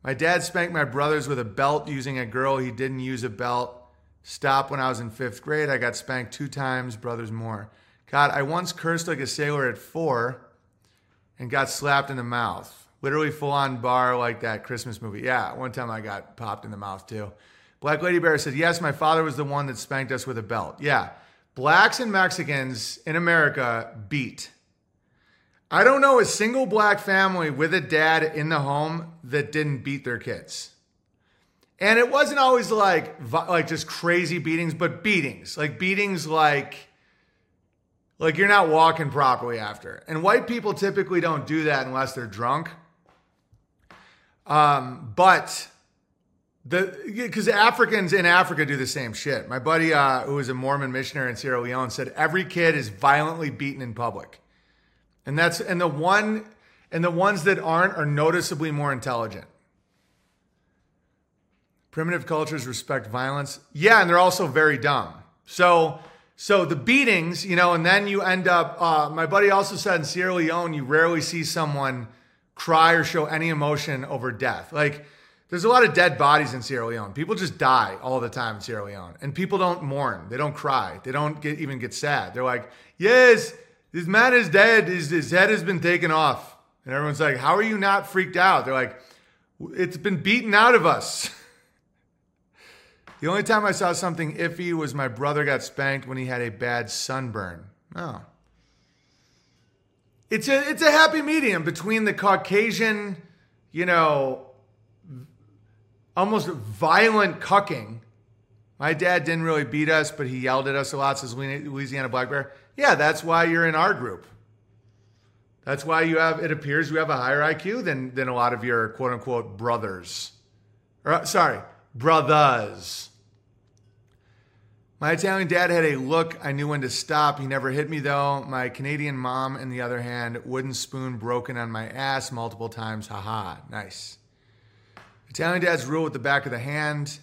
S1: My dad spanked my brothers with a belt using a girl he didn't use a belt. Stop when I was in fifth grade. I got spanked two times, brothers more. God, I once cursed like a sailor at four and got slapped in the mouth. Literally full on bar like that Christmas movie. Yeah, one time I got popped in the mouth too. Black Lady Bear said, Yes, my father was the one that spanked us with a belt. Yeah, blacks and Mexicans in America beat. I don't know a single black family with a dad in the home that didn't beat their kids. And it wasn't always like like just crazy beatings, but beatings. Like beatings like like you're not walking properly after. And white people typically don't do that unless they're drunk. Um, but the because Africans in Africa do the same shit. My buddy, uh, who was a Mormon missionary in Sierra Leone, said every kid is violently beaten in public, and that's and the one and the ones that aren't are noticeably more intelligent. Primitive cultures respect violence, yeah, and they're also very dumb. So. So the beatings, you know, and then you end up. Uh, my buddy also said in Sierra Leone, you rarely see someone cry or show any emotion over death. Like, there's a lot of dead bodies in Sierra Leone. People just die all the time in Sierra Leone, and people don't mourn. They don't cry. They don't get, even get sad. They're like, yes, This man is dead. His, his head has been taken off. And everyone's like, How are you not freaked out? They're like, It's been beaten out of us. the only time I saw something iffy was my brother got spanked when he had a bad sunburn. Oh. It's a it's a happy medium between the Caucasian, you know, almost violent cucking. My dad didn't really beat us, but he yelled at us a lot, says Louisiana Black Bear. Yeah, that's why you're in our group. That's why you have, it appears you have a higher IQ than, than a lot of your quote unquote brothers. Or, uh, sorry, brothers. My Italian dad had a look. I knew when to stop. He never hit me though. My Canadian mom, on the other hand, wooden spoon broken on my ass multiple times. Haha. Nice. Italian dads rule with the back of the hand.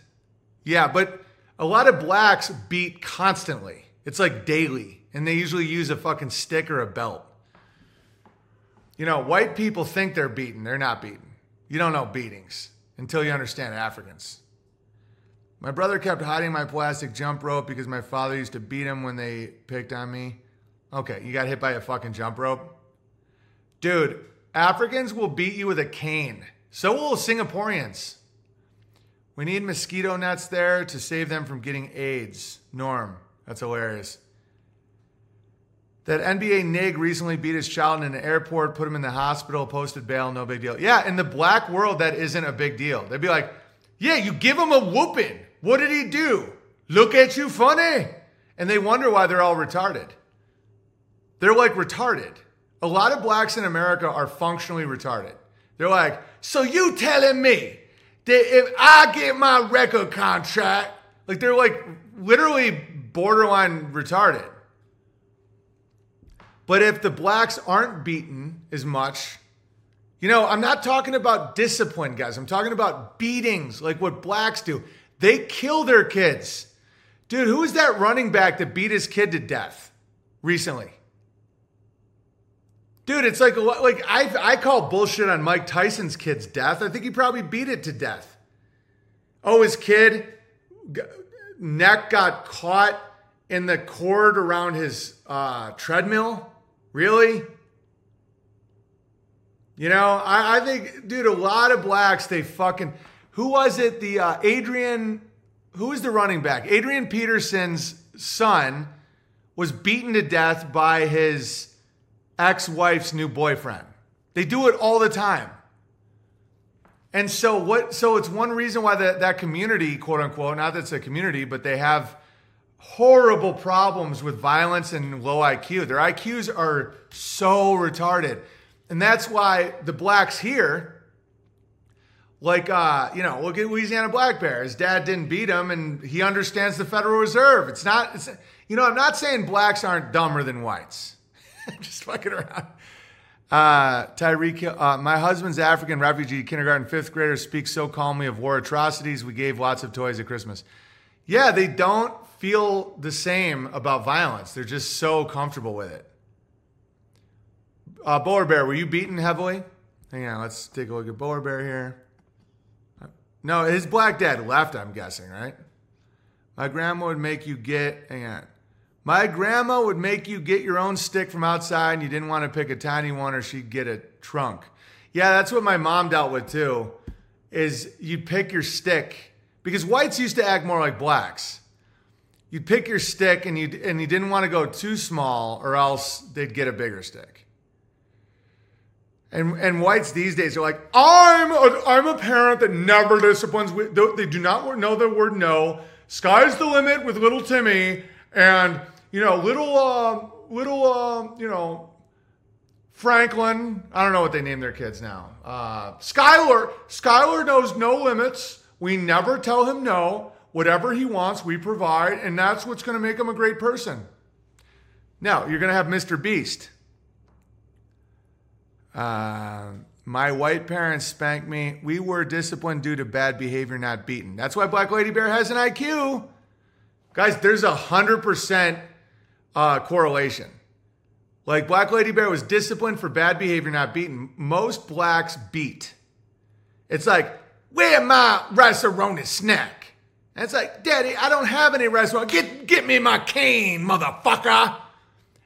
S1: Yeah, but a lot of blacks beat constantly. It's like daily. And they usually use a fucking stick or a belt. You know, white people think they're beaten. They're not beaten. You don't know beatings until you understand Africans. My brother kept hiding my plastic jump rope because my father used to beat him when they picked on me. Okay, you got hit by a fucking jump rope? Dude, Africans will beat you with a cane. So will Singaporeans. We need mosquito nets there to save them from getting AIDS. Norm, that's hilarious. That NBA nig recently beat his child in an airport, put him in the hospital, posted bail, no big deal. Yeah, in the black world, that isn't a big deal. They'd be like, yeah, you give him a whooping. What did he do? Look at you funny. And they wonder why they're all retarded. They're like retarded. A lot of blacks in America are functionally retarded. They're like, so you telling me that if I get my record contract, like they're like literally borderline retarded. But if the blacks aren't beaten as much, you know, I'm not talking about discipline, guys. I'm talking about beatings, like what blacks do. They kill their kids. Dude, who is that running back that beat his kid to death recently? Dude, it's like like I I call bullshit on Mike Tyson's kid's death. I think he probably beat it to death. Oh, his kid neck got caught in the cord around his uh, treadmill. Really? You know, I, I, think, dude, a lot of blacks, they fucking. Who was it? The uh, Adrian, who was the running back? Adrian Peterson's son was beaten to death by his ex wife's new boyfriend. They do it all the time. And so what so it's one reason why that, that community, quote unquote, not that it's a community, but they have horrible problems with violence and low IQ. Their IQs are so retarded. And that's why the blacks here, like, uh, you know, look at Louisiana Black Bear. His dad didn't beat him and he understands the Federal Reserve. It's not, it's, you know, I'm not saying blacks aren't dumber than whites. Just fucking around. Uh, Tyreek, uh, my husband's African refugee, kindergarten fifth grader, speaks so calmly of war atrocities. We gave lots of toys at Christmas. Yeah, they don't feel the same about violence. They're just so comfortable with it. Uh, Bear, were you beaten heavily? Hang on, let's take a look at Bower Bear here. No, his black dad left, I'm guessing, right? My grandma would make you get, hang on. My grandma would make you get your own stick from outside and you didn't want to pick a tiny one or she'd get a trunk. Yeah, that's what my mom dealt with too. Is you'd pick your stick because whites used to act more like blacks. You'd pick your stick and you and you didn't want to go too small or else they'd get a bigger stick. And and whites these days are like, I'm a, I'm a parent that never disciplines. They do not know the word no. Sky's the limit with little Timmy, and you know little uh, little uh, you know Franklin. I don't know what they name their kids now. Uh, Skylar. Skylar knows no limits. We never tell him no. Whatever he wants, we provide, and that's what's going to make him a great person. Now, you're going to have Mr. Beast. Uh, my white parents spanked me. We were disciplined due to bad behavior, not beaten. That's why Black Lady Bear has an IQ. Guys, there's a 100% uh, correlation. Like Black Lady Bear was disciplined for bad behavior, not beaten. Most blacks beat. It's like, where my rice-a-roni snack? And it's like, Daddy, I don't have any rice-a-roni. Get, get me my cane, motherfucker.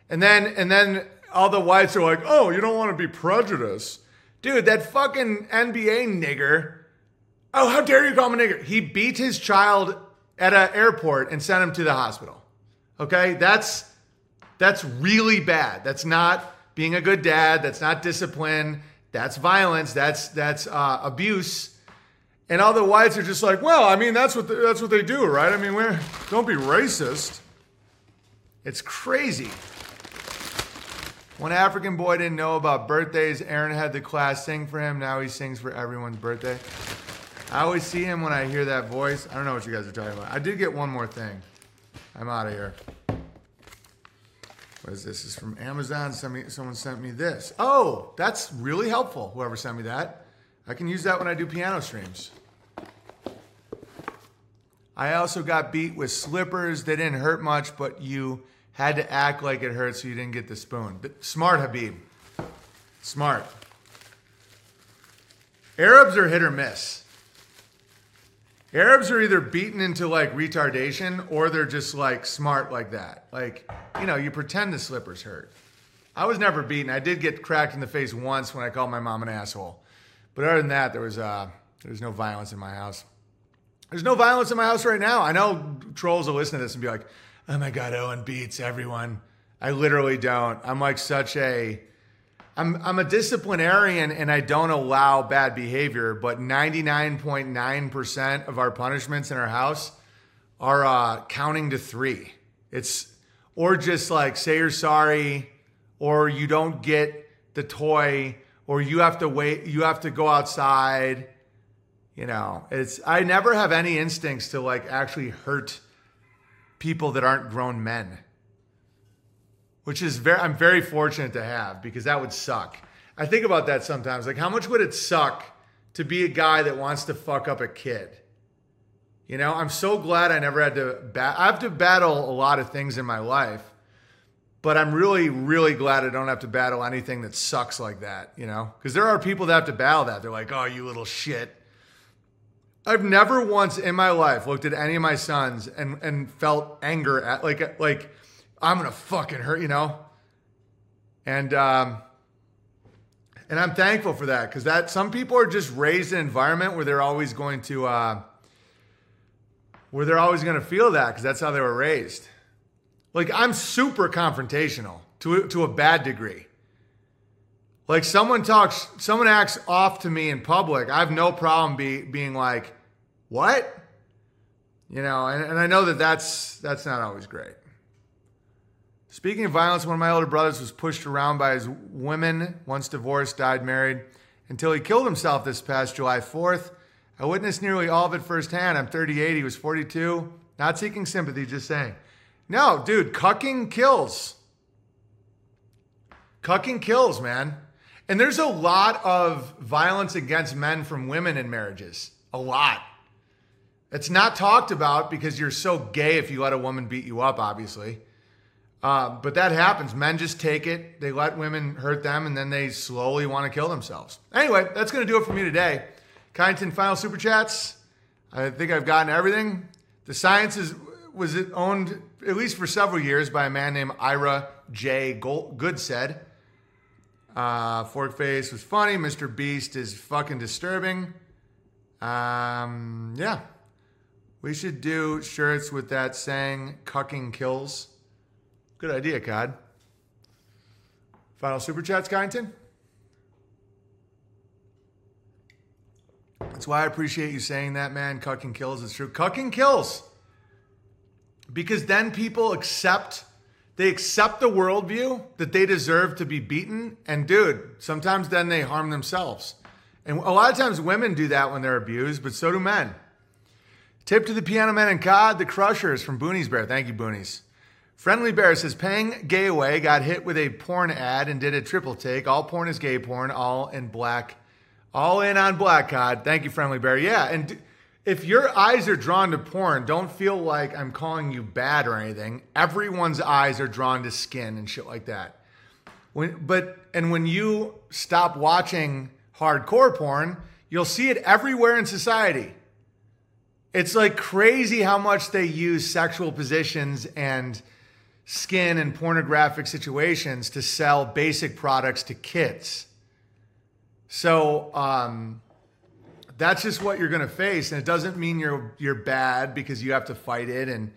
S1: And then and then all the whites are like, "Oh, you don't want to be prejudiced." Dude, that fucking NBA nigger. Oh, how dare you call him a nigger? He beat his child at an airport and sent him to the hospital. Okay? That's that's really bad. That's not being a good dad. That's not discipline. That's violence. That's that's uh, abuse. And all the whites are just like, well, I mean, that's what the, that's what they do, right? I mean, we're don't be racist. It's crazy. One African boy didn't know about birthdays. Aaron had the class sing for him. Now he sings for everyone's birthday. I always see him when I hear that voice. I don't know what you guys are talking about. I did get one more thing. I'm out of here. This? Is from Amazon. Someone sent me this. Oh, that's really helpful. Whoever sent me that. I can use that when I do piano streams. I also got beat with slippers. They didn't hurt much, but you had to act like it hurt so you didn't get the spoon. Smart, Habib. Smart. Arabs are hit or miss. Arabs are either beaten into like retardation or they're just like smart like that. Like, you know, you pretend the slippers hurt. I was never beaten. I did get cracked in the face once when I called my mom an asshole. But other than that, there was uh there was no violence in my house. There's no violence in my house right now. I know trolls will listen to this and be like, "Oh my god, Owen beats everyone." I literally don't. I'm like such a I'm I'm a disciplinarian and I don't allow bad behavior, but 99.9% of our punishments in our house are uh, counting to 3. It's or just like say you're sorry or you don't get the toy or you have to wait you have to go outside you know it's i never have any instincts to like actually hurt people that aren't grown men which is very i'm very fortunate to have because that would suck i think about that sometimes like how much would it suck to be a guy that wants to fuck up a kid you know i'm so glad i never had to bat i have to battle a lot of things in my life but I'm really, really glad I don't have to battle anything that sucks like that, you know? Because there are people that have to battle that. They're like, oh, you little shit. I've never once in my life looked at any of my sons and, and felt anger at, like, like I'm gonna fucking hurt, you know? And, um, and I'm thankful for that because that some people are just raised in an environment where they're always going to, uh, where they're always to feel that because that's how they were raised. Like I'm super confrontational to to a bad degree. Like someone talks, someone acts off to me in public, I have no problem be, being like, "What?" You know, and, and I know that that's that's not always great. Speaking of violence, one of my older brothers was pushed around by his women, once divorced, died married, until he killed himself this past July 4th. I witnessed nearly all of it firsthand. I'm 38, he was 42. Not seeking sympathy, just saying. No, dude, cucking kills. Cucking kills, man. And there's a lot of violence against men from women in marriages. A lot. It's not talked about because you're so gay if you let a woman beat you up, obviously. Uh, but that happens. Men just take it, they let women hurt them, and then they slowly want to kill themselves. Anyway, that's going to do it for me today. Kyneton final super chats. I think I've gotten everything. The science is was it owned at least for several years by a man named Ira J. Goodsaid. Uh, Fork Face was funny. Mr. Beast is fucking disturbing. Um, yeah. We should do shirts with that saying, cucking kills. Good idea, Cod. Final super chats, Kyneton? That's why I appreciate you saying that, man. Cucking kills. It's true. Cucking kills because then people accept they accept the worldview that they deserve to be beaten and dude sometimes then they harm themselves and a lot of times women do that when they're abused but so do men tip to the piano man and cod the crushers from boonies bear thank you boonies friendly bear says paying gay away got hit with a porn ad and did a triple take all porn is gay porn all in black all in on black cod thank you friendly bear yeah and if your eyes are drawn to porn, don't feel like I'm calling you bad or anything. Everyone's eyes are drawn to skin and shit like that. When, but and when you stop watching hardcore porn, you'll see it everywhere in society. It's like crazy how much they use sexual positions and skin and pornographic situations to sell basic products to kids. So um, that's just what you're going to face, and it doesn't mean you're you're bad because you have to fight it, and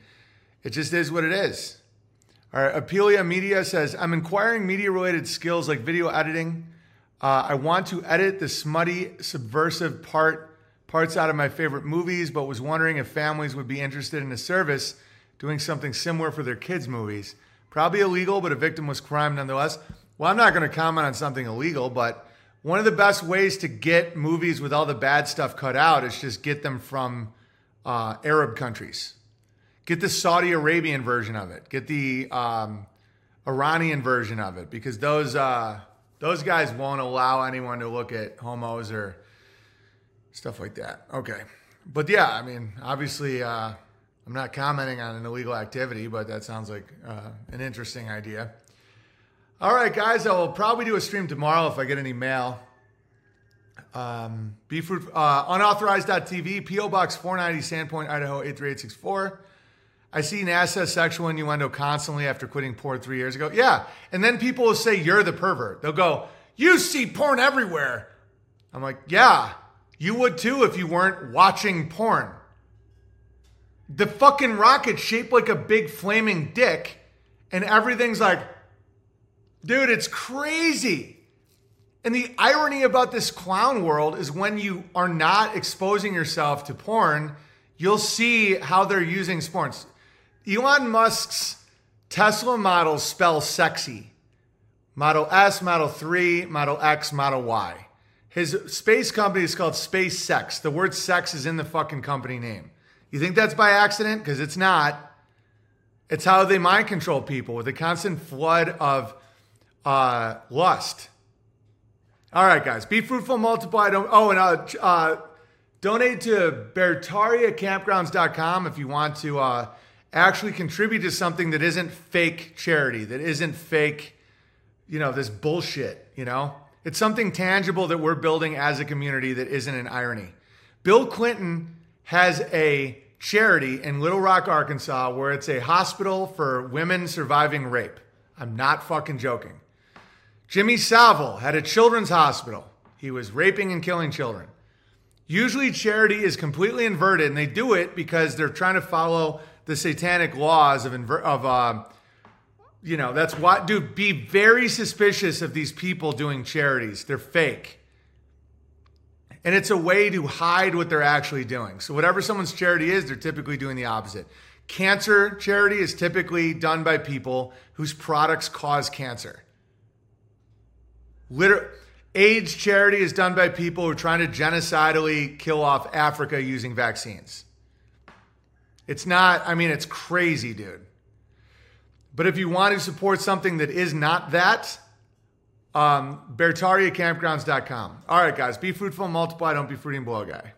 S1: it just is what it is. All right, Apelia Media says I'm inquiring media-related skills like video editing. Uh, I want to edit the smutty, subversive part parts out of my favorite movies, but was wondering if families would be interested in a service doing something similar for their kids' movies. Probably illegal, but a victimless crime nonetheless. Well, I'm not going to comment on something illegal, but one of the best ways to get movies with all the bad stuff cut out is just get them from uh, Arab countries. Get the Saudi Arabian version of it. Get the um, Iranian version of it because those uh, those guys won't allow anyone to look at homos or stuff like that. Okay, but yeah, I mean, obviously, uh, I'm not commenting on an illegal activity, but that sounds like uh, an interesting idea. All right, guys, I will probably do a stream tomorrow if I get any mail. Um, uh, unauthorized.tv, P.O. Box 490, Sandpoint, Idaho 83864. I see NASA sexual innuendo constantly after quitting porn three years ago. Yeah. And then people will say, You're the pervert. They'll go, You see porn everywhere. I'm like, Yeah, you would too if you weren't watching porn. The fucking rocket shaped like a big flaming dick, and everything's like, Dude, it's crazy. And the irony about this clown world is when you are not exposing yourself to porn, you'll see how they're using sports. Elon Musk's Tesla models spell sexy. Model S, Model 3, Model X, Model Y. His space company is called Space SpaceX. The word sex is in the fucking company name. You think that's by accident? Because it's not. It's how they mind control people with a constant flood of uh, lust. All right, guys. Be fruitful, multiply. Don't, oh, and uh, uh, donate to BeartariaCampgrounds.com if you want to uh, actually contribute to something that isn't fake charity, that isn't fake, you know, this bullshit, you know? It's something tangible that we're building as a community that isn't an irony. Bill Clinton has a charity in Little Rock, Arkansas, where it's a hospital for women surviving rape. I'm not fucking joking. Jimmy Savile had a children's hospital. He was raping and killing children. Usually, charity is completely inverted, and they do it because they're trying to follow the satanic laws of, inver- of uh, you know, that's why, dude, be very suspicious of these people doing charities. They're fake. And it's a way to hide what they're actually doing. So, whatever someone's charity is, they're typically doing the opposite. Cancer charity is typically done by people whose products cause cancer. Liter- AIDS charity is done by people who are trying to genocidally kill off Africa using vaccines. It's not, I mean, it's crazy, dude. But if you want to support something that is not that, um, BeartariaCampgrounds.com. All right, guys, be fruitful, multiply, don't be fruity and blow, guy.